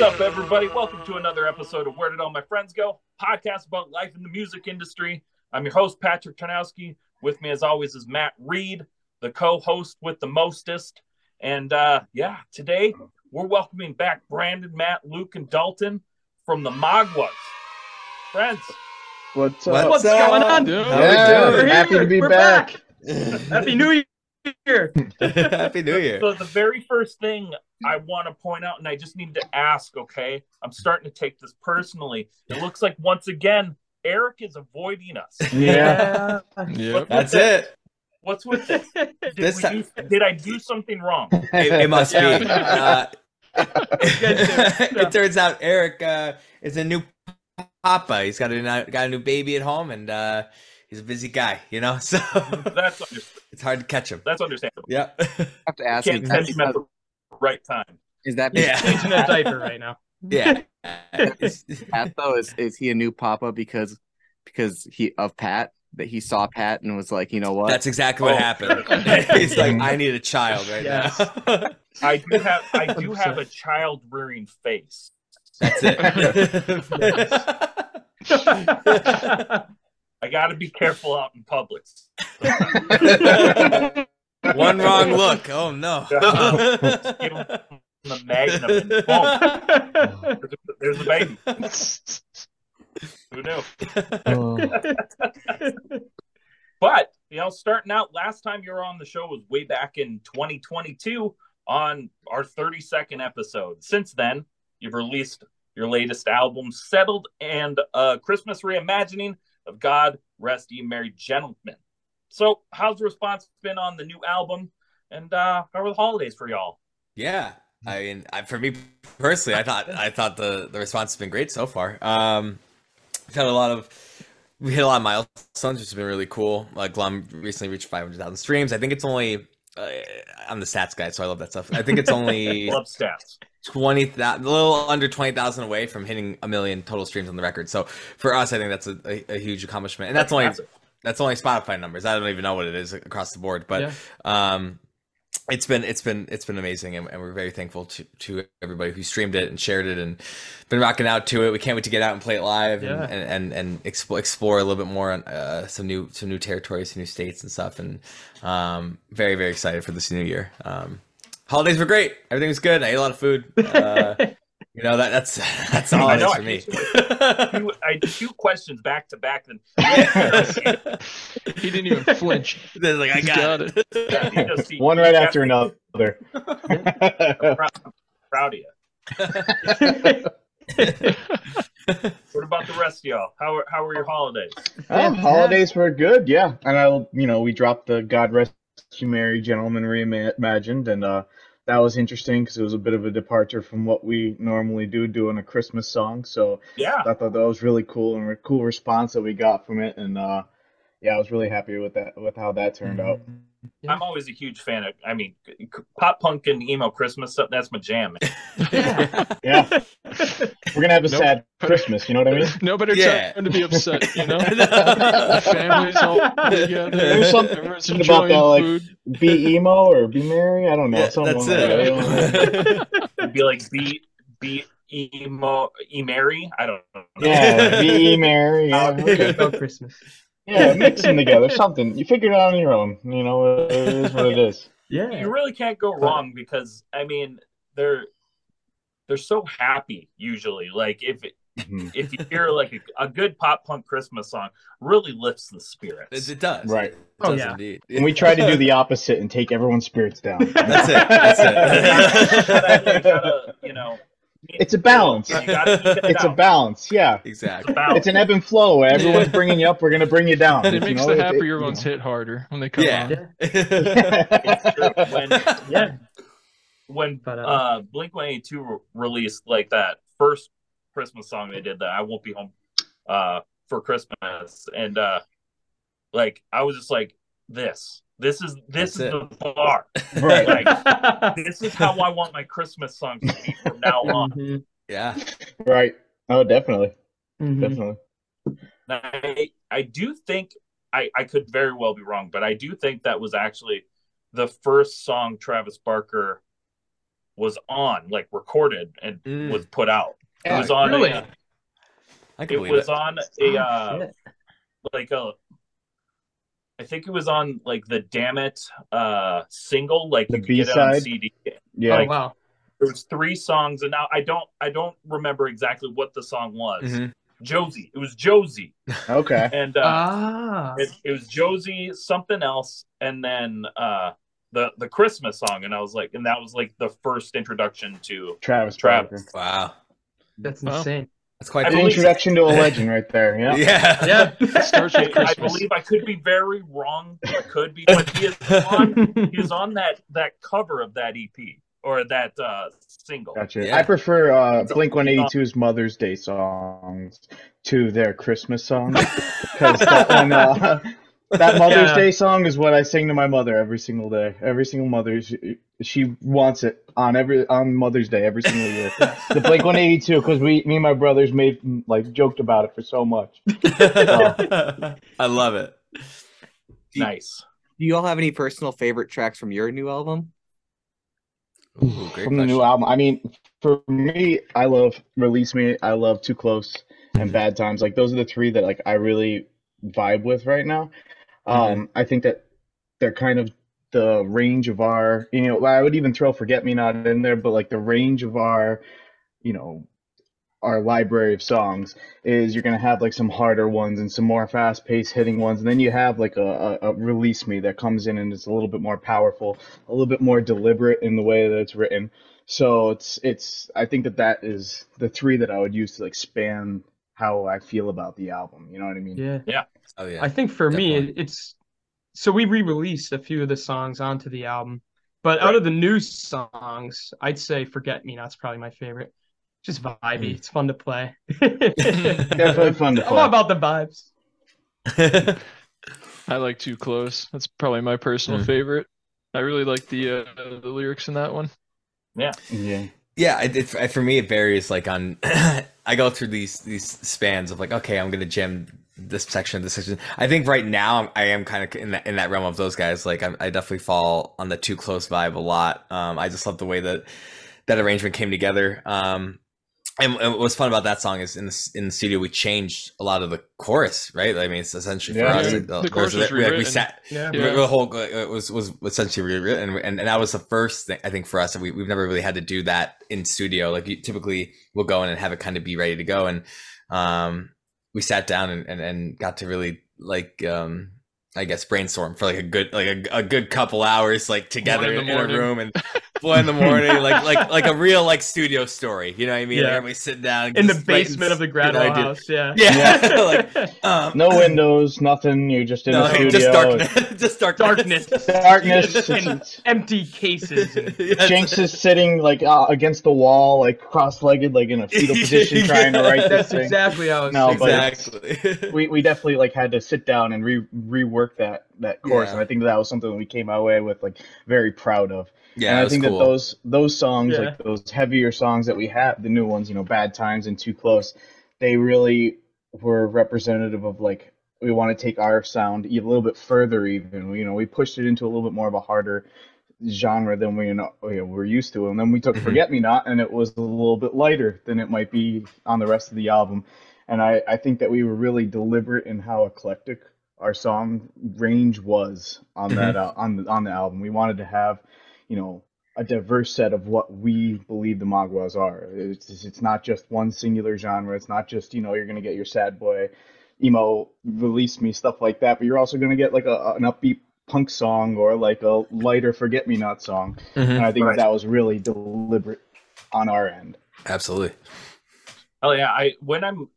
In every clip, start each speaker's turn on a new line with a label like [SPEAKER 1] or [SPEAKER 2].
[SPEAKER 1] What's up, everybody? Welcome to another episode of Where Did All My Friends Go? Podcast about life in the music industry. I'm your host, Patrick Tarnowski. With me, as always, is Matt Reed, the co-host with the mostest. And uh, yeah, today we're welcoming back Brandon, Matt, Luke, and Dalton from the Maguas. Friends,
[SPEAKER 2] What's up?
[SPEAKER 3] What's
[SPEAKER 4] What's up?
[SPEAKER 3] going on?
[SPEAKER 4] Dude?
[SPEAKER 2] Yeah,
[SPEAKER 3] We're
[SPEAKER 2] we're happy
[SPEAKER 3] here.
[SPEAKER 2] to be
[SPEAKER 3] We're
[SPEAKER 2] back.
[SPEAKER 3] Happy New Year.
[SPEAKER 4] Happy New Year.
[SPEAKER 1] so the very first thing I want to point out, and I just need to ask, okay? I'm starting to take this personally. It looks like once again Eric is avoiding us.
[SPEAKER 2] Yeah.
[SPEAKER 3] Yep.
[SPEAKER 4] That's it.
[SPEAKER 1] What's with this? Did,
[SPEAKER 4] This time-
[SPEAKER 1] do, did I do something wrong?
[SPEAKER 4] It, it must
[SPEAKER 3] Yeah.
[SPEAKER 4] be. Uh, it turns out Eric uh, is a new papa. He's got a got a new baby at home, and uh, he's a busy guy. You know, so
[SPEAKER 1] That's
[SPEAKER 4] it's hard to catch him.
[SPEAKER 1] that's understandable.
[SPEAKER 4] Yeah.
[SPEAKER 5] I have to ask
[SPEAKER 1] Can't catch him at uh, the right time.
[SPEAKER 5] is that
[SPEAKER 4] Yeah.
[SPEAKER 3] Changing a diaper right now.
[SPEAKER 4] yeah. It's-
[SPEAKER 5] Pat though? Is is he a new papa because because he of Pat that he saw Pat and was like, you know what?
[SPEAKER 4] That's exactly what
[SPEAKER 1] Oh.
[SPEAKER 4] happened. He's like, I need a child right
[SPEAKER 3] Yes.
[SPEAKER 4] now.
[SPEAKER 1] I do have I do have a child rearing face.
[SPEAKER 4] That's it.
[SPEAKER 1] I got to be careful out in public.
[SPEAKER 4] One wrong look. Oh no.
[SPEAKER 1] The magnum. And boom, there's, a, there's a baby. Who knew? But you know, starting out last time you were on the show was way back in 2022 on our 32nd episode. Since then, you've released your latest album, Settled, and a Christmas reimagining of God Rest Ye Merry Gentlemen. So, how's the response been on the new album? And uh, how are the holidays for y'all?
[SPEAKER 4] Yeah, I mean, I, for me personally, I thought I thought the the response has been great so far. Um, we've had a lot of we hit a lot of milestones, which has been really cool. Like Glum recently reached five hundred thousand streams. I think it's only uh, I'm the stats guy, so I love that stuff. I think it's only
[SPEAKER 1] Love stats.
[SPEAKER 4] Twenty thousand, a little under twenty thousand away from hitting a million total streams on the record. So for us, I think that's a, a, a huge accomplishment, and that's, only
[SPEAKER 1] massive.
[SPEAKER 4] that's only Spotify numbers. I don't even know what it is across the board, but
[SPEAKER 3] Yeah.
[SPEAKER 4] um, it's been it's been it's been amazing, and, and we're very thankful to to everybody who streamed it and shared it and been rocking out to it. We can't wait to get out and play it live
[SPEAKER 3] Yeah.
[SPEAKER 4] and, and and and explore explore a little bit more on uh, some new some new territories, some new states and stuff, and um, very very excited for this new year. Um, holidays were great. Everything was good. I ate a lot of food. Uh, you know that that's that's all
[SPEAKER 1] I
[SPEAKER 4] it
[SPEAKER 1] know,
[SPEAKER 4] is
[SPEAKER 1] I
[SPEAKER 4] for me.
[SPEAKER 1] Two, I two questions back to back. Then
[SPEAKER 3] He didn't even flinch.
[SPEAKER 4] They're like I got,
[SPEAKER 3] got
[SPEAKER 4] it.
[SPEAKER 1] Yeah, you just see-
[SPEAKER 2] One right
[SPEAKER 1] you
[SPEAKER 2] after
[SPEAKER 1] got-
[SPEAKER 2] another.
[SPEAKER 1] Proud of you. What about the rest of y'all? How are, how were your holidays?
[SPEAKER 2] Oh, holidays were good, yeah. And I, will you know, we dropped the God Rest You Merry Gentlemen reimagined, and uh, that was interesting because it was a bit of a departure from what we normally do doing a Christmas song. So
[SPEAKER 1] Yeah,
[SPEAKER 2] I thought that was really cool and a cool response that we got from it, and uh, yeah, I was really happy with that with how that turned out.
[SPEAKER 3] Yeah.
[SPEAKER 1] I'm always a huge fan of. I mean, pop punk and emo Christmas stuff. That's my jam.
[SPEAKER 3] Yeah.
[SPEAKER 2] Yeah, we're gonna have a
[SPEAKER 3] Nope.
[SPEAKER 2] sad Christmas. You know what I mean?
[SPEAKER 3] No better
[SPEAKER 4] Yeah.
[SPEAKER 3] time to be upset, you know? Families all together.
[SPEAKER 2] There's something
[SPEAKER 3] Everyone's
[SPEAKER 2] about that, like-
[SPEAKER 3] food.
[SPEAKER 2] Be emo or be merry? I don't know.
[SPEAKER 4] Yeah, that's
[SPEAKER 2] like that.
[SPEAKER 4] it.
[SPEAKER 1] It'd be like beat beat emo e Mary. I don't know.
[SPEAKER 2] Yeah, be merry. Yeah, we're.
[SPEAKER 3] About Christmas.
[SPEAKER 2] Yeah, mix them together. Something you figure it out on your own. You know, it is what it is.
[SPEAKER 3] Yeah.
[SPEAKER 1] You really can't go wrong because I mean they're they're so happy usually. Like if
[SPEAKER 2] Mhm.
[SPEAKER 1] if you hear like a, a good pop punk Christmas song, really lifts the spirits.
[SPEAKER 4] it does.
[SPEAKER 2] Right.
[SPEAKER 4] It
[SPEAKER 3] Oh,
[SPEAKER 4] does
[SPEAKER 3] yeah.
[SPEAKER 4] indeed.
[SPEAKER 2] And we try to do the opposite and take everyone's spirits down.
[SPEAKER 4] That's it. That's
[SPEAKER 1] You gotta- you
[SPEAKER 4] it.
[SPEAKER 1] gotta, you know,
[SPEAKER 2] It's a balance.
[SPEAKER 1] You gotta eke it
[SPEAKER 2] It's a balance. Yeah.
[SPEAKER 4] exactly.
[SPEAKER 1] balance.
[SPEAKER 2] It's an ebb and flow. Where everyone's bringing you up, we're gonna bring you down.
[SPEAKER 3] And it
[SPEAKER 2] You
[SPEAKER 3] makes
[SPEAKER 2] know,
[SPEAKER 3] the
[SPEAKER 2] it- it-
[SPEAKER 3] happier
[SPEAKER 2] you
[SPEAKER 3] ones
[SPEAKER 2] know.
[SPEAKER 3] hit harder when they come
[SPEAKER 4] Yeah.
[SPEAKER 3] on.
[SPEAKER 1] It's true. When
[SPEAKER 3] Yeah.
[SPEAKER 1] when
[SPEAKER 3] But, uh,
[SPEAKER 1] uh, Blink One Eighty Two released like that first Christmas song they did, that I won't be home uh, for Christmas, and uh, like I was just like, this, this is this
[SPEAKER 4] That's
[SPEAKER 1] is the bar.
[SPEAKER 2] Right.
[SPEAKER 1] Like this is how I want my Christmas songs to be from now on.
[SPEAKER 3] Mhm.
[SPEAKER 4] Yeah.
[SPEAKER 2] Right. Oh, definitely.
[SPEAKER 3] Mhm.
[SPEAKER 2] Definitely.
[SPEAKER 1] I I do think I I could very well be wrong, but I do think that was actually the first song Travis Barker was on, like recorded and
[SPEAKER 4] Mm.
[SPEAKER 1] was put out. It was on
[SPEAKER 6] really?
[SPEAKER 1] a,
[SPEAKER 4] I can
[SPEAKER 1] it
[SPEAKER 4] believe
[SPEAKER 1] was
[SPEAKER 4] it.
[SPEAKER 1] on a
[SPEAKER 6] Oh,
[SPEAKER 1] uh, like a I think it was on like the Dammit uh single, like
[SPEAKER 2] The
[SPEAKER 1] you could get it on
[SPEAKER 2] B-side?
[SPEAKER 1] CD.
[SPEAKER 2] Yeah,
[SPEAKER 6] Oh wow.
[SPEAKER 1] There was three songs, and now I don't I don't remember exactly what the song was.
[SPEAKER 4] Mhm.
[SPEAKER 1] Josie. It was Josie,
[SPEAKER 2] okay.
[SPEAKER 1] and uh,
[SPEAKER 6] Ah.
[SPEAKER 1] it, it was Josie something else, and then uh the the Christmas song, and I was like, and that was like the first introduction to
[SPEAKER 2] Travis
[SPEAKER 1] Travis.
[SPEAKER 2] Barker.
[SPEAKER 4] Wow,
[SPEAKER 6] That's
[SPEAKER 3] Wow.
[SPEAKER 6] insane.
[SPEAKER 4] That's quite.
[SPEAKER 1] I
[SPEAKER 2] An introduction to a legend right there. Yeah.
[SPEAKER 4] yeah.
[SPEAKER 6] Yeah.
[SPEAKER 3] Starts with
[SPEAKER 1] I believe I could be very wrong. I could be, but he is on he is on that that cover of that EP or that uh single.
[SPEAKER 2] Gotcha.
[SPEAKER 4] Yeah.
[SPEAKER 2] I prefer uh, Blink 182's Mother's Day songs to their Christmas songs because that one, uh, that Mother's
[SPEAKER 6] Yeah.
[SPEAKER 2] Day song is what I sing to my mother every single day. Every single mother, she, she wants it on every on Mother's Day every single year. the Blink 182 because we, me and my brothers made like joked about it for so much.
[SPEAKER 4] I love it.
[SPEAKER 1] Nice.
[SPEAKER 5] Do you all have any personal favorite tracks from your new album?
[SPEAKER 4] Ooh, great
[SPEAKER 2] from the new album. I mean, for me, I love Release Me. I love Too Close and mm-hmm. Bad Times. Like those are the three that like I really vibe with right now. Um, I think that they're kind of the range of our, you know, I would even throw Forget Me Not in there, but like the range of our, you know, our library of songs is you're gonna have like some harder ones and some more fast paced hitting ones, and then you have like a, a, a release me that comes in and it's a little bit more powerful, a little bit more deliberate in the way that it's written. So it's it's I think that that is the three that I would use to like span how I feel about the album. You know what I mean?
[SPEAKER 6] Yeah. Yeah.
[SPEAKER 4] Oh yeah.
[SPEAKER 6] I think for me,
[SPEAKER 4] Definitely.
[SPEAKER 6] it- it's so we re-released a few of the songs onto the album, but out of the new songs, I'd say "Forget Me Not's probably my favorite. Just vibey.
[SPEAKER 4] Mm.
[SPEAKER 6] It's fun to play.
[SPEAKER 2] Definitely fun to
[SPEAKER 6] I'm
[SPEAKER 2] play.
[SPEAKER 6] all about the vibes.
[SPEAKER 3] I like Too Close. That's probably my personal
[SPEAKER 4] Mm.
[SPEAKER 3] favorite. I really like the uh, the lyrics in that one.
[SPEAKER 2] Yeah.
[SPEAKER 4] Yeah, it, it, for me it varies. Like on, I go through these these spans of like, okay, I'm gonna jam this section, this section. I think right now I am kind of in that in that realm of those guys. Like I, I definitely fall on the too close vibe a lot. Um, I just love the way that that arrangement came together. Um, and, and what's fun about that song is in the in the studio we changed a lot of the chorus, right? I mean, it's essentially for
[SPEAKER 2] Yeah.
[SPEAKER 4] us.
[SPEAKER 3] Yeah,
[SPEAKER 4] like,
[SPEAKER 3] the chorus was
[SPEAKER 4] we, like, we sat
[SPEAKER 6] Yeah.
[SPEAKER 4] The whole uh, was was essentially rewritten, and and that was the first thing I think for us. We we've never really had to do that in studio. Like you, typically, we'll go in and have it kind of be ready to go, and um, we sat down and, and and got to really like um. I guess brainstorm for like a good like a, a good couple hours like together
[SPEAKER 3] in
[SPEAKER 4] in,
[SPEAKER 3] the
[SPEAKER 4] a room and one in the morning like like like a real like studio story you know what I mean like
[SPEAKER 6] Yeah.
[SPEAKER 4] everybody sitting down
[SPEAKER 6] In the
[SPEAKER 4] just writing
[SPEAKER 6] basement of the
[SPEAKER 4] good
[SPEAKER 6] Gradwell
[SPEAKER 4] ideas.
[SPEAKER 6] house. Yeah.
[SPEAKER 4] yeah, like um,
[SPEAKER 2] No windows, nothing. You're just in
[SPEAKER 4] no,
[SPEAKER 2] a studio.
[SPEAKER 4] just darkness just
[SPEAKER 6] Darkness.
[SPEAKER 2] Darkness.
[SPEAKER 6] and empty cases. And
[SPEAKER 4] Yes.
[SPEAKER 2] Jinx is sitting like uh, against the wall, like cross-legged, like in a fetal position, trying to write this
[SPEAKER 6] that's
[SPEAKER 2] thing.
[SPEAKER 6] exactly how it's
[SPEAKER 2] No, but-
[SPEAKER 4] exactly.
[SPEAKER 2] we, we definitely like had to sit down and re rework that that course,
[SPEAKER 4] Yeah.
[SPEAKER 2] and I think that was something that we came away with like very proud of.
[SPEAKER 4] Yeah,
[SPEAKER 2] and I think
[SPEAKER 4] cool.
[SPEAKER 2] that those those songs,
[SPEAKER 6] Yeah.
[SPEAKER 2] like those heavier songs that we have, the new ones, you know, Bad Times and Too Close, they really were representative of like we want to take our sound a little bit further. Even you know, we pushed it into a little bit more of a harder genre than we you know, you we're used to, and then we took
[SPEAKER 4] Mhm.
[SPEAKER 2] Forget Me Not, and it was a little bit lighter than it might be on the rest of the album. And I, I think that we were really deliberate in how eclectic our song range was on that uh, on the on the album. We wanted to have, you know, a diverse set of what we believe the Maguas are. It's it's not just one singular genre. It's not just you know you're gonna get your sad boy, emo, release me stuff like that. But you're also gonna get like a an upbeat punk song or like a lighter forget me not song.
[SPEAKER 4] Mhm.
[SPEAKER 2] And I think
[SPEAKER 1] Right.
[SPEAKER 2] that was really deliberate on our end.
[SPEAKER 4] Absolutely.
[SPEAKER 1] Oh yeah, I when I'm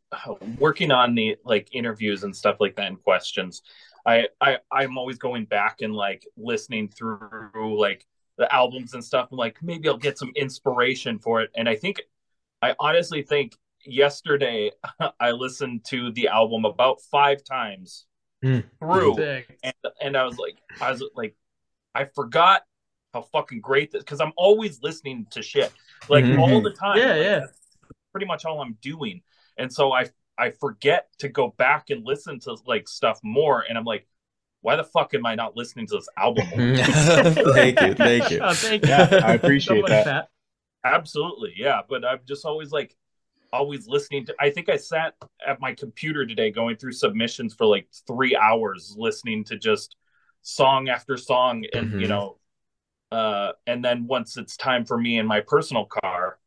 [SPEAKER 1] working on the like interviews and stuff like that and questions, I I I'm always going back and like listening through like the albums and stuff and like maybe I'll get some inspiration for it. And I think I honestly think yesterday I listened to the album about 5 times
[SPEAKER 4] Mm.
[SPEAKER 1] through and and I was like I was like I forgot how fucking great this because I'm always listening to shit like
[SPEAKER 4] Mhm.
[SPEAKER 1] all the time.
[SPEAKER 6] Yeah,
[SPEAKER 1] Like,
[SPEAKER 6] yeah.
[SPEAKER 1] that's pretty much all I'm doing, and so I I forget to go back and listen to like stuff more, and I'm like, why the fuck am I not listening to this album?
[SPEAKER 4] thank you, thank you.
[SPEAKER 6] Oh, thank you.
[SPEAKER 2] Yeah, I appreciate
[SPEAKER 6] So much,
[SPEAKER 2] that.
[SPEAKER 1] Absolutely, yeah. But I'm just always like, always listening to. I think I sat at my computer today going through submissions for like three hours, listening to just song after song, and you
[SPEAKER 4] Mhm.
[SPEAKER 1] know, uh, and then once it's time for me in my personal car,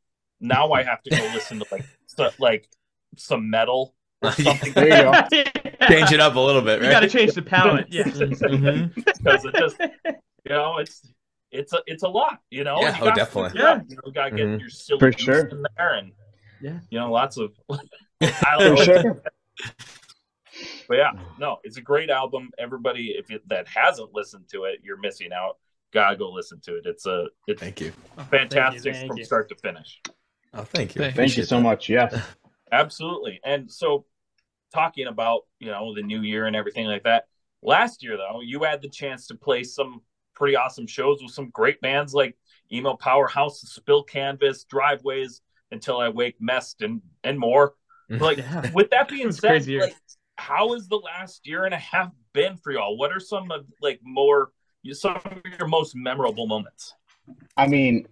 [SPEAKER 1] now I have to go listen to like so, like some metal or something
[SPEAKER 2] There you go.
[SPEAKER 4] Change it up a little bit, Right?
[SPEAKER 6] You
[SPEAKER 4] right?
[SPEAKER 6] got to change the palette. Yeah.
[SPEAKER 4] Mhm.
[SPEAKER 1] because it just you know it's it's a it's a lot you know
[SPEAKER 4] Yeah,
[SPEAKER 1] you
[SPEAKER 4] oh, definitely.
[SPEAKER 1] switch it up, you know gotta get
[SPEAKER 4] Mhm.
[SPEAKER 1] your silly
[SPEAKER 2] For sure.
[SPEAKER 1] in there and
[SPEAKER 6] Yeah.
[SPEAKER 1] you know lots of I
[SPEAKER 2] For sure.
[SPEAKER 1] but yeah no it's a great album everybody if you, that hasn't listened to it you're missing out gotta go listen to it it's a it's
[SPEAKER 4] Thank you.
[SPEAKER 1] fantastic
[SPEAKER 6] thank
[SPEAKER 1] from
[SPEAKER 6] you.
[SPEAKER 1] start to finish
[SPEAKER 4] Oh, thank you.
[SPEAKER 3] Thank
[SPEAKER 2] Thank you so
[SPEAKER 4] that.
[SPEAKER 2] much. Yeah.
[SPEAKER 1] absolutely and so talking about you know the new year and everything like that. Last year though you had the chance to play some pretty awesome shows with some great bands like emo powerhouse spill canvas driveways until i wake Mest and and more. Like
[SPEAKER 6] Yeah.
[SPEAKER 1] with that being said like how has the last year and a half been for y'all? What are some of like more some of your most memorable moments?
[SPEAKER 2] I mean,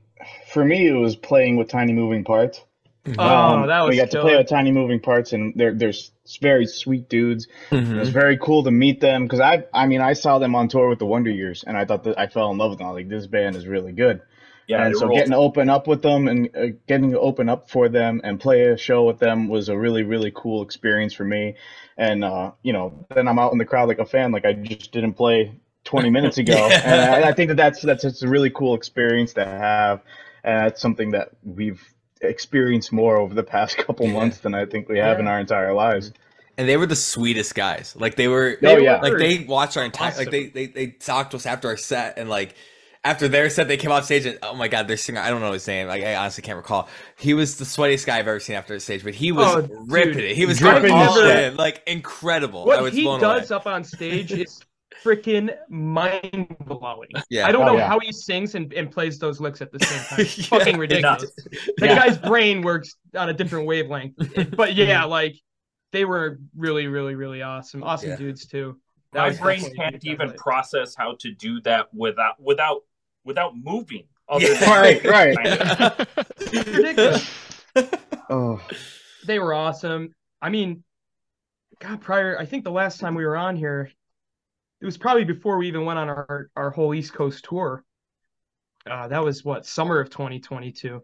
[SPEAKER 2] for me, it was playing with tiny moving parts.
[SPEAKER 6] Oh,
[SPEAKER 2] Um,
[SPEAKER 6] that was
[SPEAKER 2] we got to play with tiny moving parts, and they're they're very sweet dudes. It was very cool to meet them because I I mean I saw them on tour with the Wonder Years, and I thought that I fell in love with them. I was like, this band is really good.
[SPEAKER 1] yeah
[SPEAKER 2] and so
[SPEAKER 1] rolls.
[SPEAKER 2] getting to open up with them and uh, getting to open up for them and play a show with them was a really really cool experience for me and uh, you know then i'm out in the crowd like a fan like i just didn't play 20 minutes ago
[SPEAKER 4] Yeah.
[SPEAKER 2] and I, I think that that's that's it's a really cool experience to have and that's something that we've experienced more over the past couple months than i think we have in our entire lives
[SPEAKER 4] And they were the sweetest guys. Like they were.
[SPEAKER 2] oh yeah
[SPEAKER 4] like they watched our entire
[SPEAKER 6] Awesome.
[SPEAKER 4] like they, they they talked to us after our set and like after their set they came off stage and oh my god their singer I don't know his name like I honestly can't recall he was the sweatiest guy I've ever seen after the stage but he was
[SPEAKER 6] Oh,
[SPEAKER 4] ripping
[SPEAKER 6] dude.
[SPEAKER 4] it he was
[SPEAKER 2] Dripping
[SPEAKER 4] going all in like incredible I
[SPEAKER 6] What
[SPEAKER 4] was
[SPEAKER 6] he
[SPEAKER 4] blown
[SPEAKER 6] does
[SPEAKER 4] away.
[SPEAKER 6] up on stage is freaking mind blowing.
[SPEAKER 4] yeah
[SPEAKER 6] I don't
[SPEAKER 2] Oh,
[SPEAKER 6] know
[SPEAKER 2] yeah.
[SPEAKER 6] how he sings and, and plays those licks at the same time. It's
[SPEAKER 4] Yeah.
[SPEAKER 6] fucking ridiculous. The
[SPEAKER 2] Yeah.
[SPEAKER 6] guy's brain works on a different wavelength. But yeah, mm-hmm. like they were really, really, really awesome. Awesome
[SPEAKER 4] Yeah.
[SPEAKER 6] dudes too. That
[SPEAKER 1] my brain can't even
[SPEAKER 6] highlight.
[SPEAKER 1] process how to do that without without without moving other
[SPEAKER 4] Yeah.
[SPEAKER 2] right right
[SPEAKER 6] ridiculous.
[SPEAKER 2] oh
[SPEAKER 6] They were awesome. I mean, God, prior, I think the last time we were on here, it was probably before we even went on our, our whole East Coast tour. Uh, that was what, summer of 2022.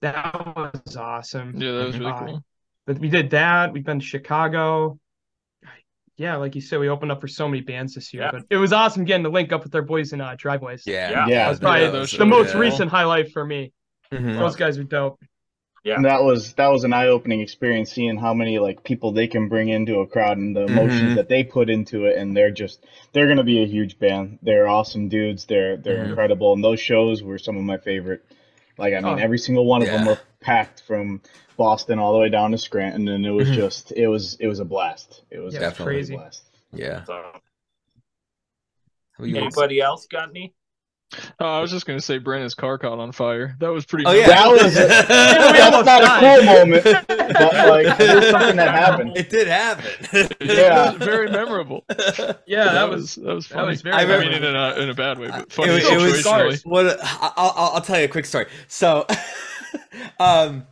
[SPEAKER 6] That was awesome.
[SPEAKER 3] Yeah, that was really
[SPEAKER 6] Uh,
[SPEAKER 3] cool.
[SPEAKER 6] But we did that. We've been to Chicago. Yeah, like you said, we opened up for so many bands this year.
[SPEAKER 1] Yeah.
[SPEAKER 6] But it was awesome getting to link up with our boys in uh, Driveways.
[SPEAKER 4] yeah
[SPEAKER 1] Yeah.
[SPEAKER 2] Yeah.
[SPEAKER 6] That was probably
[SPEAKER 3] Yeah, those
[SPEAKER 6] the
[SPEAKER 3] shows
[SPEAKER 6] most
[SPEAKER 3] were
[SPEAKER 6] recent highlight for me.
[SPEAKER 4] Mhm.
[SPEAKER 6] Those guys are dope.
[SPEAKER 1] Yeah.
[SPEAKER 2] And that was that was an eye opening experience seeing how many like people they can bring into a crowd and the emotions
[SPEAKER 4] Mhm.
[SPEAKER 2] that they put into it and they're just they're gonna be a huge band. They're awesome dudes. They're they're
[SPEAKER 4] Mhm.
[SPEAKER 2] incredible and those shows were some of my favorite. Like I mean
[SPEAKER 6] Oh.
[SPEAKER 2] every single one of them were packed from Boston all the way down to Scranton and it was
[SPEAKER 4] Mhm.
[SPEAKER 2] just it was it was a blast. It was
[SPEAKER 6] Yeah,
[SPEAKER 2] a
[SPEAKER 4] Definitely.
[SPEAKER 6] crazy.
[SPEAKER 2] blast.
[SPEAKER 4] yeah
[SPEAKER 1] So,
[SPEAKER 4] How you-
[SPEAKER 1] anybody else got any?
[SPEAKER 3] Oh, I was just gonna say Brandon's car caught on fire. That was pretty.
[SPEAKER 4] oh yeah
[SPEAKER 2] That was-
[SPEAKER 6] we
[SPEAKER 2] That's
[SPEAKER 6] almost
[SPEAKER 2] not a cool moment, but like it was something that happened.
[SPEAKER 4] it did happen
[SPEAKER 2] Yeah.
[SPEAKER 3] It was very memorable.
[SPEAKER 6] Yeah, that, was,
[SPEAKER 3] that was
[SPEAKER 6] that
[SPEAKER 3] funny.
[SPEAKER 6] was very
[SPEAKER 3] I,
[SPEAKER 4] memorable.
[SPEAKER 3] mean, in a in a bad way, but
[SPEAKER 4] It
[SPEAKER 3] funny
[SPEAKER 4] was- it was-
[SPEAKER 3] situationally.
[SPEAKER 4] What I'll, I'll I'll tell you a quick story. So, um,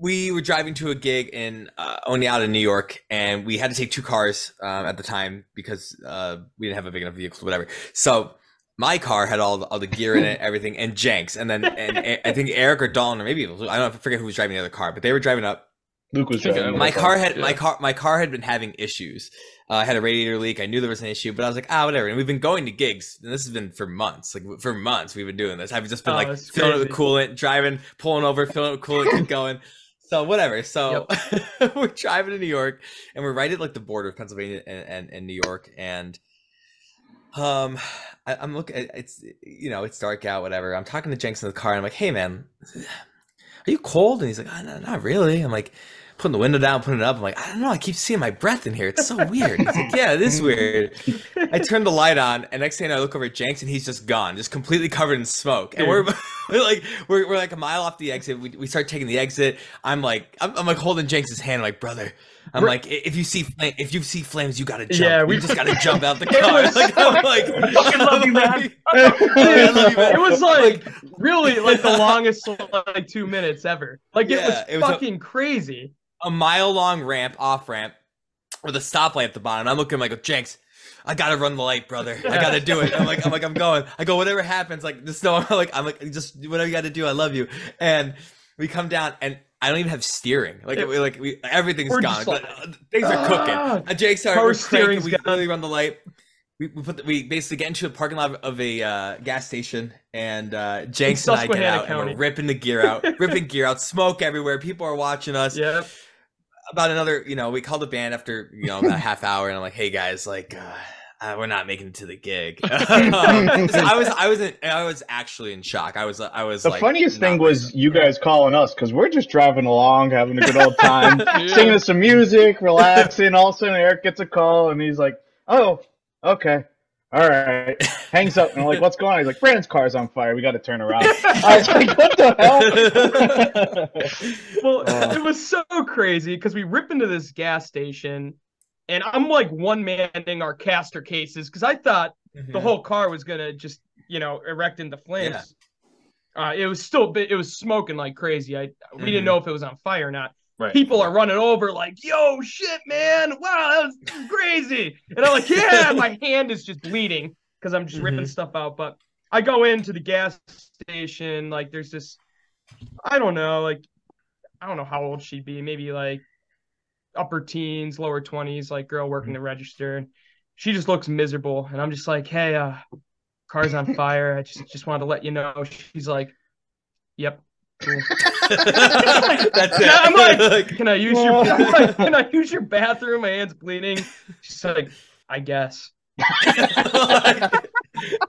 [SPEAKER 4] we were driving to a gig in uh, Oneonta, New York, and we had to take two cars um, at the time because uh, we didn't have a big enough vehicle, whatever. So. My car had all the, all the gear in it, everything, and Jenks, and then and, and I think Eric or Dalton, or maybe I don't know, I forget who was driving the other car, but they were driving up
[SPEAKER 2] Luke was
[SPEAKER 3] I think I
[SPEAKER 2] driving
[SPEAKER 4] my car had my car my car had been having issues. Uh, I had a radiator leak. I knew there was an issue, but I was like, ah, whatever. And we've been going to gigs, and this has been for months. Like for months, we've been doing this. I've just been
[SPEAKER 6] Oh,
[SPEAKER 4] like
[SPEAKER 6] that's
[SPEAKER 4] filling it with
[SPEAKER 6] crazy.
[SPEAKER 4] coolant, driving, pulling over, filling it with coolant, keep going. So whatever. So we're driving to New York, and we're right at like the border of Pennsylvania and, and, and New York, and um, I, I'm looking. It's you know it's dark out, whatever. I'm talking to Jenks in the car, and I'm like, hey man, are you cold? And he's like, oh, no, not really. I'm like, putting the window down, putting it up. I'm like, I don't know. I keep seeing my breath in here. It's so weird. He's like, yeah, it is weird. I turn the light on, and next thing I look over at Jenks, and he's just gone, just completely covered in smoke. And we're, we're like, we're, we're like a mile off the exit. We, we start taking the exit. I'm like, I'm, I'm like holding Jenks' hand, I'm like, brother, I'm like, if you see flame, if you see flames, you gotta jump.
[SPEAKER 6] Yeah, we-
[SPEAKER 4] you just gotta jump out the car.
[SPEAKER 6] was
[SPEAKER 4] Like, I'm like,
[SPEAKER 1] I fucking love you, man.
[SPEAKER 4] I love you, man.
[SPEAKER 6] it was like really like the longest like two minutes ever. Like it was
[SPEAKER 4] it was a-
[SPEAKER 6] fucking crazy.
[SPEAKER 4] a mile long ramp, off ramp, with a stoplight at the bottom. I'm looking I like, Jenks, I gotta run the light, brother. I gotta do it. I'm like, I'm like, I'm going. I go, whatever happens, like just know, I'm like, I'm like, just whatever you got to do. I love you. And we come down, and I don't even have steering. Like,
[SPEAKER 6] Yeah.
[SPEAKER 4] we, like we, everything's
[SPEAKER 6] We're
[SPEAKER 4] gone.
[SPEAKER 6] like,
[SPEAKER 4] uh, things are cooking.
[SPEAKER 6] "Ah."
[SPEAKER 4] Uh, Jake's
[SPEAKER 6] Power
[SPEAKER 4] we're
[SPEAKER 6] steering's
[SPEAKER 4] We literally run the light. We, we put the, we basically get into a parking lot of a uh, gas station, and uh, Jenks and I get out, and we're ripping the gear out, ripping gear out, smoke everywhere. People are watching us
[SPEAKER 6] Yep.
[SPEAKER 4] about another, you know, we called the band after, you know, about a half hour, and I'm like, hey guys, like, uh, uh, we're not making it to the gig. I was, I was, in, I was actually in shock. I was, I was.
[SPEAKER 2] The
[SPEAKER 4] like,
[SPEAKER 2] funniest thing was
[SPEAKER 4] ready.
[SPEAKER 2] you guys calling us because we're just driving along, having a good old time,
[SPEAKER 3] Yeah.
[SPEAKER 2] singing some music, relaxing. All of a sudden, Eric gets a call and he's like, "Oh, okay, all right." Hangs up and I'm like, "What's going on?" He's like, "Brandon's car's on fire. We got to turn around." I was like, "What the hell?"
[SPEAKER 6] Well,
[SPEAKER 2] Uh.
[SPEAKER 6] it was so crazy because we rip into this gas station, and I'm like one manning our caster cases because I thought the
[SPEAKER 4] Mhm.
[SPEAKER 6] whole car was gonna just you know erect into flames. Uh, it was still it was smoking like crazy. I we
[SPEAKER 4] Mhm.
[SPEAKER 6] didn't know if it was on fire or not.
[SPEAKER 1] Right.
[SPEAKER 6] People are running over like, "Yo, shit, man! Wow, that was crazy!" And I'm like, "Yeah." my hand is just bleeding because I'm just ripping stuff out. But I go into the gas station. Like, there's this, I don't know, like, I don't know how old she'd be. Maybe like upper teens, lower twenties, like girl working the register. And she just looks miserable, and I'm just like, "Hey, uh, car's on fire. I just just wanted to let you know." She's like, "Yep." Cool.
[SPEAKER 4] That's it.
[SPEAKER 6] I'm like,
[SPEAKER 4] Like,
[SPEAKER 6] Can I use your like, Can I use your bathroom? My hand's bleeding. She's like, I guess.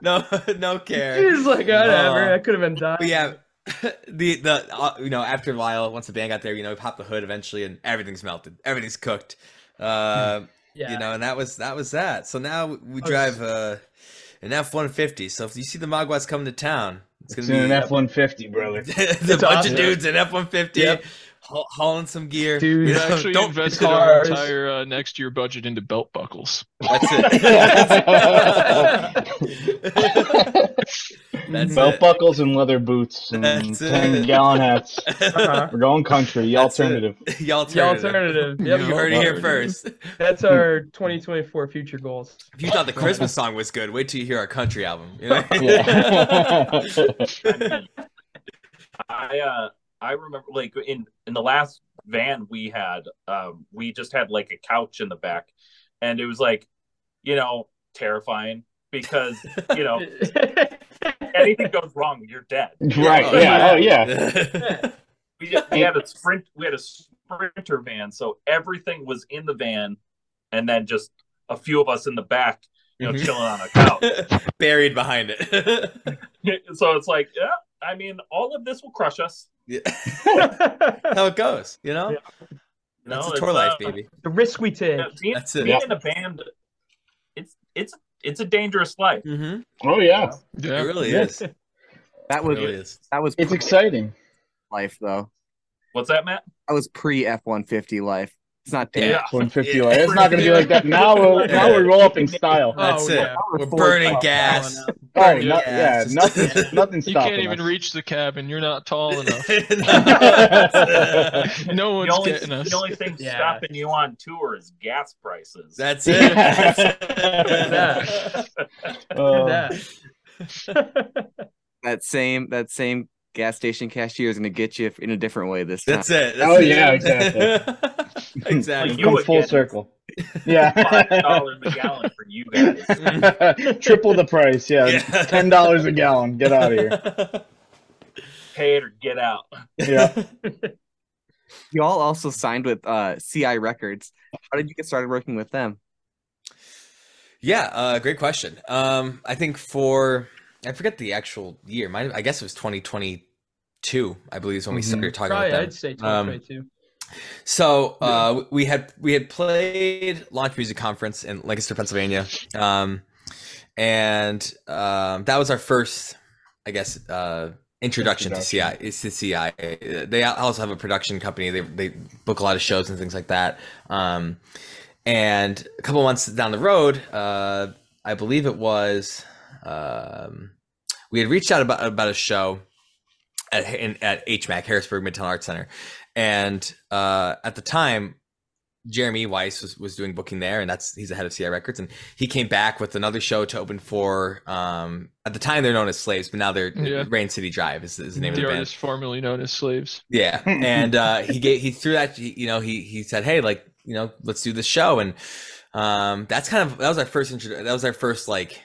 [SPEAKER 4] no, no care.
[SPEAKER 6] She's like, whatever.
[SPEAKER 4] Uh,
[SPEAKER 6] I could have been done.
[SPEAKER 4] But yeah, the the uh, you know after a while, once the band got there, you know, we popped the hood eventually, and everything's melted, everything's cooked. Uh,
[SPEAKER 6] yeah.
[SPEAKER 4] you know, and that was that was that. So now we
[SPEAKER 6] was-
[SPEAKER 4] drive uh, an F one fifty. So if you see the Maguas coming to town, it's
[SPEAKER 2] It's
[SPEAKER 4] gonna
[SPEAKER 2] in
[SPEAKER 4] be
[SPEAKER 2] an F one fifty, brother.
[SPEAKER 4] the bunch
[SPEAKER 6] awesome.
[SPEAKER 4] of dudes in F one fifty
[SPEAKER 6] Yep.
[SPEAKER 4] hauling some gear.
[SPEAKER 6] Dude,
[SPEAKER 3] We
[SPEAKER 4] You know,
[SPEAKER 3] actually
[SPEAKER 4] don't-
[SPEAKER 3] invested our entire uh, next year budget into belt buckles.
[SPEAKER 4] That's it. That's
[SPEAKER 2] Belt
[SPEAKER 4] it.
[SPEAKER 2] buckles and leather boots and
[SPEAKER 4] That's it.
[SPEAKER 2] ten gallon hats.
[SPEAKER 6] Uh-huh.
[SPEAKER 2] We're going country. The
[SPEAKER 4] That's it.
[SPEAKER 2] alternative.
[SPEAKER 4] the
[SPEAKER 6] The
[SPEAKER 4] alternative.
[SPEAKER 6] alternative. Yep.
[SPEAKER 4] You heard it here first.
[SPEAKER 6] That's our 2024 future goals.
[SPEAKER 4] If you thought the Christmas song was good, wait till you hear our country album. You know?
[SPEAKER 2] Yeah.
[SPEAKER 1] I uh I remember like in in the last van we had um we just had like a couch in the back and it was like you know terrifying because you know anything goes wrong you're dead
[SPEAKER 2] right. Yeah. Oh yeah.
[SPEAKER 1] we, we had a sprint we had a sprinter van so everything was in the van and then just a few of us in the back you know
[SPEAKER 4] Mhm.
[SPEAKER 1] chilling on a couch
[SPEAKER 4] Buried behind it.
[SPEAKER 1] so it's like yeah I mean all of this will crush us
[SPEAKER 4] Yeah. How it goes, you know?
[SPEAKER 1] Yeah.
[SPEAKER 4] That's
[SPEAKER 1] No,
[SPEAKER 4] a
[SPEAKER 1] it's,
[SPEAKER 4] tour life,
[SPEAKER 1] uh,
[SPEAKER 4] baby.
[SPEAKER 6] the risk we take.
[SPEAKER 1] Yeah, being,
[SPEAKER 4] That's it.
[SPEAKER 1] being
[SPEAKER 2] Yeah.
[SPEAKER 1] in a band, it's it's it's a dangerous life.
[SPEAKER 4] Mm-hmm.
[SPEAKER 2] Oh yeah.
[SPEAKER 4] It
[SPEAKER 3] Yeah.
[SPEAKER 4] really is.
[SPEAKER 5] That was
[SPEAKER 4] really is.
[SPEAKER 5] that was
[SPEAKER 2] It's
[SPEAKER 5] pre
[SPEAKER 2] exciting.
[SPEAKER 5] life though.
[SPEAKER 1] What's that, Matt?
[SPEAKER 5] That was pre F one fifty life. It's not
[SPEAKER 4] Yeah.
[SPEAKER 5] yeah.
[SPEAKER 2] 150
[SPEAKER 4] Yeah.
[SPEAKER 2] light. It's not going to be like that. Now we'll now we roll up in style.
[SPEAKER 4] That's
[SPEAKER 6] Oh,
[SPEAKER 4] it.
[SPEAKER 6] yeah.
[SPEAKER 4] We're burning
[SPEAKER 5] Oh,
[SPEAKER 4] gas.
[SPEAKER 2] Oh,
[SPEAKER 4] Burning
[SPEAKER 2] no,
[SPEAKER 4] gas.
[SPEAKER 2] yeah, nothing, nothing
[SPEAKER 3] You can't even
[SPEAKER 2] us.
[SPEAKER 3] reach the cabin. You're not tall enough. No
[SPEAKER 1] The
[SPEAKER 3] one's
[SPEAKER 1] only,
[SPEAKER 3] getting us.
[SPEAKER 1] the only thing
[SPEAKER 6] Yeah.
[SPEAKER 1] stopping you on tour is gas prices.
[SPEAKER 4] That's it.
[SPEAKER 6] that.
[SPEAKER 2] Uh,
[SPEAKER 6] that.
[SPEAKER 5] That same that same gas station cashier is gonna get you in a different way this time.
[SPEAKER 4] That's it. That's
[SPEAKER 2] Oh,
[SPEAKER 4] it.
[SPEAKER 2] yeah, exactly.
[SPEAKER 4] exactly.
[SPEAKER 1] You
[SPEAKER 2] come full
[SPEAKER 1] get-
[SPEAKER 2] circle.
[SPEAKER 1] Five
[SPEAKER 2] Yeah.
[SPEAKER 1] dollars a gallon for you guys.
[SPEAKER 2] Triple the price. Yeah.
[SPEAKER 4] Yeah.
[SPEAKER 2] Ten dollars a gallon. Get out of here.
[SPEAKER 1] Pay it or get out.
[SPEAKER 2] Yeah.
[SPEAKER 5] Y'all also signed with uh CI Records. How did you get started working with them?
[SPEAKER 4] Yeah, uh, great question. Um, I think for I forget the actual year. Mine, I guess it was 2022. I believe is when we
[SPEAKER 2] Mhm.
[SPEAKER 4] started talking
[SPEAKER 6] Probably,
[SPEAKER 4] about that.
[SPEAKER 6] I'd say
[SPEAKER 4] Um,
[SPEAKER 6] 2022.
[SPEAKER 4] So uh, we had we had played Launch Music Conference in Lancaster, Pennsylvania, um, and um, that was our first, I guess, uh, introduction,
[SPEAKER 2] Introduction.
[SPEAKER 4] to CI. To CI. They also have a production company. They they book a lot of shows and things like that. Um, and a couple months down the road, uh, I believe it was, um, we had reached out about about a show at in, at HMAC Harrisburg Midtown Arts Center, and uh, at the time. Jeremy Weiss was, was doing booking there, and that's he's the head of CI Records, and he came back with another show to open for. Um, at the time, they're known as Slaves, but now they're
[SPEAKER 3] Yeah.
[SPEAKER 4] Rain City Drive is, is the name of
[SPEAKER 3] the
[SPEAKER 4] the band.
[SPEAKER 3] artist formerly known as Slaves.
[SPEAKER 4] Yeah, and uh, he gave he threw that you know he he said hey like you know let's do this show and um that's kind of that was our first intro that was our first like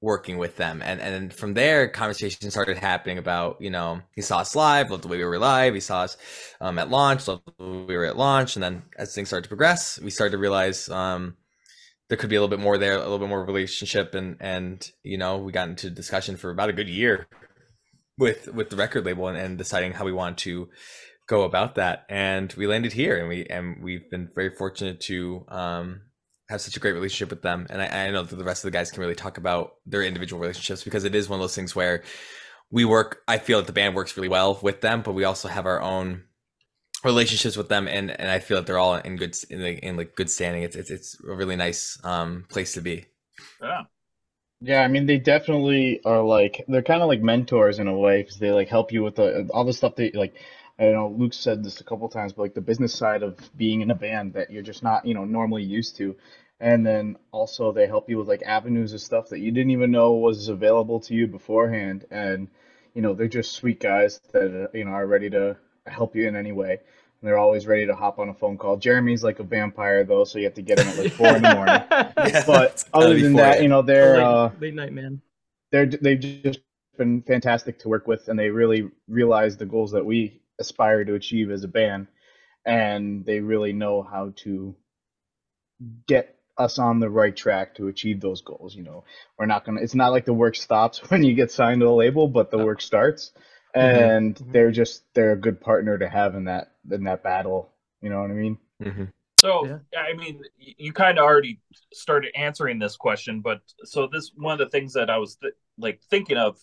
[SPEAKER 4] working with them. And and from there conversation started happening about you know he saw us live loved the way we were live. He saw us um, at launch loved the way we were at launch. And then as things started to progress we started to realize um there could be a little bit more there a little bit more relationship. And and you know we got into discussion for about a good year with with the record label and, and deciding how we want to go about that. And we landed here and we and we've been very fortunate to um have such a great relationship with them. And I, I know that the rest of the guys can really talk about their individual relationships because it is one of those things where we work i feel that the band works really well with them but we also have our own relationships with them. And and i feel that they're all in good in, like in like good standing. It's it's, it's a really nice um place to be.
[SPEAKER 1] Yeah.
[SPEAKER 2] Yeah, I mean, they definitely are like they're kind of like mentors in a way because they like help you with the all the stuff that like I know Luke said this a couple times, but like the business side of being in a band that you're just not, you know, normally used to. And then also they help you with like avenues of stuff that you didn't even know was available to you beforehand. And you know, they're just sweet guys that uh, you know are ready to help you in any way. And they're always ready to hop on a phone call. Jeremy's like a vampire though, so you have to get him at like four in the morning.
[SPEAKER 4] Yeah,
[SPEAKER 2] But other than that,
[SPEAKER 4] you.
[SPEAKER 2] you know, they're
[SPEAKER 6] late,
[SPEAKER 2] uh
[SPEAKER 6] late night man.
[SPEAKER 2] they're they've just been fantastic to work with, and they really realize the goals that we aspire to achieve as a band, and they really know how to get us on the right track to achieve those goals. You know, we're not gonna. It's not like the work stops when you get signed to a label, but the work starts,
[SPEAKER 4] Mhm.
[SPEAKER 2] and
[SPEAKER 6] Mhm.
[SPEAKER 2] they're just they're a good partner to have in that in that battle. You know what I mean?
[SPEAKER 4] Mhm.
[SPEAKER 1] So,
[SPEAKER 6] Yeah.
[SPEAKER 1] I mean, you kind of already started answering this question, but so this one of the things that I was th- like thinking of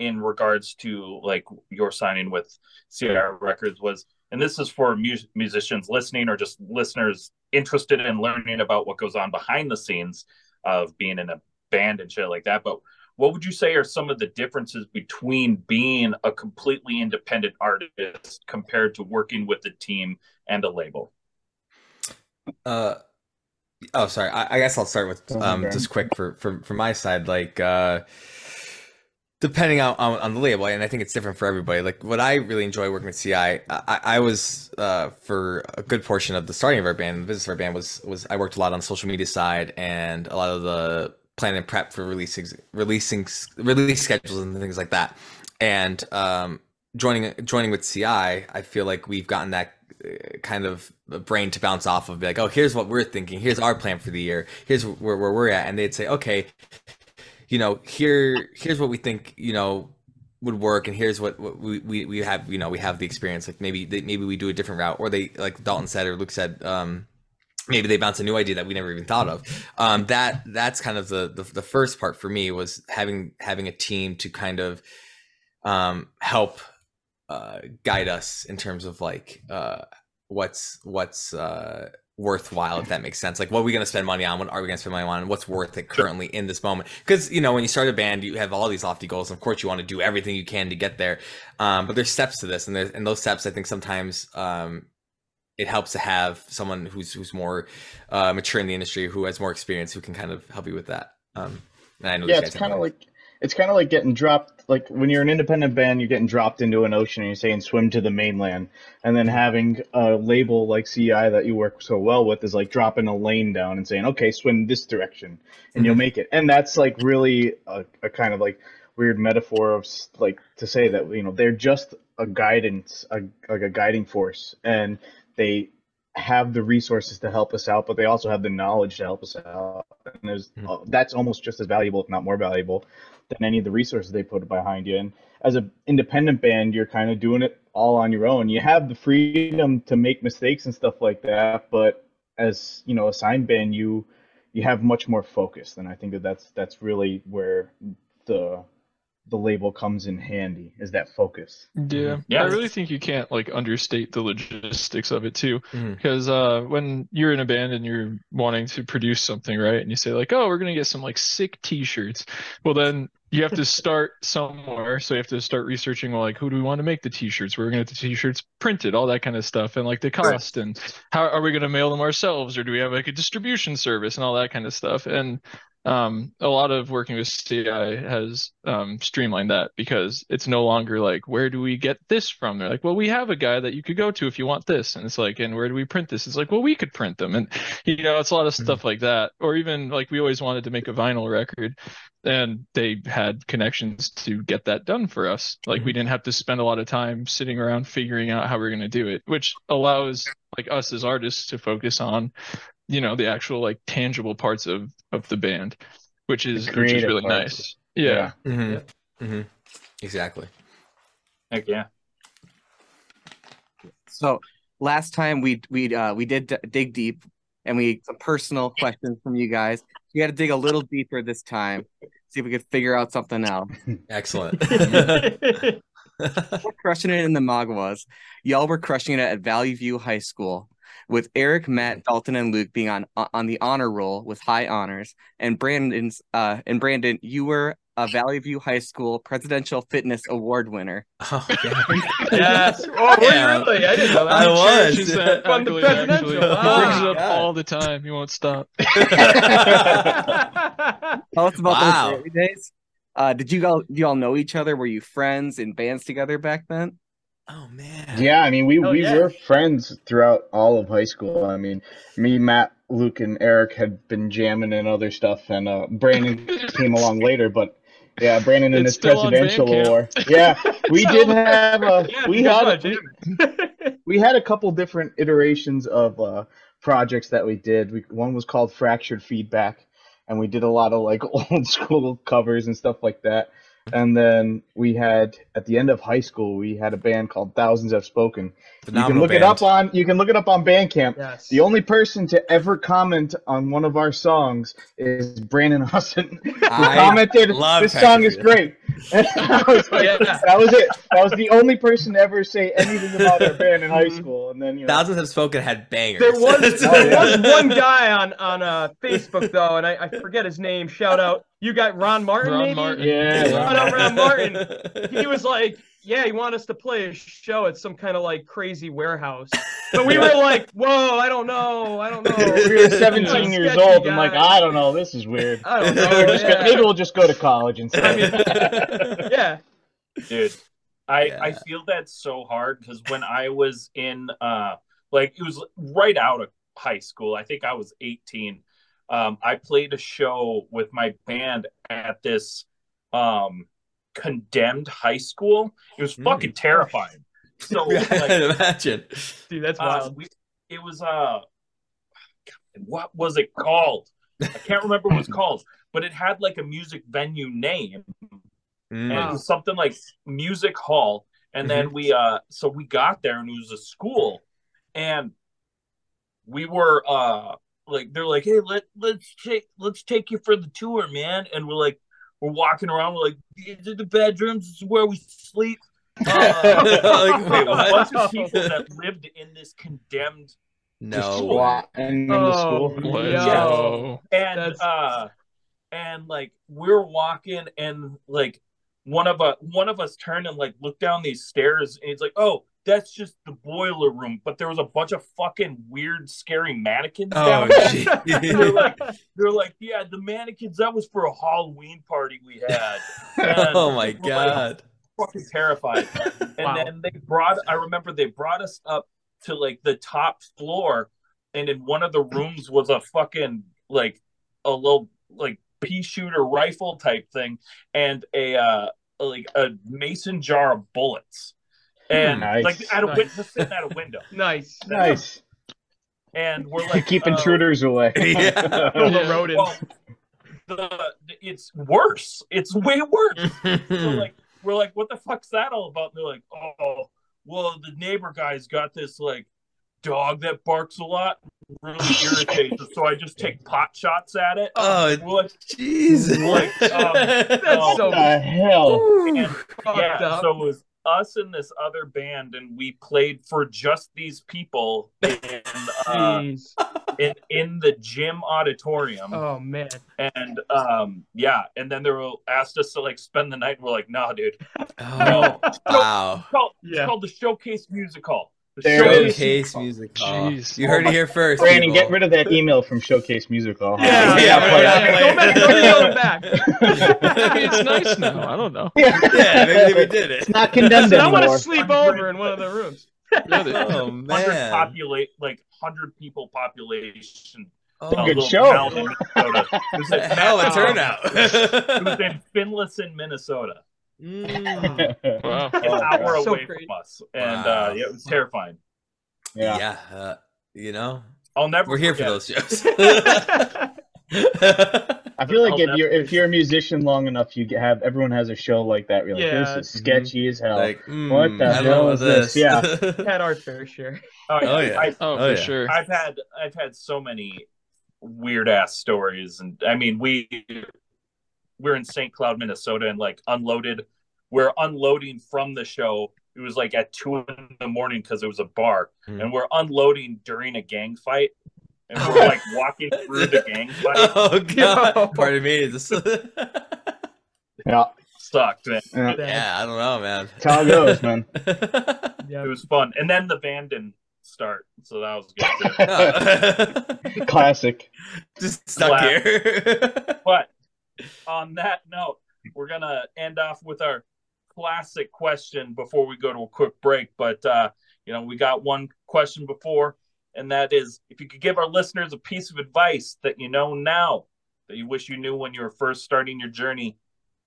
[SPEAKER 1] in regards to like your signing with CI Records was, and this is for mu- musicians listening or just listeners interested in learning about what goes on behind the scenes of being in a band and shit like that. But what would you say are some of the differences between being a completely independent artist compared to working with a team and a label?
[SPEAKER 4] Uh, oh, sorry. I, I guess I'll start with um just quick for for for my side. Like, uh, depending on, on on the label, and I think it's different for everybody. Like, what I really enjoy working with CI, I, I, was uh for a good portion of the starting of our band, the business of our band was was I worked a lot on the social media side and a lot of the plan and prep for releasing releasing release schedules and things like that. And um, joining joining with CI, I feel like we've gotten that uh, kind of brain to bounce off of. Be like, oh, here's what we're thinking. Here's our plan for the year. Here's where, where we're at, and they'd say, okay, you know, here here's what we think, you know, would work, and here's what, what we, we we have, you know, we have the experience. Like maybe they, maybe we do a different route, or they like Dalton said or Luke said. um maybe they bounce a new idea that we never even thought of. Um, that that's kind of the, the the first part for me was having having a team to kind of um, help uh, guide us in terms of like uh, what's what's uh, worthwhile if that makes sense. Like what are we going to spend money on? What are we going to spend money on? What's worth it currently in this moment? Because you know when you start a band, you have all these lofty goals. And of course, you want to do everything you can to get there. Um, but there's steps to this, and there's and those steps I think sometimes um, it helps to have someone who's who's more uh, mature in the industry, who has more experience, who can kind of help you with that. Um, and I know
[SPEAKER 2] Yeah, it's kind of like it's kind of like getting dropped. Like when you're an independent band, you're getting dropped into an ocean and you're saying swim to the mainland, and then having a label like CI that you work so well with is like dropping a lane down and saying, okay, swim this direction, and you'll
[SPEAKER 4] Mhm.
[SPEAKER 2] make it. And that's like really a, a kind of like weird metaphor of like to say that you know they're just a guidance, a, like a guiding force, and they have the resources to help us out, but they also have the knowledge to help us out. And there's
[SPEAKER 4] Mhm.
[SPEAKER 2] uh, that's almost just as valuable, if not more valuable, than any of the resources they put behind you. And as an independent band, you're kind of doing it all on your own. You have the freedom to make mistakes and stuff like that, but as you know, a signed band, you you have much more focus. And I think that that's that's really where the the label comes in handy is that focus.
[SPEAKER 3] Yeah,
[SPEAKER 1] Yeah.
[SPEAKER 3] I really think you can't like understate the logistics of it too,
[SPEAKER 4] Mhm.
[SPEAKER 3] because uh, when you're in a band and you're wanting to produce something, right, and you say like, "Oh, we're gonna get some like sick T-shirts," well then you have to start somewhere, so you have to start researching well, like who do we want to make the T-shirts? We're gonna get the T-shirts printed, all that kind of stuff, and like the cost, and how are we gonna mail them ourselves, or do we have like a distribution service and all that kind of stuff, and um, a lot of working with CI has um, streamlined that because it's no longer like, where do we get this from? They're like, well, we have a guy that you could go to if you want this. And it's like, and where do we print this? It's like, well, we could print them. And, you know, it's a lot of stuff like that. Or even like we always wanted to make a vinyl record and they had connections to get that done for us. Like we didn't have to spend a lot of time sitting around figuring out how we're going to do it, which allows like us as artists to focus on you know the actual like tangible parts of of the band which is which is really
[SPEAKER 2] parts.
[SPEAKER 3] nice yeah,
[SPEAKER 4] Mhm. Mhm. Exactly.
[SPEAKER 1] Heck yeah.
[SPEAKER 5] So last time we we uh we did d- dig deep and we some personal questions from you guys. We got to dig a little deeper this time. See if we could figure out something else.
[SPEAKER 4] Excellent.
[SPEAKER 5] We're crushing it in the Maguas. Y'all were crushing it at Valley View High School, with Eric, Matt, Dalton, and Luke being on on the honor roll with high honors, and Brandon's uh and Brandon, you were a Valley View High School Presidential Fitness Award winner.
[SPEAKER 4] Oh, yeah.
[SPEAKER 6] Yes. Oh, were
[SPEAKER 4] Yeah.
[SPEAKER 6] you really? I didn't know
[SPEAKER 4] I
[SPEAKER 6] that.
[SPEAKER 4] was.
[SPEAKER 3] Cherishes that
[SPEAKER 6] From the
[SPEAKER 3] accolade, actually.
[SPEAKER 6] presidential.
[SPEAKER 3] He brings it
[SPEAKER 6] Wow.
[SPEAKER 3] up all the time he won't stop
[SPEAKER 5] Tell us about
[SPEAKER 4] Wow.
[SPEAKER 5] those early days. Uh, did you all do you all know each other? Were you friends in bands together back then?
[SPEAKER 4] Oh man.
[SPEAKER 2] Yeah, I mean, we,
[SPEAKER 6] Oh,
[SPEAKER 2] we
[SPEAKER 6] yeah.
[SPEAKER 2] were friends throughout all of high school. I mean, me, Matt, Luke, and Eric had been jamming and other stuff, and uh, Brandon came along later. But yeah, Brandon and
[SPEAKER 3] It's
[SPEAKER 2] his presidential award. Yeah, we did have a
[SPEAKER 6] Yeah,
[SPEAKER 2] we had a, we had a couple different iterations of uh, projects that we did. We, one was called Fractured Feedback, and we did a lot of like old school covers and stuff like that. And then we had at the end of high school, we had a band called Thousands Have Spoken. you can
[SPEAKER 4] Phenomenal
[SPEAKER 2] look it up on you can look it up on Bandcamp.
[SPEAKER 6] Yes.
[SPEAKER 2] The only person to ever comment on one of our songs is Brandon Austin, who
[SPEAKER 4] I
[SPEAKER 2] commented,
[SPEAKER 4] love
[SPEAKER 2] "This song is
[SPEAKER 4] Fractured
[SPEAKER 2] great." And I was like,
[SPEAKER 6] Yeah.
[SPEAKER 2] that was it. That was the only person to ever say anything about our band in high
[SPEAKER 6] Mhm.
[SPEAKER 2] school. And then you know,
[SPEAKER 4] Thousands have spoken had bangers.
[SPEAKER 6] There was
[SPEAKER 2] Oh,
[SPEAKER 6] there was one guy on on uh, Facebook though, and I, I forget his name. Shout out, you got Ron Martin.
[SPEAKER 3] Ron
[SPEAKER 6] maybe?
[SPEAKER 3] Martin.
[SPEAKER 2] yeah,
[SPEAKER 6] Shout out Ron Martin. He was like, "Yeah, he wanted us to play a show at some kind of like crazy warehouse." But we were like, "Whoa, I don't know, I don't know."
[SPEAKER 2] we were 17
[SPEAKER 6] Like,
[SPEAKER 2] years
[SPEAKER 6] sketchy
[SPEAKER 2] old. I'm like. I don't know, this is weird.
[SPEAKER 6] I don't
[SPEAKER 2] Maybe
[SPEAKER 6] know.
[SPEAKER 2] we'll just go,
[SPEAKER 6] yeah.
[SPEAKER 2] maybe we'll just go to college
[SPEAKER 6] I
[SPEAKER 2] instead.
[SPEAKER 6] mean, yeah.
[SPEAKER 1] dude i
[SPEAKER 4] Yeah.
[SPEAKER 1] i feel that so hard because when i was in uh like it was right out of high school i think i was 18 um i played a show with my band at this um condemned high school. It was
[SPEAKER 4] Mm.
[SPEAKER 1] fucking terrifying. So like
[SPEAKER 4] Imagine.
[SPEAKER 6] Dude, that's
[SPEAKER 1] uh, we, it was uh what was it called? I can't remember what it was called but it had like a music venue name. And
[SPEAKER 4] Mm.
[SPEAKER 1] it was something like music hall. And then we uh so we got there and it was a school. And we were uh like they're like hey let let's take let's take you for the tour man. And we're like we're walking around we're like these are the bedrooms this is where we sleep uh,
[SPEAKER 4] Like, wait,
[SPEAKER 1] a
[SPEAKER 4] what?
[SPEAKER 1] bunch of people that lived in this condemned
[SPEAKER 4] No.
[SPEAKER 2] Squat in the
[SPEAKER 6] Oh,
[SPEAKER 2] school.
[SPEAKER 3] Let's
[SPEAKER 6] Yeah.
[SPEAKER 1] and
[SPEAKER 6] That's-
[SPEAKER 1] uh and like we're walking and like one of a one of us turned and like looked down these stairs and he's like oh that's just the boiler room but there was a bunch of fucking weird scary mannequins
[SPEAKER 4] Oh,
[SPEAKER 1] down there. they're like they're like yeah the mannequins that was for a halloween party we had. And
[SPEAKER 4] oh my
[SPEAKER 1] we're like,
[SPEAKER 4] god.
[SPEAKER 1] fucking terrified. And
[SPEAKER 6] Wow.
[SPEAKER 1] then they brought i remember they brought us up to like the top floor and in one of the rooms was a fucking like a little like pea shooter rifle type thing and a uh like a mason jar of bullets and
[SPEAKER 2] Nice.
[SPEAKER 1] like at a
[SPEAKER 6] Nice.
[SPEAKER 1] window just sitting at a window
[SPEAKER 6] Nice.
[SPEAKER 2] Nice.
[SPEAKER 1] and we're like
[SPEAKER 2] Keep
[SPEAKER 1] uh,
[SPEAKER 2] intruders away.
[SPEAKER 4] Yeah.
[SPEAKER 6] The
[SPEAKER 3] Yeah.
[SPEAKER 6] rodents.
[SPEAKER 1] well, the it's worse it's way worse so like we're like, what the fuck's that all about? And they're like, oh, well, the neighbor guy's got this like dog that barks a lot really irritates us. So I just take pot shots at it.
[SPEAKER 4] Oh,
[SPEAKER 1] Well, like,
[SPEAKER 4] jeez.
[SPEAKER 1] like, um,
[SPEAKER 6] That's
[SPEAKER 1] Oh.
[SPEAKER 6] so
[SPEAKER 2] the hell?
[SPEAKER 1] and yeah,
[SPEAKER 6] up.
[SPEAKER 1] so it was us and this other band, and we played for just these people in uh, in, in the gym auditorium.
[SPEAKER 6] Oh man.
[SPEAKER 1] And um, yeah, and then they were asked us to like spend the night. And we're like, nah, dude.
[SPEAKER 4] Oh, wow.
[SPEAKER 1] It's called, it's
[SPEAKER 6] Yeah.
[SPEAKER 1] called the Showcase Musical. The
[SPEAKER 2] There it is.
[SPEAKER 4] Showcase music. hall.
[SPEAKER 3] Jeez.
[SPEAKER 4] You heard it here first.
[SPEAKER 2] Brandon,
[SPEAKER 4] people.
[SPEAKER 2] get rid of that email from Showcase Musical. huh?
[SPEAKER 6] Yeah,
[SPEAKER 4] Yeah,
[SPEAKER 6] yeah,
[SPEAKER 4] we're
[SPEAKER 6] yeah,
[SPEAKER 4] not
[SPEAKER 6] yeah. Go back, go it back.
[SPEAKER 3] Maybe it's nice now. I don't know.
[SPEAKER 4] Yeah, maybe we did it.
[SPEAKER 2] It's not condemned
[SPEAKER 6] I want to sleep over in one of the rooms.
[SPEAKER 3] Yeah, they-
[SPEAKER 4] Oh
[SPEAKER 1] hundred
[SPEAKER 4] man.
[SPEAKER 1] populate like hundred people population.
[SPEAKER 4] Oh,
[SPEAKER 2] Good show.
[SPEAKER 1] town in Minnesota. It was, in-
[SPEAKER 4] Hell of a turnout.
[SPEAKER 1] it was in Finlayson, Minnesota.
[SPEAKER 4] Mm.
[SPEAKER 3] wow.
[SPEAKER 1] An
[SPEAKER 2] Oh,
[SPEAKER 1] hour
[SPEAKER 6] So
[SPEAKER 1] away
[SPEAKER 6] great.
[SPEAKER 1] from us, and
[SPEAKER 4] Wow.
[SPEAKER 1] uh, yeah, it was terrifying.
[SPEAKER 2] yeah.
[SPEAKER 4] Yeah, uh, you know,
[SPEAKER 1] I'll never.
[SPEAKER 4] we're here for those shows.
[SPEAKER 2] I feel like
[SPEAKER 1] I'll
[SPEAKER 2] if
[SPEAKER 1] never-
[SPEAKER 2] you're if you're a musician long enough, you have everyone has a show like that. You're like,
[SPEAKER 6] Yeah.
[SPEAKER 2] this is sketchy as hell.
[SPEAKER 4] like, mm,
[SPEAKER 2] What the
[SPEAKER 4] I
[SPEAKER 2] hell
[SPEAKER 4] know
[SPEAKER 2] is this?
[SPEAKER 4] Yeah.
[SPEAKER 6] Had our fair share.
[SPEAKER 1] Oh,
[SPEAKER 4] Oh, yeah.
[SPEAKER 1] I,
[SPEAKER 3] Oh,
[SPEAKER 4] Oh,
[SPEAKER 3] for
[SPEAKER 4] yeah.
[SPEAKER 3] sure.
[SPEAKER 1] I've had I've had so many weird ass stories, and I mean we we're in St. Cloud, Minnesota, and like unloaded. We're unloading from the show. It was like at two in the morning because it was a bar,
[SPEAKER 4] Hmm.
[SPEAKER 1] and we're unloading during a gang fight, and we're like walking through the gang fight.
[SPEAKER 4] Oh god.
[SPEAKER 6] Yo.
[SPEAKER 4] Pardon me. This...
[SPEAKER 2] Yeah,
[SPEAKER 1] Sucked, man.
[SPEAKER 2] yeah.
[SPEAKER 4] yeah, I don't know, man.
[SPEAKER 2] That's how it goes, man.
[SPEAKER 6] Yeah.
[SPEAKER 1] It was fun, and then the van didn't start, so that was good too.
[SPEAKER 2] Classic.
[SPEAKER 4] Just stuck
[SPEAKER 1] Wow.
[SPEAKER 4] here.
[SPEAKER 1] But on that note, we're gonna end off with our classic question before we go to a quick break. But uh, you know, we got one question before, and that is if you could give our listeners a piece of advice that you know now that you wish you knew when you were first starting your journey,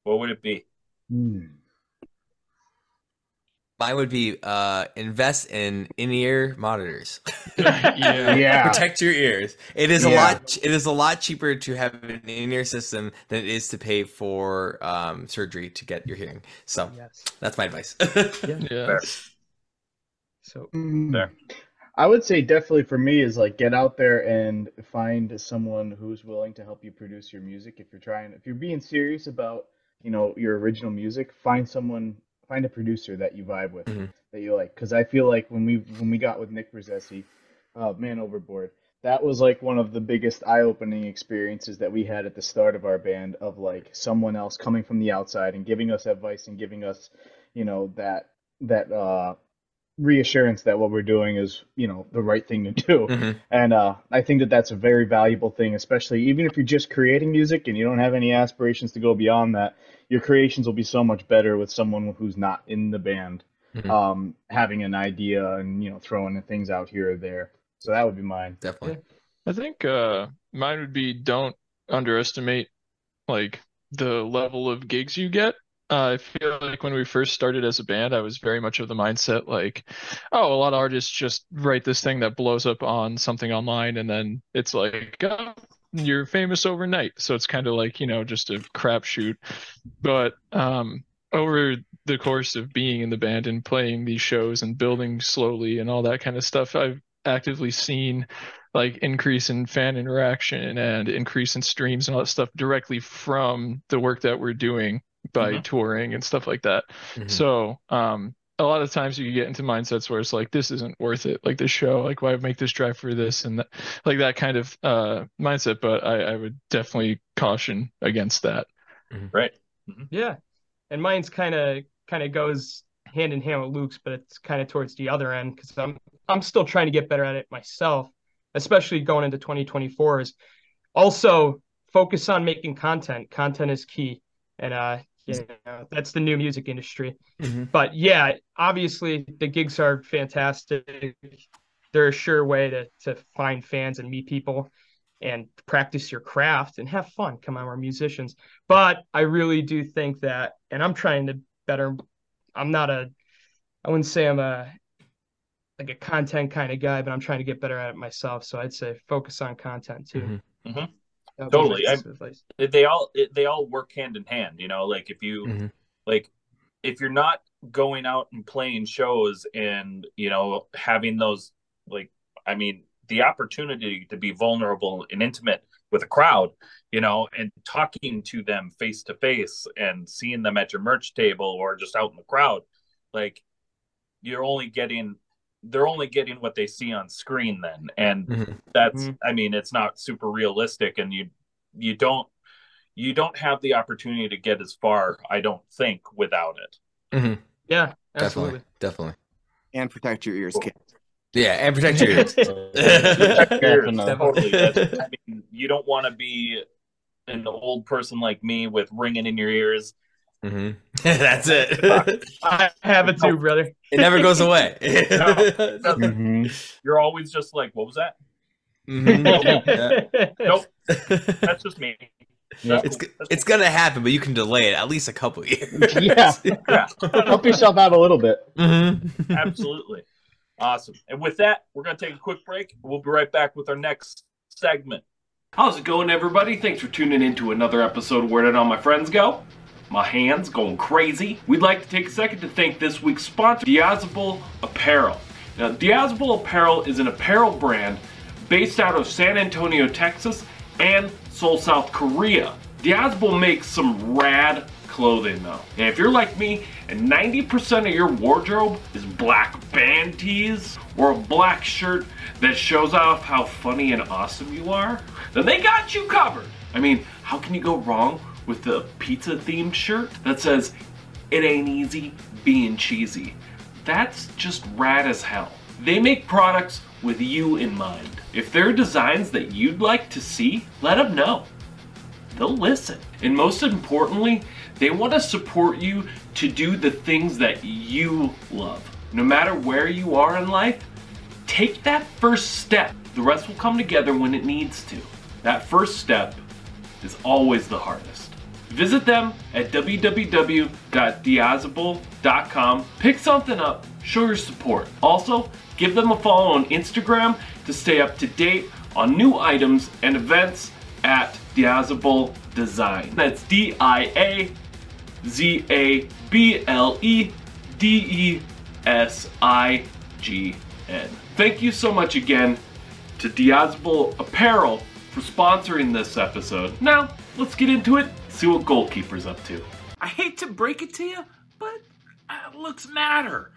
[SPEAKER 1] what would it be?
[SPEAKER 2] Hmm.
[SPEAKER 4] Mine would be uh, invest in in-ear monitors.
[SPEAKER 3] yeah.
[SPEAKER 2] Yeah.
[SPEAKER 4] Protect your ears. It is a lot. It is a lot cheaper to have an in-ear system than it is to pay for um, surgery to get your hearing. So
[SPEAKER 6] Yes.
[SPEAKER 4] that's my advice.
[SPEAKER 3] Yeah.
[SPEAKER 1] Fair.
[SPEAKER 6] So
[SPEAKER 2] Hmm.
[SPEAKER 1] There.
[SPEAKER 2] I would say definitely for me is like get out there and find someone who's willing to help you produce your music. If you're trying, if you're being serious about, you know, your original music, find someone, find a producer that you vibe with,
[SPEAKER 4] mm-hmm.
[SPEAKER 2] that you like. Because I feel like when we when we got with Nik Bruzzese, uh, Man Overboard, that was like one of the biggest eye-opening experiences that we had at the start of our band of like someone else coming from the outside and giving us advice and giving us, you know, that that uh reassurance that what we're doing is you know the right thing to do
[SPEAKER 4] Mhm.
[SPEAKER 2] and uh, i think that that's a very valuable thing especially even if you're just creating music and you don't have any aspirations to go beyond that your creations will be so much better with someone who's not in the band
[SPEAKER 4] Mhm.
[SPEAKER 2] um, having an idea and you know throwing things out here or there so that would be mine
[SPEAKER 4] Definitely.
[SPEAKER 3] I think uh mine would be don't underestimate like the level of gigs you get. Uh, I feel like when we first started as a band, I was very much of the mindset like, oh, a lot of artists just write this thing that blows up on something online, and then it's like, oh, you're famous overnight. So it's kind of like, you know, just a crapshoot. But um, over the course of being in the band and playing these shows and building slowly and all that kind of stuff, I've actively seen like increase in fan interaction and increase in streams and all that stuff directly from the work that we're doing by
[SPEAKER 1] Mhm.
[SPEAKER 3] touring and stuff like that.
[SPEAKER 4] Mhm.
[SPEAKER 3] So, um, a lot of times you get into mindsets where it's like, this isn't worth it. Like this show, like why make this drive for this and that, like that kind of uh, mindset. But I, I would definitely caution against that.
[SPEAKER 1] Right.
[SPEAKER 6] yeah, and mine's kind of kind of goes hand in hand with Luke's, but it's kind of towards the other end because I'm I'm still trying to get better at it myself, especially going into 2024. Is also focus on making content. Content is key, and uh, you know that's the new music industry.
[SPEAKER 4] Mhm.
[SPEAKER 6] But yeah, obviously the gigs are fantastic. They're a sure way to to find fans and meet people and practice your craft and have fun. Come on, we're musicians. But I really do think that, and I'm trying to better. I'm not a, I wouldn't say I'm a, like a content kind of guy, but I'm trying to get better at it myself. So I'd say focus on content too.
[SPEAKER 4] Mhm.
[SPEAKER 1] Mhm.
[SPEAKER 6] That would be my
[SPEAKER 1] Totally.
[SPEAKER 6] piece of advice.
[SPEAKER 1] They all they all work hand in hand. You know, like if you
[SPEAKER 4] Mhm.
[SPEAKER 1] like if you're not going out and playing shows and you know having those like I mean, the opportunity to be vulnerable and intimate with a crowd, you know, and talking to them face to face and seeing them at your merch table or just out in the crowd, like you're only getting they're only getting what they see on screen then and
[SPEAKER 4] Mhm.
[SPEAKER 1] that's
[SPEAKER 6] Mhm.
[SPEAKER 1] i mean it's not super realistic and you you don't you don't have the opportunity to get as far i don't think without it
[SPEAKER 4] Mhm.
[SPEAKER 6] Yeah,
[SPEAKER 4] Definitely.
[SPEAKER 6] absolutely.
[SPEAKER 4] Definitely.
[SPEAKER 5] And protect your ears, kid.
[SPEAKER 4] Yeah, and protect your ears.
[SPEAKER 2] Definitely.
[SPEAKER 1] Totally. I mean, you don't want to be an old person like me with ringing in your ears.
[SPEAKER 4] Hmm That's it.
[SPEAKER 6] I have it too, brother.
[SPEAKER 4] it never goes away.
[SPEAKER 2] Mhm.
[SPEAKER 1] You're always just like, "What was that?"
[SPEAKER 4] Mhm. Yeah.
[SPEAKER 1] Nope, that's just me.
[SPEAKER 2] Yeah.
[SPEAKER 4] It's
[SPEAKER 1] cool.
[SPEAKER 4] g-
[SPEAKER 1] That's
[SPEAKER 4] it's gonna happen, but you can delay it at least a couple years.
[SPEAKER 2] Yeah.
[SPEAKER 1] Yeah.
[SPEAKER 2] Help yourself out a little bit.
[SPEAKER 4] Mhm.
[SPEAKER 1] Absolutely. Awesome. And with that, we're going to take a quick break. We'll be right back with our next segment.
[SPEAKER 7] How's it going, everybody? Thanks for tuning in to another episode of Where Did All My Friends Go? My hands going crazy. We'd like to take a second to thank this week's sponsor, Diazable Apparel. Now, Diazable Apparel is an apparel brand based out of San Antonio, Texas, and Seoul, South Korea. Diazable makes some rad clothing though. And if you're like me and 90% of your wardrobe is black band tees or a black shirt that shows off how funny and awesome you are, then they got you covered. I mean, how can you go wrong with the pizza themed shirt that says, It ain't easy being cheesy? That's just rad as hell. They make products with you in mind. If there are designs that you'd like to see, let them know they'll listen. And most importantly, they want to support you to do the things that you love. No matter where you are in life, take that first step. The rest will come together when it needs to. That first step is always the hardest. Visit them at www.diazable.com. Pick something up, show your support. Also, give them a follow on Instagram to stay up to date on new items and events at Diazable Design. That's D I A Z A B L E D E S I G N. Thank you so much again to Diazable Apparel for sponsoring this episode. Now, let's get into it, see what Goalkeeper's up to. I hate to break it to you, but uh, looks matter.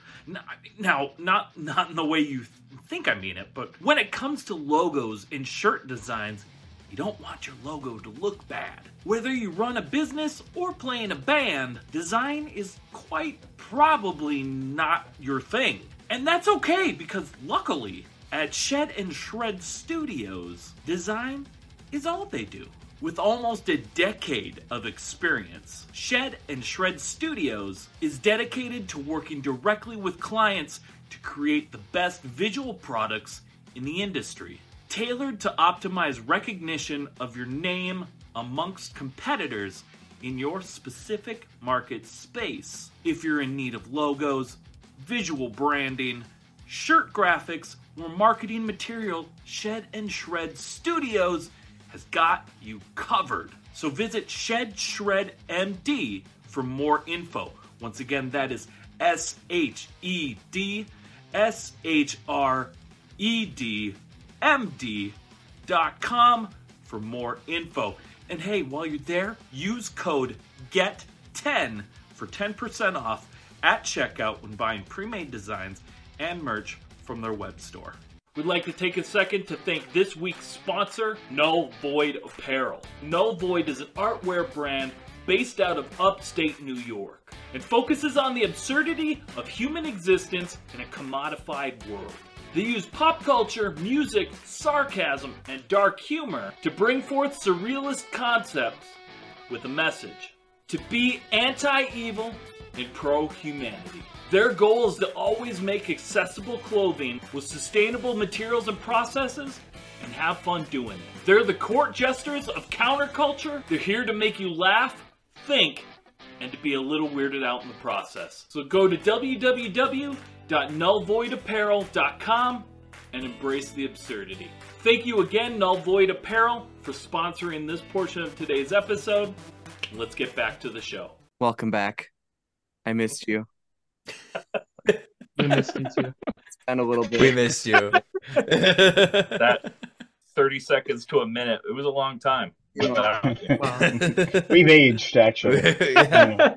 [SPEAKER 7] Now, not not in the way you think I mean it, but when it comes to logos and shirt designs, you don't want your logo to look bad. Whether you run a business or play in a band, design is quite probably not your thing. And that's okay because luckily, at Shed and Shred Studios, design is all they do. With almost a decade of experience, Shed and Shred Studios is dedicated to working directly with clients to create the best visual products in the industry, tailored to optimize recognition of your name amongst competitors in your specific market space. If you're in need of logos, visual branding, shirt graphics, or marketing material, Shed and Shred Studios has got you covered. So visit Shed Shred MD for more info. Once again, that is S H E D S H R E D M D dot com for more info. And hey, while you're there, use code GET10 for 10% off at checkout when buying pre-made designs and merch from their web store. We'd like to take a second to thank this week's sponsor, Null Void Apparel. Null Void is an artwear brand based out of upstate New York and focuses on the absurdity of human existence in a commodified world. They use pop culture, music, sarcasm, and dark humor to bring forth surrealist concepts with a message to be anti evil and pro humanity. Their goal is to always make accessible clothing with sustainable materials and processes and have fun doing it. They're the court jesters of counterculture. They're here to make you laugh, think, and to be a little weirded out in the process. So go to www.nullvoidapparel.com and embrace the absurdity. Thank you again, Null Void Apparel, for sponsoring this portion of today's episode. Let's get back to the show.
[SPEAKER 5] Welcome back. I missed you.
[SPEAKER 6] We missed you too.
[SPEAKER 5] It's been a little bit.
[SPEAKER 4] We missed you.
[SPEAKER 1] That 30 seconds to a minute. It was a long time. But, uh,
[SPEAKER 2] We've aged, actually.
[SPEAKER 4] yeah.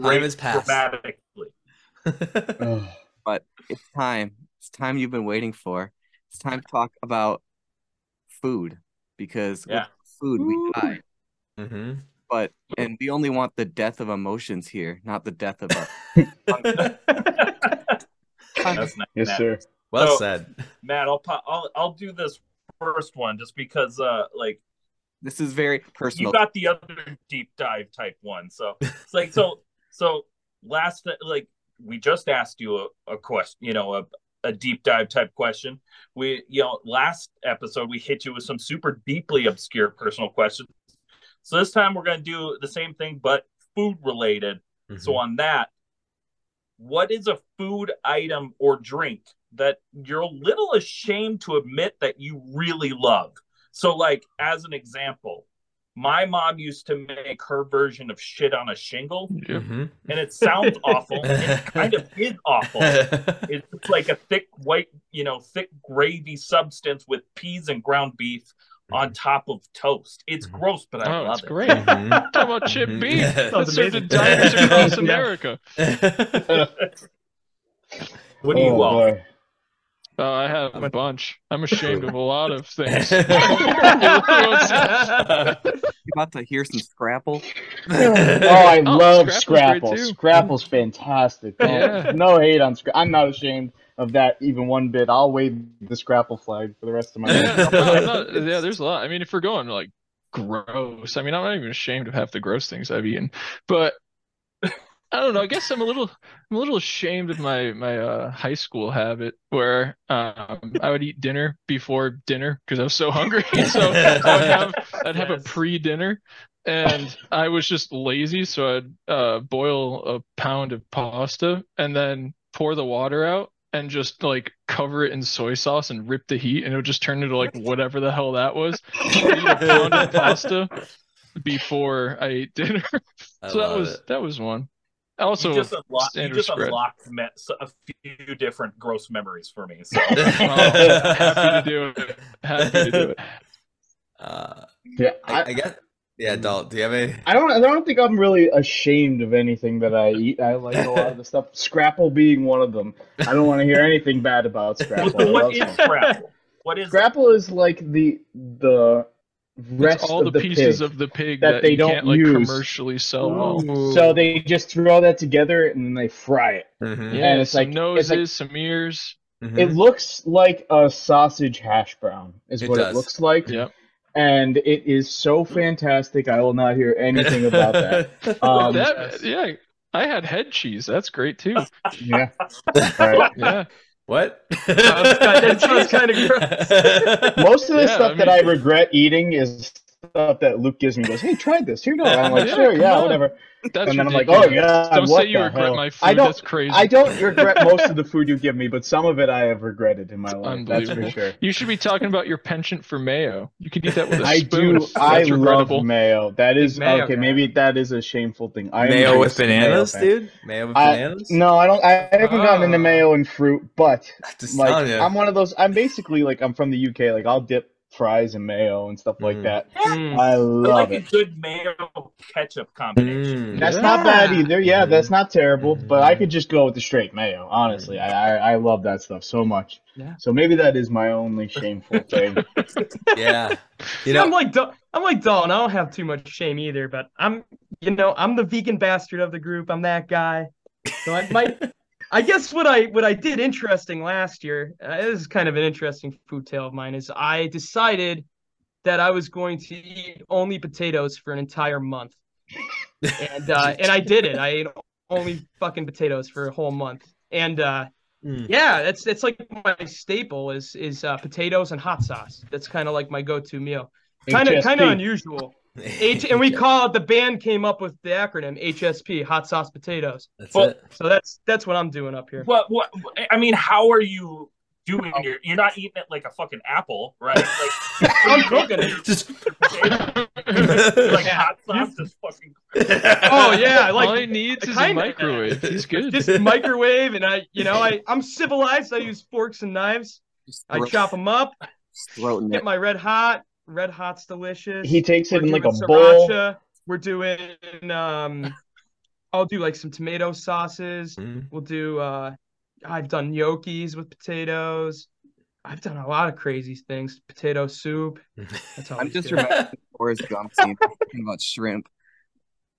[SPEAKER 4] Time has passed.
[SPEAKER 1] dramatically.
[SPEAKER 5] But it's time. It's time you've been waiting for. It's time to talk about food because
[SPEAKER 1] Yeah.
[SPEAKER 5] with food we die.
[SPEAKER 4] hmm
[SPEAKER 5] But and we only want the death of emotions here, not the death of a.
[SPEAKER 1] That's not
[SPEAKER 2] yes,
[SPEAKER 1] Matt.
[SPEAKER 2] sir.
[SPEAKER 4] Well
[SPEAKER 1] So-
[SPEAKER 4] said.
[SPEAKER 1] Matt, I'll, I'll I'll do this first one just because uh like
[SPEAKER 5] This is very personal.
[SPEAKER 1] you got the other deep dive type one. So it's like so so last like we just asked you a, a question, you know, a a deep dive type question. We you know last episode we hit you with some super deeply obscure personal questions. So this time we're gonna do the same thing but food related. So
[SPEAKER 4] Mhm.
[SPEAKER 1] on that, what is a food item or drink that you're a little ashamed to admit that you really love? So, like as an example, my mom used to make her version of shit on a shingle.
[SPEAKER 4] Mhm.
[SPEAKER 1] and it sounds awful. and it kind of is awful. It's like a thick white, you know, thick gravy substance with peas and ground beef on top of toast. It's
[SPEAKER 4] Mhm.
[SPEAKER 1] gross, but I
[SPEAKER 3] Oh,
[SPEAKER 1] love
[SPEAKER 3] it's
[SPEAKER 1] it.
[SPEAKER 3] great.
[SPEAKER 4] Mhm.
[SPEAKER 3] Talk about chip
[SPEAKER 4] Mhm.
[SPEAKER 3] beef.
[SPEAKER 4] Yeah.
[SPEAKER 3] That's served in diners across America.
[SPEAKER 1] What do you
[SPEAKER 2] oh,
[SPEAKER 1] love?
[SPEAKER 2] boy.
[SPEAKER 3] Oh, I have a bunch. I'm ashamed of a lot of things.
[SPEAKER 5] You about to hear some Scrapple?
[SPEAKER 2] Oh, I
[SPEAKER 3] Oh,
[SPEAKER 2] love
[SPEAKER 3] Scrapple's
[SPEAKER 2] Scrapple.
[SPEAKER 3] great.
[SPEAKER 2] Scrapple's fantastic. Oh,
[SPEAKER 3] Yeah.
[SPEAKER 2] No hate on Scrapple. I'm not ashamed of that even one bit. I'll wave the Scrapple flag for the rest of my
[SPEAKER 3] yeah,
[SPEAKER 2] life.
[SPEAKER 3] not- yeah, there's a lot. I mean, if we're going like gross, I mean, I'm not even ashamed of half the gross things I've eaten, but I don't know. I guess I'm a little, I'm a little ashamed of my my uh, high school habit where um, I would eat dinner before dinner because I was so hungry. so I'd have I'd have a pre-dinner, and I was just lazy, so I'd uh, boil a pound of pasta and then pour the water out and just like cover it in soy sauce and rip the heat, and it would just turn into like whatever the hell that was. I'd eat a pound of pasta before I ate dinner.
[SPEAKER 4] I
[SPEAKER 3] so that was
[SPEAKER 4] it.
[SPEAKER 3] that was one. Also,
[SPEAKER 1] you just, unlock, you just unlocked me- a few different gross memories for me. So
[SPEAKER 3] Well, happy to do it. Happy to do it.
[SPEAKER 4] Uh,
[SPEAKER 2] Yeah,
[SPEAKER 4] I,
[SPEAKER 2] I,
[SPEAKER 4] I guess. Yeah, Dalt. Do you have any?
[SPEAKER 2] I don't. I don't think I'm really ashamed of anything that I eat. I like a lot of the stuff. Scrapple being one of them. I don't want to hear anything bad about Scrapple. I
[SPEAKER 1] what
[SPEAKER 2] love Scrapple.
[SPEAKER 1] Scrapple? What is
[SPEAKER 2] Scrapple is like the the rest
[SPEAKER 3] It's all the
[SPEAKER 2] of the
[SPEAKER 3] pieces
[SPEAKER 2] pig.
[SPEAKER 3] of the pig
[SPEAKER 2] that
[SPEAKER 3] that,
[SPEAKER 2] they
[SPEAKER 3] you
[SPEAKER 2] don't
[SPEAKER 3] can't like
[SPEAKER 2] use.
[SPEAKER 3] commercially sell well.
[SPEAKER 2] So they just throw that together and then they fry it.
[SPEAKER 4] Mhm.
[SPEAKER 3] Yeah,
[SPEAKER 2] And it's
[SPEAKER 3] some
[SPEAKER 2] like-
[SPEAKER 3] noses,
[SPEAKER 2] it's like-
[SPEAKER 3] some ears.
[SPEAKER 4] Mhm.
[SPEAKER 2] It looks like a sausage hash brown, is
[SPEAKER 4] It
[SPEAKER 2] what
[SPEAKER 4] does.
[SPEAKER 2] it looks like.
[SPEAKER 3] Yep.
[SPEAKER 2] And it is so fantastic. I will not hear anything about that. Um,
[SPEAKER 3] that yeah, I had head cheese. That's great too.
[SPEAKER 2] yeah. All right.
[SPEAKER 3] Yeah.
[SPEAKER 4] what?
[SPEAKER 6] Sounds kind- that sounds kinda
[SPEAKER 4] gross.
[SPEAKER 2] Most of the
[SPEAKER 3] Yeah,
[SPEAKER 2] stuff
[SPEAKER 3] I
[SPEAKER 2] that I regret eating is stuff that Luke gives me. He goes, "Hey, try this. Here you go." I'm like,
[SPEAKER 3] Yeah,
[SPEAKER 2] "Sure, yeah,
[SPEAKER 3] on.
[SPEAKER 2] whatever."
[SPEAKER 3] That's
[SPEAKER 2] and then I'm like, "Oh yeah,
[SPEAKER 3] Don't
[SPEAKER 2] what
[SPEAKER 3] say you regret
[SPEAKER 2] hell?"
[SPEAKER 3] my food.
[SPEAKER 2] I don't.
[SPEAKER 3] That's crazy.
[SPEAKER 2] I don't regret most of the food you give me, but some of it I have regretted in my life. That's for sure.
[SPEAKER 3] You should be talking about your penchant for mayo. You could eat that with a
[SPEAKER 2] I
[SPEAKER 3] spoon.
[SPEAKER 2] I do.
[SPEAKER 3] if
[SPEAKER 2] I
[SPEAKER 3] That's
[SPEAKER 2] love
[SPEAKER 3] regrettable.
[SPEAKER 2] mayo. That is
[SPEAKER 6] mayo
[SPEAKER 2] okay.
[SPEAKER 6] guy.
[SPEAKER 2] Maybe that is a shameful thing. I
[SPEAKER 4] Mayo with bananas,
[SPEAKER 2] fan.
[SPEAKER 4] dude. Mayo with
[SPEAKER 2] I-
[SPEAKER 4] bananas.
[SPEAKER 2] No, I don't. I haven't gotten into
[SPEAKER 6] Oh.
[SPEAKER 2] mayo and fruit, but like. I'm one of those. I'm basically like I'm from the UK. Like I'll dip fries and mayo and stuff like
[SPEAKER 4] Mm.
[SPEAKER 2] that.
[SPEAKER 6] Mm.
[SPEAKER 2] I
[SPEAKER 1] I
[SPEAKER 2] love
[SPEAKER 1] like
[SPEAKER 2] it.
[SPEAKER 1] a good mayo ketchup combination.
[SPEAKER 4] Mm.
[SPEAKER 2] That's
[SPEAKER 3] Yeah.
[SPEAKER 2] not bad either. Yeah, that's not terrible. But
[SPEAKER 4] Mhm.
[SPEAKER 2] I could just go with the straight mayo. Honestly, I, I I love that stuff so much.
[SPEAKER 6] Yeah.
[SPEAKER 2] So maybe that is my only shameful thing.
[SPEAKER 4] Yeah. You
[SPEAKER 6] I'm like I'm like Dalton. I don't have too much shame either, but I'm you know I'm the vegan bastard of the group. I'm that guy. So I might. I guess what I what I did interesting last year. Uh, this is kind of an interesting food tale of mine. Is I decided that I was going to eat only potatoes for an entire month, and uh, and I did it. I ate only fucking potatoes for a whole month, and uh,
[SPEAKER 4] Mm.
[SPEAKER 6] yeah, that's that's like my staple is is uh, potatoes and hot sauce. That's kind of like my go-to meal. Kind of kind of unusual. H and we call it the band came up with the acronym HSP, hot sauce potatoes.
[SPEAKER 4] That's
[SPEAKER 1] Well,
[SPEAKER 4] it.
[SPEAKER 6] So that's that's what I'm doing up here.
[SPEAKER 1] What? What? I mean, how are you doing? Your, you're not eating it like a fucking apple, right? Like
[SPEAKER 6] I'm cooking it.
[SPEAKER 4] Just.
[SPEAKER 1] like hot sauce, just fucking.
[SPEAKER 6] Oh yeah, like
[SPEAKER 3] All he needs is a
[SPEAKER 6] kinda.
[SPEAKER 3] microwave. He's good.
[SPEAKER 6] just microwave, and I, you know, I I'm civilized. I use forks and knives.
[SPEAKER 5] Just
[SPEAKER 6] I chop them up.
[SPEAKER 5] just
[SPEAKER 6] Get
[SPEAKER 5] it.
[SPEAKER 6] my red hot. Red hot's delicious.
[SPEAKER 2] He takes it
[SPEAKER 6] We're
[SPEAKER 2] in like a
[SPEAKER 6] doing
[SPEAKER 2] bowl.
[SPEAKER 6] We're doing um I'll do like some tomato sauces.
[SPEAKER 4] Mm.
[SPEAKER 6] We'll do uh I've done gnocchis with potatoes. I've done a lot of crazy things. Potato soup. That's all
[SPEAKER 5] I'm just remembering Forrest Gump scene talking about shrimp.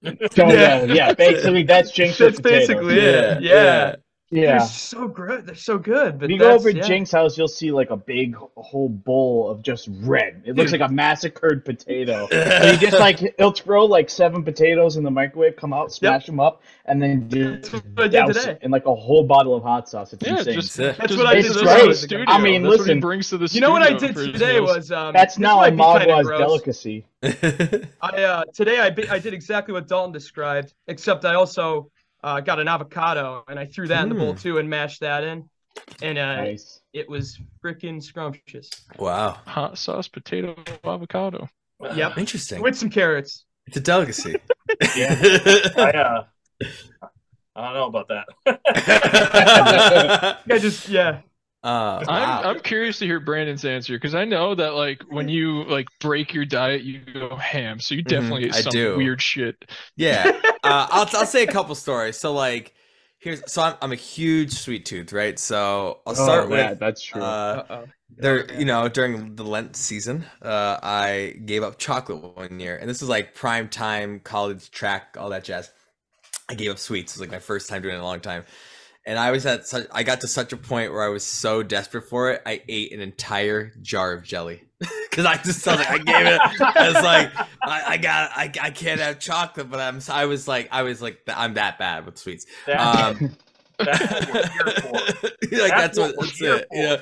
[SPEAKER 2] So, yeah, yeah, basically that's Jinx
[SPEAKER 6] That's
[SPEAKER 2] potatoes.
[SPEAKER 6] basically it. Yeah.
[SPEAKER 2] Yeah.
[SPEAKER 6] Yeah, they're so good. They're so good. But
[SPEAKER 2] If you go over to
[SPEAKER 6] yeah.
[SPEAKER 2] Jink's house, you'll see like a big whole bowl of just red. It looks like a massacred potato. So he just like he'll throw like seven potatoes in the microwave, come out, smash them up, and then
[SPEAKER 6] That's
[SPEAKER 2] just
[SPEAKER 6] what I did
[SPEAKER 2] douse
[SPEAKER 6] today.
[SPEAKER 2] it in like a whole bottle of hot sauce. It's
[SPEAKER 3] Yeah,
[SPEAKER 2] insane.
[SPEAKER 3] just,
[SPEAKER 4] That's
[SPEAKER 3] just
[SPEAKER 6] what I did
[SPEAKER 3] this
[SPEAKER 2] today.
[SPEAKER 3] to the
[SPEAKER 2] I mean,
[SPEAKER 3] That's what
[SPEAKER 2] listen,
[SPEAKER 3] he brings to the
[SPEAKER 6] You know what I did today was um
[SPEAKER 2] That's
[SPEAKER 6] this
[SPEAKER 2] now a
[SPEAKER 6] might be kinda
[SPEAKER 2] Maguas
[SPEAKER 6] gross.
[SPEAKER 2] delicacy.
[SPEAKER 6] I uh today I bi- I did exactly what Dalton described, except I also uh got an avocado and I threw that in the bowl
[SPEAKER 4] Mm.
[SPEAKER 6] too and mashed that in, and uh
[SPEAKER 2] Nice.
[SPEAKER 6] it was freaking scrumptious.
[SPEAKER 4] wow.
[SPEAKER 3] hot sauce potato avocado.
[SPEAKER 6] Yep,
[SPEAKER 4] Interesting.
[SPEAKER 6] with some carrots.
[SPEAKER 4] It's a delicacy.
[SPEAKER 1] I uh, I don't know about that.
[SPEAKER 6] Yeah, just yeah.
[SPEAKER 4] Uh,
[SPEAKER 3] I'm
[SPEAKER 4] wow.
[SPEAKER 3] I'm curious to hear Brandon's answer because I know that like when you like break your diet, you go ham. So you definitely
[SPEAKER 4] Mm-hmm.
[SPEAKER 3] Eat some
[SPEAKER 4] do.
[SPEAKER 3] weird shit.
[SPEAKER 4] Yeah. Uh, I'll I'll say a couple stories. So like, here's so I'm I'm a huge sweet tooth, right? So I'll start
[SPEAKER 2] oh,
[SPEAKER 4] with
[SPEAKER 2] yeah, that's true.
[SPEAKER 4] uh,
[SPEAKER 6] Uh-oh.
[SPEAKER 4] there you know during the lent season uh i gave up chocolate one year and this was like prime time college track all that jazz i gave up sweets it was like my first time doing it in a long time and i was at such i got to such a point where i was so desperate for it i ate an entire jar of jelly because i just felt like i gave it i was like i, I got I, I can't have chocolate but i'm i was like i was like i'm that bad with sweets
[SPEAKER 1] That,
[SPEAKER 4] um
[SPEAKER 1] that's what we're here for.
[SPEAKER 4] like
[SPEAKER 1] That's
[SPEAKER 4] that's, what,
[SPEAKER 1] what
[SPEAKER 4] that's it. You know,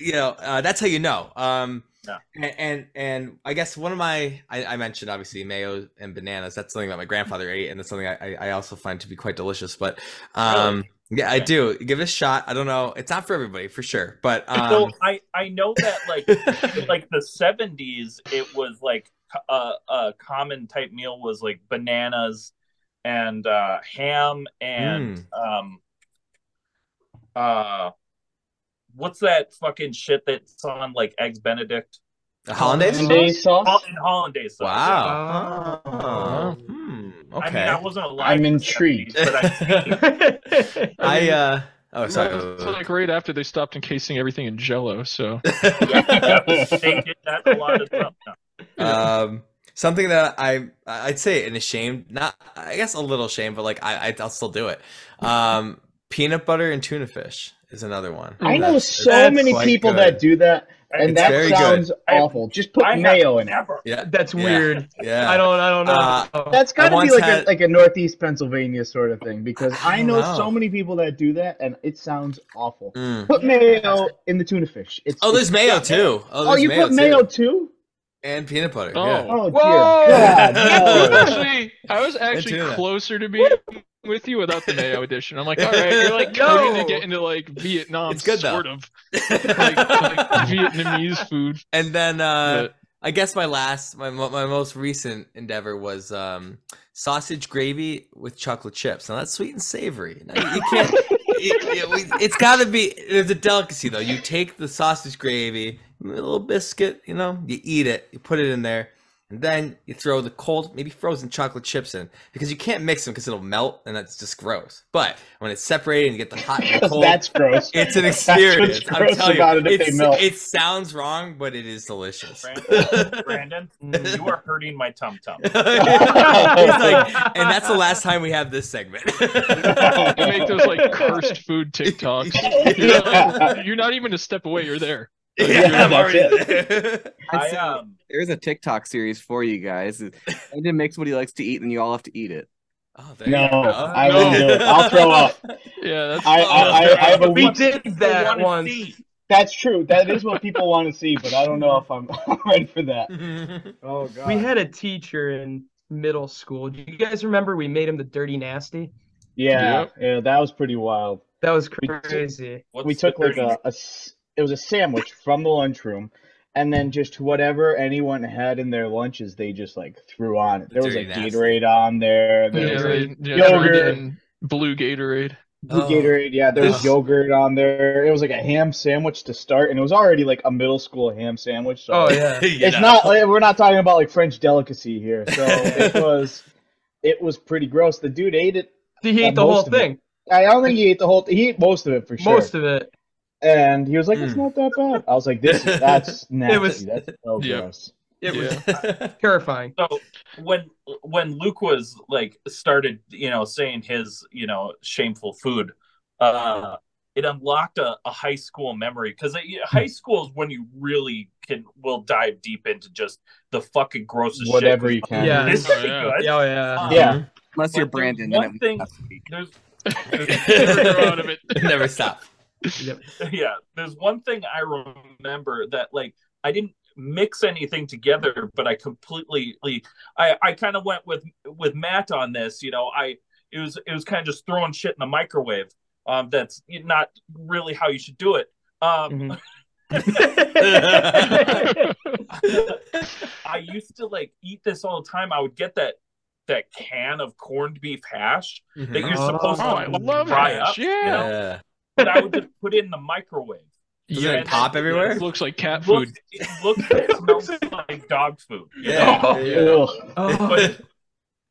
[SPEAKER 4] you know uh, that's how you know. Um,
[SPEAKER 1] Yeah.
[SPEAKER 4] and, and and I guess one of my I, I mentioned obviously mayo and bananas. That's something that my grandfather ate, and that's something I, I I also find to be quite delicious. But um, yeah, I do. Give it a shot. I don't know, it's not for everybody for sure, but
[SPEAKER 1] so
[SPEAKER 4] um,
[SPEAKER 1] I I know that like like the seventies, it was like a, a common type meal was like bananas and uh, ham and um uh what's that fucking shit that's on like eggs Benedict
[SPEAKER 4] the hollandaise.
[SPEAKER 2] Hollandaise sauce?
[SPEAKER 1] Hol- and hollandaise sauce.
[SPEAKER 4] Wow.
[SPEAKER 3] Oh.
[SPEAKER 4] Hmm,
[SPEAKER 1] I
[SPEAKER 4] okay.
[SPEAKER 1] mean, I wasn't alive.
[SPEAKER 2] I'm intrigued.
[SPEAKER 1] 70s, but I
[SPEAKER 4] I uh oh sorry.
[SPEAKER 3] It's like right after they stopped encasing everything in Jello. So
[SPEAKER 1] they did that a lot of stuff.
[SPEAKER 4] um something that i i'd say an ashamed not i guess a little shame but like i i'll still do it um peanut butter and tuna fish is another one
[SPEAKER 2] I know so many people
[SPEAKER 4] good.
[SPEAKER 2] that do that, and
[SPEAKER 4] It's
[SPEAKER 2] that sounds
[SPEAKER 1] I-
[SPEAKER 2] awful. Just put
[SPEAKER 1] I
[SPEAKER 2] mayo in it.
[SPEAKER 4] yeah
[SPEAKER 6] That's
[SPEAKER 4] Yeah.
[SPEAKER 6] weird.
[SPEAKER 4] yeah
[SPEAKER 6] I don't I don't know.
[SPEAKER 4] Uh,
[SPEAKER 2] That's got to be like
[SPEAKER 4] had-
[SPEAKER 2] a like a Northeast Pennsylvania sort of thing because
[SPEAKER 4] I
[SPEAKER 2] I, know,
[SPEAKER 4] know.
[SPEAKER 2] so many people that do that, and it sounds awful.
[SPEAKER 4] Mm.
[SPEAKER 2] Put mayo in the tuna fish. It's,
[SPEAKER 4] oh there's
[SPEAKER 2] it's-
[SPEAKER 4] mayo too oh,
[SPEAKER 2] Oh,
[SPEAKER 4] there's
[SPEAKER 2] you put mayo
[SPEAKER 4] too.
[SPEAKER 2] too?
[SPEAKER 4] and peanut butter
[SPEAKER 3] Oh.
[SPEAKER 4] yeah
[SPEAKER 2] Oh
[SPEAKER 6] Whoa!
[SPEAKER 2] dear God,
[SPEAKER 3] I was actually, I was actually closer to being with you without the mayo addition. I'm like, all right, you're like
[SPEAKER 6] Yo!
[SPEAKER 3] starting to get into like Vietnam,
[SPEAKER 4] It's good, though.
[SPEAKER 3] sort of like, like Vietnamese food.
[SPEAKER 4] and then uh
[SPEAKER 3] But
[SPEAKER 4] I guess my last, my my most recent endeavor was um, sausage gravy with chocolate chips. Now that's sweet and savory. Now, you, can't. It, it, it's got to be. It's a delicacy though. You take the sausage gravy, a little biscuit, you know, you eat it, you put it in there, and then you throw the cold, maybe frozen chocolate chips in because you can't mix them because it'll melt and that's just gross. But when it's separated and you get the hot and the cold,
[SPEAKER 2] That's gross.
[SPEAKER 4] it's an
[SPEAKER 2] what's
[SPEAKER 4] experience. I'm telling
[SPEAKER 2] about
[SPEAKER 4] you,
[SPEAKER 2] it if they melt.
[SPEAKER 4] it sounds wrong, but it is delicious.
[SPEAKER 1] Brandon, Brandon, you are hurting my tum tum.
[SPEAKER 4] Like, and that's the last time we have this segment.
[SPEAKER 3] you make those like cursed food TikToks. You're not, you're not even a step away. You're there.
[SPEAKER 2] Yeah,
[SPEAKER 4] I'm
[SPEAKER 2] that's
[SPEAKER 4] already there.
[SPEAKER 5] I'd
[SPEAKER 1] I
[SPEAKER 5] say
[SPEAKER 1] um
[SPEAKER 5] There's a TikTok series for you guys. Brandon makes what he likes to eat, and you all have to eat it.
[SPEAKER 4] Oh, there
[SPEAKER 2] No,
[SPEAKER 4] you go.
[SPEAKER 2] I won't do it. I'll throw up.
[SPEAKER 3] Yeah, that's
[SPEAKER 2] I, I, I, I have a
[SPEAKER 6] we did that
[SPEAKER 1] wanna
[SPEAKER 6] once.
[SPEAKER 1] see.
[SPEAKER 2] That's true. That is what people want to see, but I don't know if I'm ready for that. Oh god.
[SPEAKER 6] We had a teacher in middle school. Do you guys remember we made him the dirty nasty?
[SPEAKER 2] yeah,
[SPEAKER 3] Yep.
[SPEAKER 2] yeah, that was pretty wild.
[SPEAKER 6] That was crazy.
[SPEAKER 1] What's
[SPEAKER 2] we took like
[SPEAKER 1] dirty-
[SPEAKER 2] a, a s- it was a sandwich from the lunchroom, and then just whatever anyone had in their lunches, they just like threw on it. There was
[SPEAKER 4] Dirty
[SPEAKER 2] like
[SPEAKER 4] nasty.
[SPEAKER 2] Gatorade on there. There
[SPEAKER 3] Yeah,
[SPEAKER 2] was like
[SPEAKER 3] yeah,
[SPEAKER 2] yogurt.
[SPEAKER 3] they were getting blue Gatorade.
[SPEAKER 2] blue
[SPEAKER 4] Oh.
[SPEAKER 2] Gatorade. Yeah, there was
[SPEAKER 4] Ugh.
[SPEAKER 2] yogurt on there. It was like a ham sandwich to start, and it was already like a middle school ham sandwich. So
[SPEAKER 6] Oh yeah.
[SPEAKER 2] it's not like we're not talking about like French delicacy here. So it was it was pretty gross. The dude ate it.
[SPEAKER 6] He ate the whole
[SPEAKER 2] most it.
[SPEAKER 6] thing.
[SPEAKER 2] I don't think he ate the whole. He ate most of it for sure.
[SPEAKER 6] Most of it.
[SPEAKER 2] And he was like, "It's
[SPEAKER 4] Mm.
[SPEAKER 2] not that bad." I was like, "This that's nasty.
[SPEAKER 6] It was-
[SPEAKER 2] that's so
[SPEAKER 3] Yeah.
[SPEAKER 2] gross."
[SPEAKER 6] It was
[SPEAKER 3] Yeah.
[SPEAKER 6] terrifying.
[SPEAKER 1] So when when Luke was like started, you know, saying his, you know, shameful food, uh it unlocked a, a high school memory because high school is when you really can will dive deep into just the fucking grossest
[SPEAKER 2] Whatever
[SPEAKER 1] shit.
[SPEAKER 2] you can.
[SPEAKER 6] Yeah.
[SPEAKER 1] It's
[SPEAKER 3] Oh, yeah.
[SPEAKER 1] good.
[SPEAKER 6] Yeah, oh, yeah.
[SPEAKER 1] Um,
[SPEAKER 2] Yeah.
[SPEAKER 5] Unless you're Brandon, then
[SPEAKER 1] One
[SPEAKER 5] it
[SPEAKER 1] thing,
[SPEAKER 5] has to
[SPEAKER 1] there's
[SPEAKER 3] Never grow out of it.
[SPEAKER 4] Never stop.
[SPEAKER 1] yeah, there's one thing I remember that like I didn't mix anything together, but I completely I I kind of went with with Matt on this. You know, I it was it was kind of just throwing shit in the microwave. Um, that's not really how you should do it. Um, I used to like eat this all the time. I would get that that can of corned beef hash that
[SPEAKER 4] Mhm.
[SPEAKER 1] you're
[SPEAKER 6] Oh,
[SPEAKER 1] supposed
[SPEAKER 3] Oh, I
[SPEAKER 1] to
[SPEAKER 3] love
[SPEAKER 1] fry
[SPEAKER 3] hash.
[SPEAKER 1] up,
[SPEAKER 3] Yeah.
[SPEAKER 1] you know?
[SPEAKER 4] Yeah.
[SPEAKER 1] but I would just put it in the microwave.
[SPEAKER 4] Does
[SPEAKER 3] Yeah,
[SPEAKER 4] it pop everywhere?
[SPEAKER 3] It looks like cat food.
[SPEAKER 1] looks, it looks it smells like dog food.
[SPEAKER 4] Yeah.
[SPEAKER 1] know?
[SPEAKER 4] yeah.
[SPEAKER 2] Ugh.
[SPEAKER 6] Oh,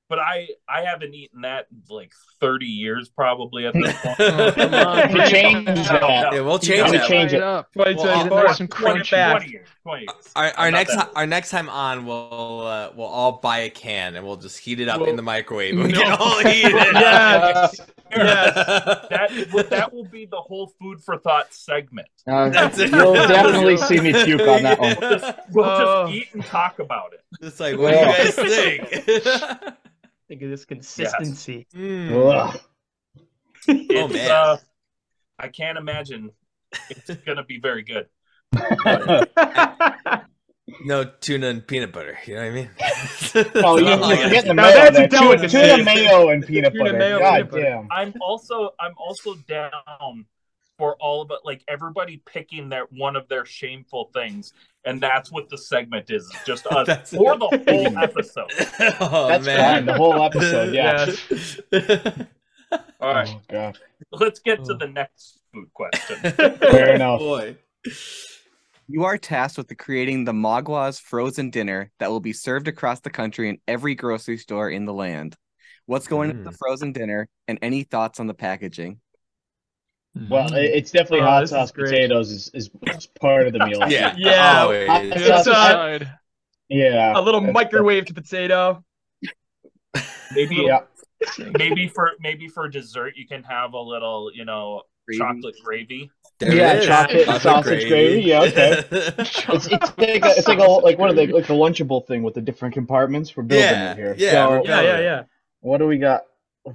[SPEAKER 1] But, but I I haven't eaten that in like 30 years probably at this point.
[SPEAKER 3] Oh, come on,
[SPEAKER 2] You change that.
[SPEAKER 4] Yeah, we'll change
[SPEAKER 2] gotta
[SPEAKER 3] gotta
[SPEAKER 4] that.
[SPEAKER 2] change it.
[SPEAKER 3] up.
[SPEAKER 6] Twenty
[SPEAKER 4] Well,
[SPEAKER 6] twenty
[SPEAKER 4] I'll-
[SPEAKER 6] four.
[SPEAKER 3] Nice and
[SPEAKER 6] Run it back.
[SPEAKER 1] 20 years. 20 years.
[SPEAKER 4] Our, our next
[SPEAKER 1] that
[SPEAKER 4] our next time on, we'll uh, we'll all buy a can and we'll just heat it up
[SPEAKER 6] Well,
[SPEAKER 4] in the microwave. We
[SPEAKER 3] no.
[SPEAKER 4] can all eat it.
[SPEAKER 6] Yes. Yes.
[SPEAKER 1] that will- that will be the whole food for thought segment.
[SPEAKER 2] Uh,
[SPEAKER 4] That's it.
[SPEAKER 2] you'll definitely see me puke on that one.
[SPEAKER 1] We'll just, we'll
[SPEAKER 6] Oh.
[SPEAKER 1] just eat and talk about it.
[SPEAKER 4] It's like, what do you guys think?
[SPEAKER 6] Think of this consistency.
[SPEAKER 4] Mm.
[SPEAKER 2] Ugh.
[SPEAKER 1] It's,
[SPEAKER 4] man.
[SPEAKER 1] uh, I can't imagine it's gonna be very good.
[SPEAKER 4] No tuna and peanut butter. You know what I mean?
[SPEAKER 2] Oh, you, you're
[SPEAKER 4] like-
[SPEAKER 2] getting the
[SPEAKER 6] Now
[SPEAKER 2] mayo.
[SPEAKER 6] that's a.
[SPEAKER 2] Tuna, tuna mayo and peanut
[SPEAKER 6] Tuna
[SPEAKER 2] butter.
[SPEAKER 6] mayo,
[SPEAKER 2] God
[SPEAKER 6] peanut butter.
[SPEAKER 2] damn.
[SPEAKER 1] I'm also I'm also down for all of it, like everybody picking their one of their shameful things, and that's what the segment is. is Just us
[SPEAKER 4] That's-
[SPEAKER 1] for the whole episode.
[SPEAKER 4] oh,
[SPEAKER 2] That's
[SPEAKER 4] man.
[SPEAKER 2] fine. The whole episode. Yeah.
[SPEAKER 1] All right,
[SPEAKER 2] Oh god.
[SPEAKER 1] let's get to the next food question.
[SPEAKER 2] Fair enough.
[SPEAKER 4] Boy.
[SPEAKER 5] You are tasked with creating the Maguas frozen dinner that will be served across the country in every grocery store in the land. What's going into the
[SPEAKER 4] Mm.
[SPEAKER 5] frozen dinner, and any thoughts on the packaging?
[SPEAKER 2] Well, mm-hmm. it's definitely
[SPEAKER 6] Oh,
[SPEAKER 2] hot
[SPEAKER 6] this is
[SPEAKER 2] sauce potatoes is, is, is part of the meal.
[SPEAKER 4] Yeah.
[SPEAKER 6] Yeah.
[SPEAKER 4] always.
[SPEAKER 2] Hot
[SPEAKER 3] It's
[SPEAKER 2] sauce-. Yeah.
[SPEAKER 6] A little
[SPEAKER 2] That's-
[SPEAKER 6] microwaved potato.
[SPEAKER 1] Maybe
[SPEAKER 2] Yeah.
[SPEAKER 1] maybe for maybe for dessert you can have a little you know
[SPEAKER 5] Gravy.
[SPEAKER 1] chocolate gravy.
[SPEAKER 4] There
[SPEAKER 2] Yeah,
[SPEAKER 4] it is.
[SPEAKER 2] chocolate sausage gravy, yeah, okay. It's, it's like a, it's like a like one of the like the lunchable thing with the different compartments. We're building
[SPEAKER 4] Yeah,
[SPEAKER 2] it here.
[SPEAKER 4] yeah,
[SPEAKER 2] So
[SPEAKER 6] Yeah, yeah, yeah.
[SPEAKER 2] what do we got?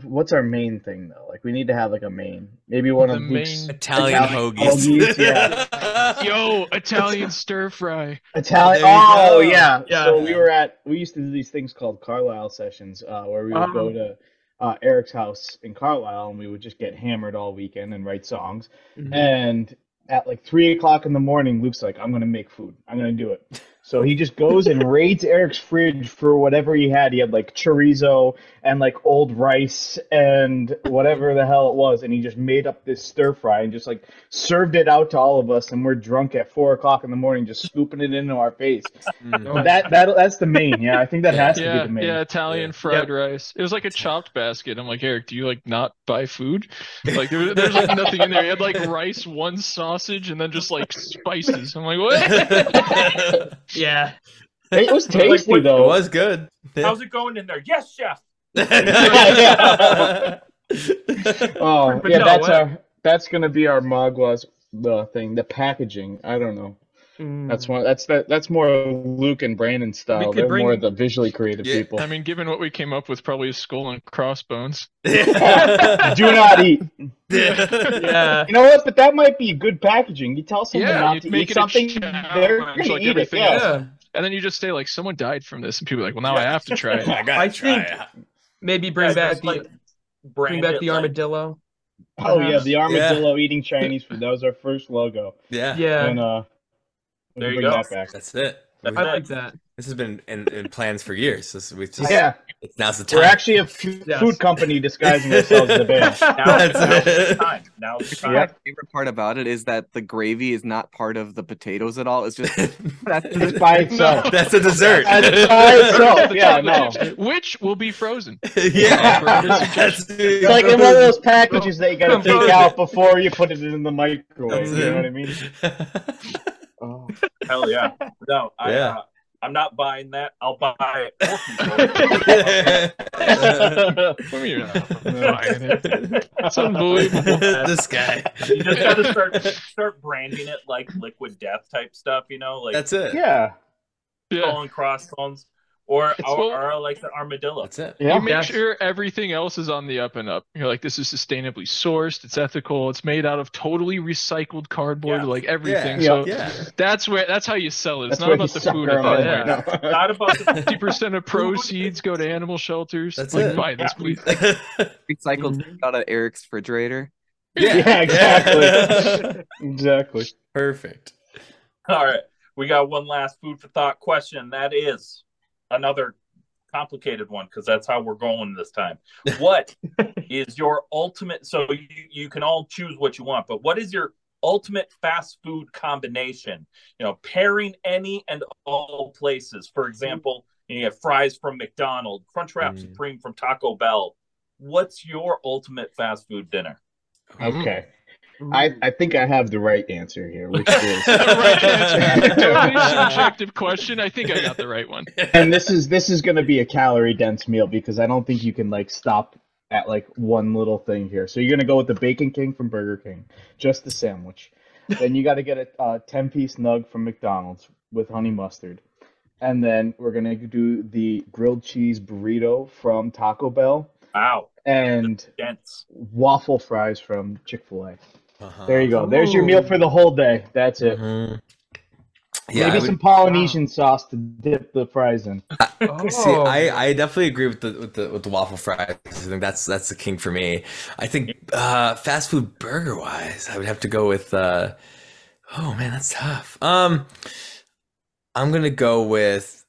[SPEAKER 2] What's our main thing though? Like we need to have like a main. Maybe one
[SPEAKER 3] The
[SPEAKER 2] of Luke's
[SPEAKER 3] main-
[SPEAKER 4] Italian
[SPEAKER 2] Italian
[SPEAKER 4] hoagies.
[SPEAKER 2] hoagies, yeah.
[SPEAKER 3] Yo, Italian stir fry.
[SPEAKER 2] Italian.
[SPEAKER 4] There
[SPEAKER 2] Oh
[SPEAKER 4] go.
[SPEAKER 2] yeah.
[SPEAKER 6] Yeah.
[SPEAKER 2] So we were at we used to do these things called Carlisle sessions, uh, where we would
[SPEAKER 6] Um.
[SPEAKER 2] go to uh, Eric's house in Carlisle and we would just get hammered all weekend and write songs.
[SPEAKER 6] Mhm.
[SPEAKER 2] And at like three o'clock in the morning, Luke's like, "I'm gonna make food. I'm gonna do it." So he just goes and raids Eric's fridge for whatever he had. He had like chorizo and like old rice and whatever the hell it was, and he just made up this stir fry and just like served it out to all of us. And we're drunk at four o'clock in the morning, just scooping it into our face.
[SPEAKER 4] Mm.
[SPEAKER 2] That that that's the main. Yeah, I think that has to be the main.
[SPEAKER 3] yeah, Italian
[SPEAKER 4] Yeah.
[SPEAKER 3] fried rice. It was like a chopped basket. I'm like, Eric, do you like not buy food? Like there, there's like nothing in there. He had like rice, one sausage, and then just like spices. I'm like, what?
[SPEAKER 6] Yeah.
[SPEAKER 2] It was
[SPEAKER 1] Like,
[SPEAKER 2] tasty
[SPEAKER 1] what-
[SPEAKER 4] It was good.
[SPEAKER 1] How's it going in there? Yes, chef.
[SPEAKER 2] yeah. Oh
[SPEAKER 6] But
[SPEAKER 2] yeah,
[SPEAKER 6] no,
[SPEAKER 2] that's
[SPEAKER 6] what-
[SPEAKER 2] our that's gonna be our Maguas the thing. The packaging. I don't know.
[SPEAKER 6] Mm.
[SPEAKER 2] That's one. That's that. That's more Luke and Brandon style.
[SPEAKER 6] could
[SPEAKER 2] They're
[SPEAKER 6] bring-
[SPEAKER 2] more the visually creative
[SPEAKER 4] Yeah,
[SPEAKER 2] people.
[SPEAKER 3] I mean, given what we came up with, probably a skull and crossbones.
[SPEAKER 2] Do not eat.
[SPEAKER 6] Yeah.
[SPEAKER 2] You know what? But that might be good packaging. You tell someone
[SPEAKER 3] Yeah,
[SPEAKER 2] not to
[SPEAKER 3] make
[SPEAKER 2] eat something, they're gonna eat it. Yeah.
[SPEAKER 3] else.
[SPEAKER 6] Yeah.
[SPEAKER 3] And then you just say like, someone died from this, and people are like, well, now I have to try it.
[SPEAKER 4] I gotta
[SPEAKER 6] I
[SPEAKER 4] try
[SPEAKER 6] think-
[SPEAKER 4] it.
[SPEAKER 6] Maybe bring back the
[SPEAKER 1] like,
[SPEAKER 6] bring back
[SPEAKER 1] it
[SPEAKER 6] the
[SPEAKER 1] like-
[SPEAKER 6] armadillo.
[SPEAKER 2] Oh yeah, the
[SPEAKER 4] Yeah.
[SPEAKER 2] armadillo eating Chinese food. That was our first logo.
[SPEAKER 4] Yeah.
[SPEAKER 6] Yeah.
[SPEAKER 2] And uh,
[SPEAKER 1] There you go.
[SPEAKER 2] that back.
[SPEAKER 4] That's it.
[SPEAKER 1] That's
[SPEAKER 6] I like that.
[SPEAKER 4] This has been in, in plans for years. This, we just,
[SPEAKER 2] Yeah,
[SPEAKER 4] it's, now's the time.
[SPEAKER 2] we're actually a f-
[SPEAKER 6] Yes.
[SPEAKER 2] food company disguising ourselves as a band.
[SPEAKER 1] Now,
[SPEAKER 4] That's
[SPEAKER 1] now's the
[SPEAKER 4] it.
[SPEAKER 1] time. Now's the time.
[SPEAKER 2] Yeah.
[SPEAKER 5] My favorite part about it is that the gravy is not part of the potatoes at all. It's just that's
[SPEAKER 2] It's by itself.
[SPEAKER 4] That's a dessert.
[SPEAKER 2] That's by itself. Yeah, no.
[SPEAKER 3] Which will be frozen.
[SPEAKER 4] yeah.
[SPEAKER 3] That's-
[SPEAKER 2] It's like in one of those packages that you gotta take out before you put it in the microwave.
[SPEAKER 4] That's
[SPEAKER 2] You know
[SPEAKER 4] it.
[SPEAKER 2] what I mean? Oh.
[SPEAKER 1] Hell yeah. No, I,
[SPEAKER 4] Yeah.
[SPEAKER 1] uh, I'm not buying that. I'll buy it. for people.
[SPEAKER 3] What do you mean you're not buying it? That's unbelievable.
[SPEAKER 4] this guy.
[SPEAKER 1] you just got to start start branding it like liquid death type stuff. You know, like
[SPEAKER 4] That's it.
[SPEAKER 2] Yeah.
[SPEAKER 3] Yeah.
[SPEAKER 1] skull and crossbones, or or, or like the armadillo.
[SPEAKER 4] That's it.
[SPEAKER 2] Yeah.
[SPEAKER 3] You make
[SPEAKER 6] Yes.
[SPEAKER 3] sure everything else is on the up and up. You're like, this is sustainably sourced. It's ethical. It's made out of totally recycled cardboard.
[SPEAKER 1] Yeah.
[SPEAKER 3] Like everything.
[SPEAKER 2] Yeah.
[SPEAKER 3] So
[SPEAKER 4] Yeah.
[SPEAKER 3] that's where that's how you sell it. It's
[SPEAKER 2] That's
[SPEAKER 3] not about the food.
[SPEAKER 2] our
[SPEAKER 3] At
[SPEAKER 6] yeah.
[SPEAKER 2] right.
[SPEAKER 1] Not about the
[SPEAKER 3] Fifty percent of proceeds go to animal shelters.
[SPEAKER 4] That's
[SPEAKER 3] like,
[SPEAKER 4] it.
[SPEAKER 3] buy this,
[SPEAKER 1] Yeah.
[SPEAKER 3] please.
[SPEAKER 5] recycled
[SPEAKER 6] Mhm.
[SPEAKER 5] out of Eric's refrigerator.
[SPEAKER 2] Yeah, exactly. exactly.
[SPEAKER 4] Perfect.
[SPEAKER 1] All right, we got one last food for thought question. That is another complicated one because that's how we're going this time. What is your ultimate? So you, you can all choose what you want, but what is your ultimate fast food combination? You know, pairing any and all places. For example, you have fries from McDonald's, Crunchwrap
[SPEAKER 4] Mm.
[SPEAKER 1] Supreme from Taco Bell. What's your ultimate fast food dinner?
[SPEAKER 2] Okay. I, I think I have the right answer here, which is
[SPEAKER 3] the right answer. totally subjective question. I think I got the right one.
[SPEAKER 2] and this is this is going to be a calorie dense meal because I don't think you can like stop at like one little thing here. So you're going to go with the Bacon King from Burger King, just the sandwich. then you got to get a uh, 10 piece nug from McDonald's with honey mustard. And then we're going to do the grilled cheese burrito from Taco Bell
[SPEAKER 1] Wow,
[SPEAKER 2] and
[SPEAKER 1] dense.
[SPEAKER 2] waffle fries from Chick-fil-A.
[SPEAKER 4] Uh-huh.
[SPEAKER 2] There you go. There's your meal for the whole day. That's it.
[SPEAKER 4] Mhm. Yeah,
[SPEAKER 2] Maybe
[SPEAKER 4] would-
[SPEAKER 2] some Polynesian sauce to dip the fries in.
[SPEAKER 6] Oh.
[SPEAKER 4] See, I, I definitely agree with the with the with the waffle fries. I think that's that's the king for me. I think uh, fast food burger wise, I would have to go with. Uh, oh man, that's tough. Um, I'm gonna go with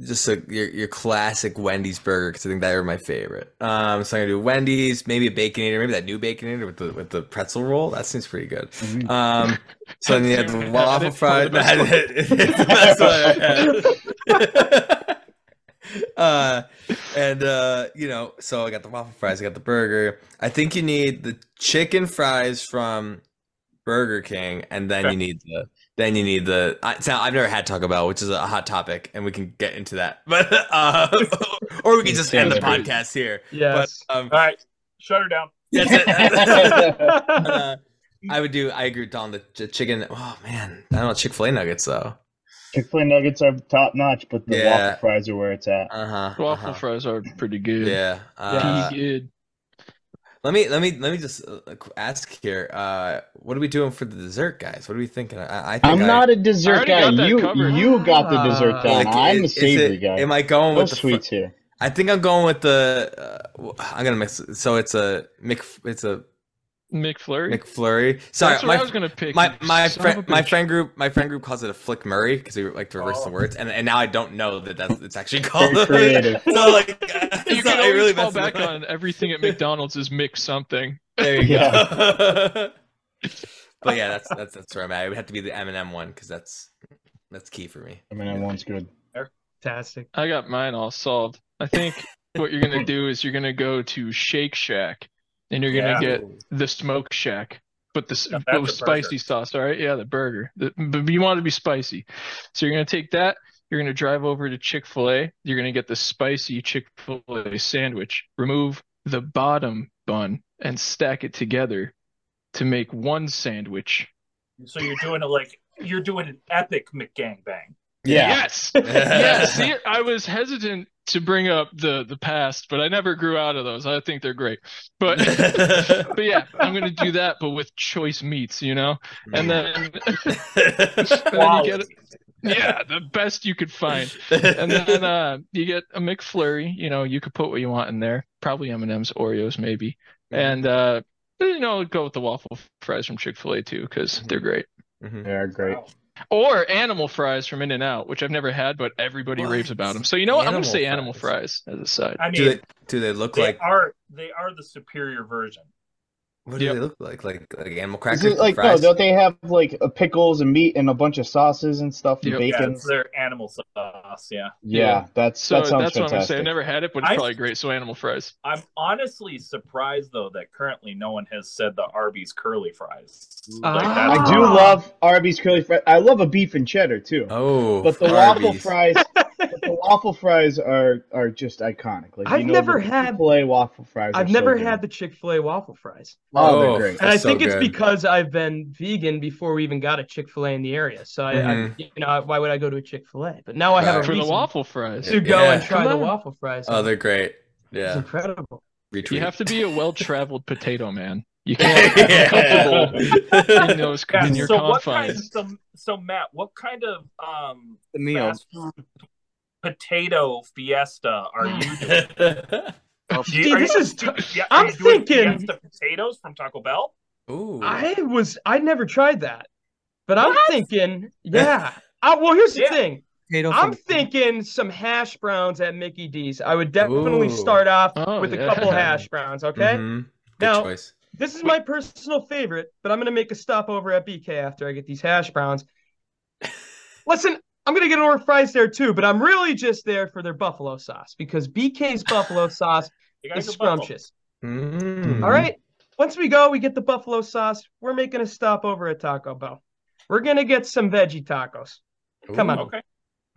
[SPEAKER 4] just a your your classic Wendy's burger because I think that are my favorite. Um, so I'm gonna do Wendy's, maybe a baconator, maybe that new baconator with the with the pretzel roll. That seems pretty good.
[SPEAKER 2] Mhm.
[SPEAKER 4] Um, so then you have
[SPEAKER 3] Haven't
[SPEAKER 4] the
[SPEAKER 3] had
[SPEAKER 4] waffle
[SPEAKER 3] it,
[SPEAKER 4] fries.
[SPEAKER 3] the
[SPEAKER 4] It's
[SPEAKER 3] best
[SPEAKER 4] the best one I've uh, and uh, you know, so I got the waffle fries, I got the burger. I think you need the chicken fries from Burger King, and then
[SPEAKER 1] Okay.
[SPEAKER 4] you need the then you need the. I, so I've never had Taco Bell, which is a hot topic, and we can get into that. But uh, or we can just end the podcast here.
[SPEAKER 6] yes.
[SPEAKER 4] But um,
[SPEAKER 1] All right, shut her down.
[SPEAKER 4] that's it. uh, I would do. I agree with Don. The, the chicken. Oh man, I don't know Chick Fil A nuggets though.
[SPEAKER 2] Chick-fil-A nuggets are top notch, but the
[SPEAKER 4] Yeah.
[SPEAKER 2] waffle fries are where it's at.
[SPEAKER 4] Uh huh.
[SPEAKER 3] Waffle fries are pretty good.
[SPEAKER 4] Yeah. Uh,
[SPEAKER 3] Pretty good.
[SPEAKER 4] Let me let me let me just uh, ask here. Uh, what are we doing for the dessert, guys? What are we thinking? I, I think
[SPEAKER 2] I'm not a
[SPEAKER 3] I
[SPEAKER 2] dessert guy. You
[SPEAKER 3] covered.
[SPEAKER 2] you got the dessert
[SPEAKER 6] Ah.
[SPEAKER 2] down.
[SPEAKER 4] like,
[SPEAKER 2] I'm the
[SPEAKER 4] is- is
[SPEAKER 2] savory
[SPEAKER 4] it-
[SPEAKER 2] guy.
[SPEAKER 4] Am I going
[SPEAKER 2] no
[SPEAKER 4] with the fr-
[SPEAKER 2] sweets here.
[SPEAKER 4] I think I'm going with the. Uh, I'm gonna mix. So it's a Mc. It's a
[SPEAKER 3] McFlurry.
[SPEAKER 4] McFlurry. Sorry,
[SPEAKER 3] That's what
[SPEAKER 4] my
[SPEAKER 3] I was gonna pick.
[SPEAKER 4] my my friend my friend group my friend group calls it a flick Murray because we like to reverse the
[SPEAKER 1] Oh.
[SPEAKER 4] words and and now I don't know that that's it's actually called.
[SPEAKER 2] Very creative.
[SPEAKER 4] so like
[SPEAKER 3] You
[SPEAKER 4] so
[SPEAKER 3] can
[SPEAKER 4] it
[SPEAKER 3] always
[SPEAKER 4] really
[SPEAKER 3] fall back on everything at McDonald's is mix something.
[SPEAKER 4] There you
[SPEAKER 2] Yeah.
[SPEAKER 4] go. but yeah, that's that's that's where I'm at. It would have to be the M and M one because that's that's key for me.
[SPEAKER 2] I mean, that one's good.
[SPEAKER 6] Fantastic.
[SPEAKER 3] I got mine all solved. I think what you're gonna do is you're gonna go to Shake Shack and you're gonna
[SPEAKER 1] Yeah.
[SPEAKER 3] get the Smoke Shack, but the s-
[SPEAKER 1] Now
[SPEAKER 3] but with
[SPEAKER 1] a burger.
[SPEAKER 3] spicy sauce. All right, yeah, the burger. The, but you want it to be spicy, so you're gonna take that. You're gonna drive over to Chick Fil A. You're gonna get the spicy Chick Fil A sandwich. Remove the bottom bun and stack it together to make one sandwich.
[SPEAKER 1] So you're doing a like you're doing an epic McGangbang.
[SPEAKER 2] Yeah.
[SPEAKER 3] Yes. yes. See, I was hesitant to bring up the the past, but I never grew out of those. I think they're great. But but yeah, I'm gonna do that, but with choice meats, you know. And then, and then you get it. Yeah, the best you could find. And then uh, you get a McFlurry. You know, you could put what you want in there. Probably M and M's, Oreos, maybe. And uh, you know, go with the waffle fries from Chick Fil A too, because they're great.
[SPEAKER 4] Mhm.
[SPEAKER 2] They are great.
[SPEAKER 1] Wow.
[SPEAKER 3] Or animal fries from In and Out, which I've never had, but everybody
[SPEAKER 4] What?
[SPEAKER 3] raves about them. So you know what? I'm gonna say animal
[SPEAKER 4] fries.
[SPEAKER 3] fries as a side.
[SPEAKER 1] I
[SPEAKER 4] Do
[SPEAKER 1] mean,
[SPEAKER 4] they do they look
[SPEAKER 1] they
[SPEAKER 4] like
[SPEAKER 1] are they are the superior version.
[SPEAKER 4] What do
[SPEAKER 3] Yep.
[SPEAKER 4] they look like? Like like animal
[SPEAKER 2] Is
[SPEAKER 4] crackers?
[SPEAKER 2] it
[SPEAKER 4] and
[SPEAKER 2] like no? Don't they have like uh, pickles and meat and a bunch of sauces and stuff and
[SPEAKER 3] Yep.
[SPEAKER 1] Yeah,
[SPEAKER 2] bacon?
[SPEAKER 1] it's their animal sauce. Yeah,
[SPEAKER 2] Yeah,
[SPEAKER 3] Yeah.
[SPEAKER 2] that's
[SPEAKER 3] So
[SPEAKER 2] that sounds
[SPEAKER 3] that's what I'm gonna say.
[SPEAKER 2] fantastic.
[SPEAKER 3] I've never had it, but it's
[SPEAKER 1] I-
[SPEAKER 3] probably great. So animal fries.
[SPEAKER 1] I'm honestly surprised though that currently no one has said the Arby's curly fries. Like,
[SPEAKER 6] Ah.
[SPEAKER 2] I do love Arby's curly fries. I love a beef and cheddar too.
[SPEAKER 4] Oh,
[SPEAKER 2] but the waffle fries, but the waffle fries are are just iconic. Like
[SPEAKER 6] I've
[SPEAKER 2] you know,
[SPEAKER 6] never had-
[SPEAKER 2] Chick-fil-A waffle fries.
[SPEAKER 6] I've never
[SPEAKER 2] good.
[SPEAKER 6] had the Chick Fil A waffle fries,
[SPEAKER 2] Oh, they're
[SPEAKER 4] Oh.
[SPEAKER 2] great.
[SPEAKER 6] and
[SPEAKER 4] That's
[SPEAKER 6] I
[SPEAKER 4] so
[SPEAKER 6] think it's
[SPEAKER 4] good.
[SPEAKER 6] because I've been vegan before we even got a Chick Fil A in the area. So I,
[SPEAKER 4] Mhm.
[SPEAKER 6] I, you know, why would I go to a Chick Fil A? But now I have
[SPEAKER 4] Right.
[SPEAKER 6] a
[SPEAKER 3] For the waffle fries.
[SPEAKER 6] to go
[SPEAKER 4] Yeah.
[SPEAKER 6] and try the waffle fries.
[SPEAKER 4] Oh, they're great. Yeah, it's
[SPEAKER 6] incredible.
[SPEAKER 4] Retweet.
[SPEAKER 3] You have to be a well-traveled potato man. You can't be comfortable in those
[SPEAKER 1] Yeah,
[SPEAKER 3] in your
[SPEAKER 1] so what kind?
[SPEAKER 3] confines.
[SPEAKER 1] So, so Matt, what kind of um
[SPEAKER 5] The meal.
[SPEAKER 1] fast food potato fiesta are you doing?
[SPEAKER 5] Oh,
[SPEAKER 1] Do you- are
[SPEAKER 6] this
[SPEAKER 1] you-
[SPEAKER 6] is t-
[SPEAKER 1] yeah,
[SPEAKER 6] I'm
[SPEAKER 1] are you doing
[SPEAKER 6] thinking-
[SPEAKER 1] fiesta potatoes from Taco Bell.
[SPEAKER 4] Ooh.
[SPEAKER 6] I was I never tried that, but I'm thinking, yeah. I, well, here's the
[SPEAKER 1] Yeah.
[SPEAKER 6] thing.
[SPEAKER 5] potato
[SPEAKER 6] I'm
[SPEAKER 5] from-
[SPEAKER 6] thinking some hash browns at Mickey D's. I would definitely
[SPEAKER 4] Ooh.
[SPEAKER 6] start off
[SPEAKER 3] Oh,
[SPEAKER 6] with a
[SPEAKER 3] yeah.
[SPEAKER 6] couple hash browns. Okay.
[SPEAKER 4] Mhm. Good
[SPEAKER 6] Now-
[SPEAKER 4] choice.
[SPEAKER 6] This is my personal favorite, but I'm gonna make a stop over at BK after I get these hash browns. Listen, I'm gonna get an order of fries there too, but I'm really just there for their buffalo sauce because BK's buffalo sauce is scrumptious.
[SPEAKER 4] Mm.
[SPEAKER 6] All right. Once we go, we get the buffalo sauce. We're making a stop over at Taco Bell. We're gonna get some veggie tacos. Come on.
[SPEAKER 1] Okay.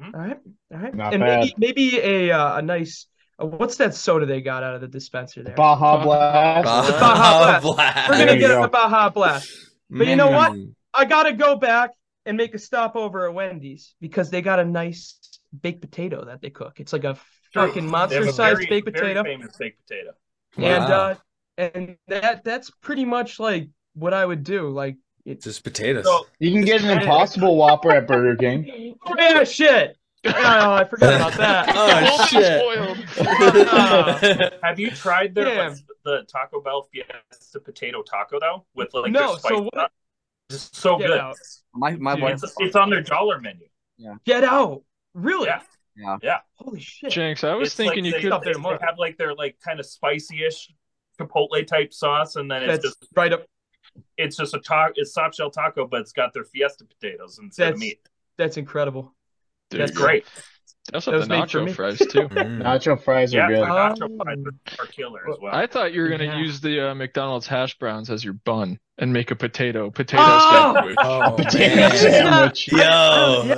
[SPEAKER 6] All right. All right.
[SPEAKER 2] Not
[SPEAKER 6] and
[SPEAKER 2] bad.
[SPEAKER 6] maybe maybe a uh, a nice uh, what's that soda they got out of the dispenser there?
[SPEAKER 2] Baja Blast.
[SPEAKER 6] Baja
[SPEAKER 4] Baja
[SPEAKER 6] Blast. We're gonna
[SPEAKER 2] you
[SPEAKER 6] get
[SPEAKER 2] go.
[SPEAKER 6] the Baja Blast. But you know what?
[SPEAKER 4] Mm.
[SPEAKER 6] I gotta go back and make a stop over at Wendy's because they got a nice baked potato that they cook. It's like a fucking monster-sized
[SPEAKER 1] very-
[SPEAKER 6] baked
[SPEAKER 1] very
[SPEAKER 6] potato.
[SPEAKER 1] famous baked potato.
[SPEAKER 6] And uh and that that's pretty much like what I would do. Like it's
[SPEAKER 4] just potatoes.
[SPEAKER 1] So
[SPEAKER 2] You can get an Impossible Whopper at Burger King.
[SPEAKER 6] Oh yeah, shit. Oh, I forgot about that.
[SPEAKER 4] oh shit.
[SPEAKER 6] Ah.
[SPEAKER 1] have you tried their
[SPEAKER 6] Damn.
[SPEAKER 1] like, the Taco Bell Fiesta potato taco though with like
[SPEAKER 6] No,
[SPEAKER 1] their spice
[SPEAKER 6] so what-
[SPEAKER 1] stuff? Just so
[SPEAKER 6] Get
[SPEAKER 1] good.
[SPEAKER 6] out.
[SPEAKER 5] My my
[SPEAKER 6] Dude,
[SPEAKER 5] wife.
[SPEAKER 1] It's, it's on their dollar menu. Yeah.
[SPEAKER 6] Get out. Really?
[SPEAKER 1] Yeah. yeah.
[SPEAKER 6] Holy shit.
[SPEAKER 3] Jenks, I was
[SPEAKER 1] It's
[SPEAKER 3] thinking
[SPEAKER 1] like
[SPEAKER 3] you
[SPEAKER 1] they,
[SPEAKER 3] could.
[SPEAKER 1] they, they have like their like kind of spicy-ish chipotle type sauce, and then it's
[SPEAKER 6] That's
[SPEAKER 1] just
[SPEAKER 6] right up.
[SPEAKER 1] it's just a taco. It's soft shell taco, but it's got their Fiesta potatoes instead of
[SPEAKER 6] That's
[SPEAKER 1] meat.
[SPEAKER 6] that's incredible.
[SPEAKER 3] There
[SPEAKER 6] That's.
[SPEAKER 1] Great.
[SPEAKER 3] That's
[SPEAKER 6] That
[SPEAKER 3] what the nacho fries too.
[SPEAKER 4] Mm.
[SPEAKER 2] Nacho fries are
[SPEAKER 1] the
[SPEAKER 2] good.
[SPEAKER 1] nacho
[SPEAKER 6] Oh.
[SPEAKER 1] fries are- are killer as well.
[SPEAKER 3] I thought you were gonna
[SPEAKER 6] Yeah.
[SPEAKER 3] use the uh, McDonald's hash browns as your bun and make a potato potato
[SPEAKER 6] Oh!
[SPEAKER 3] sandwich.
[SPEAKER 4] Oh
[SPEAKER 2] Potato sandwich.
[SPEAKER 4] Yo.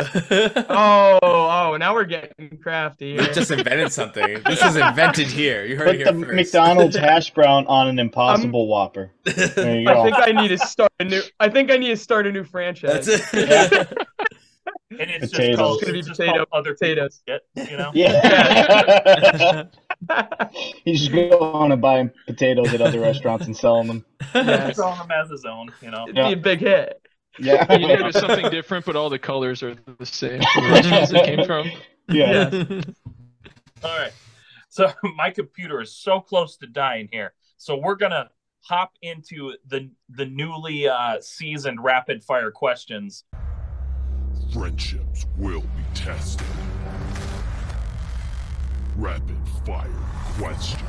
[SPEAKER 6] Oh, oh, now we're getting crafty.
[SPEAKER 4] We just invented something. This is invented here. You heard
[SPEAKER 2] Put
[SPEAKER 4] it
[SPEAKER 2] the
[SPEAKER 4] here first.
[SPEAKER 2] McDonald's hash brown on an Impossible Whopper. There you
[SPEAKER 6] I think I need to start a new. I think I need to start a new franchise.
[SPEAKER 4] That's it.
[SPEAKER 1] And it's just
[SPEAKER 2] Potatoes.
[SPEAKER 1] called,
[SPEAKER 6] It's gonna be
[SPEAKER 1] it's just
[SPEAKER 6] potato-
[SPEAKER 1] called other
[SPEAKER 6] potatoes.
[SPEAKER 1] Get, you know.
[SPEAKER 2] Yeah. you just go on and buy potatoes at other restaurants and sell them.
[SPEAKER 6] Yes.
[SPEAKER 1] Throwing them as his own, you know.
[SPEAKER 6] It'd be a big hit.
[SPEAKER 2] Yeah.
[SPEAKER 3] You name it something different, but all the colors are the same. from The restaurants it came from.
[SPEAKER 2] Yeah.
[SPEAKER 1] All right. So my computer is so close to dying here. So we're gonna hop into the the newly uh, seasoned rapid fire questions.
[SPEAKER 8] Friendships will be tested. Rapid fire questions.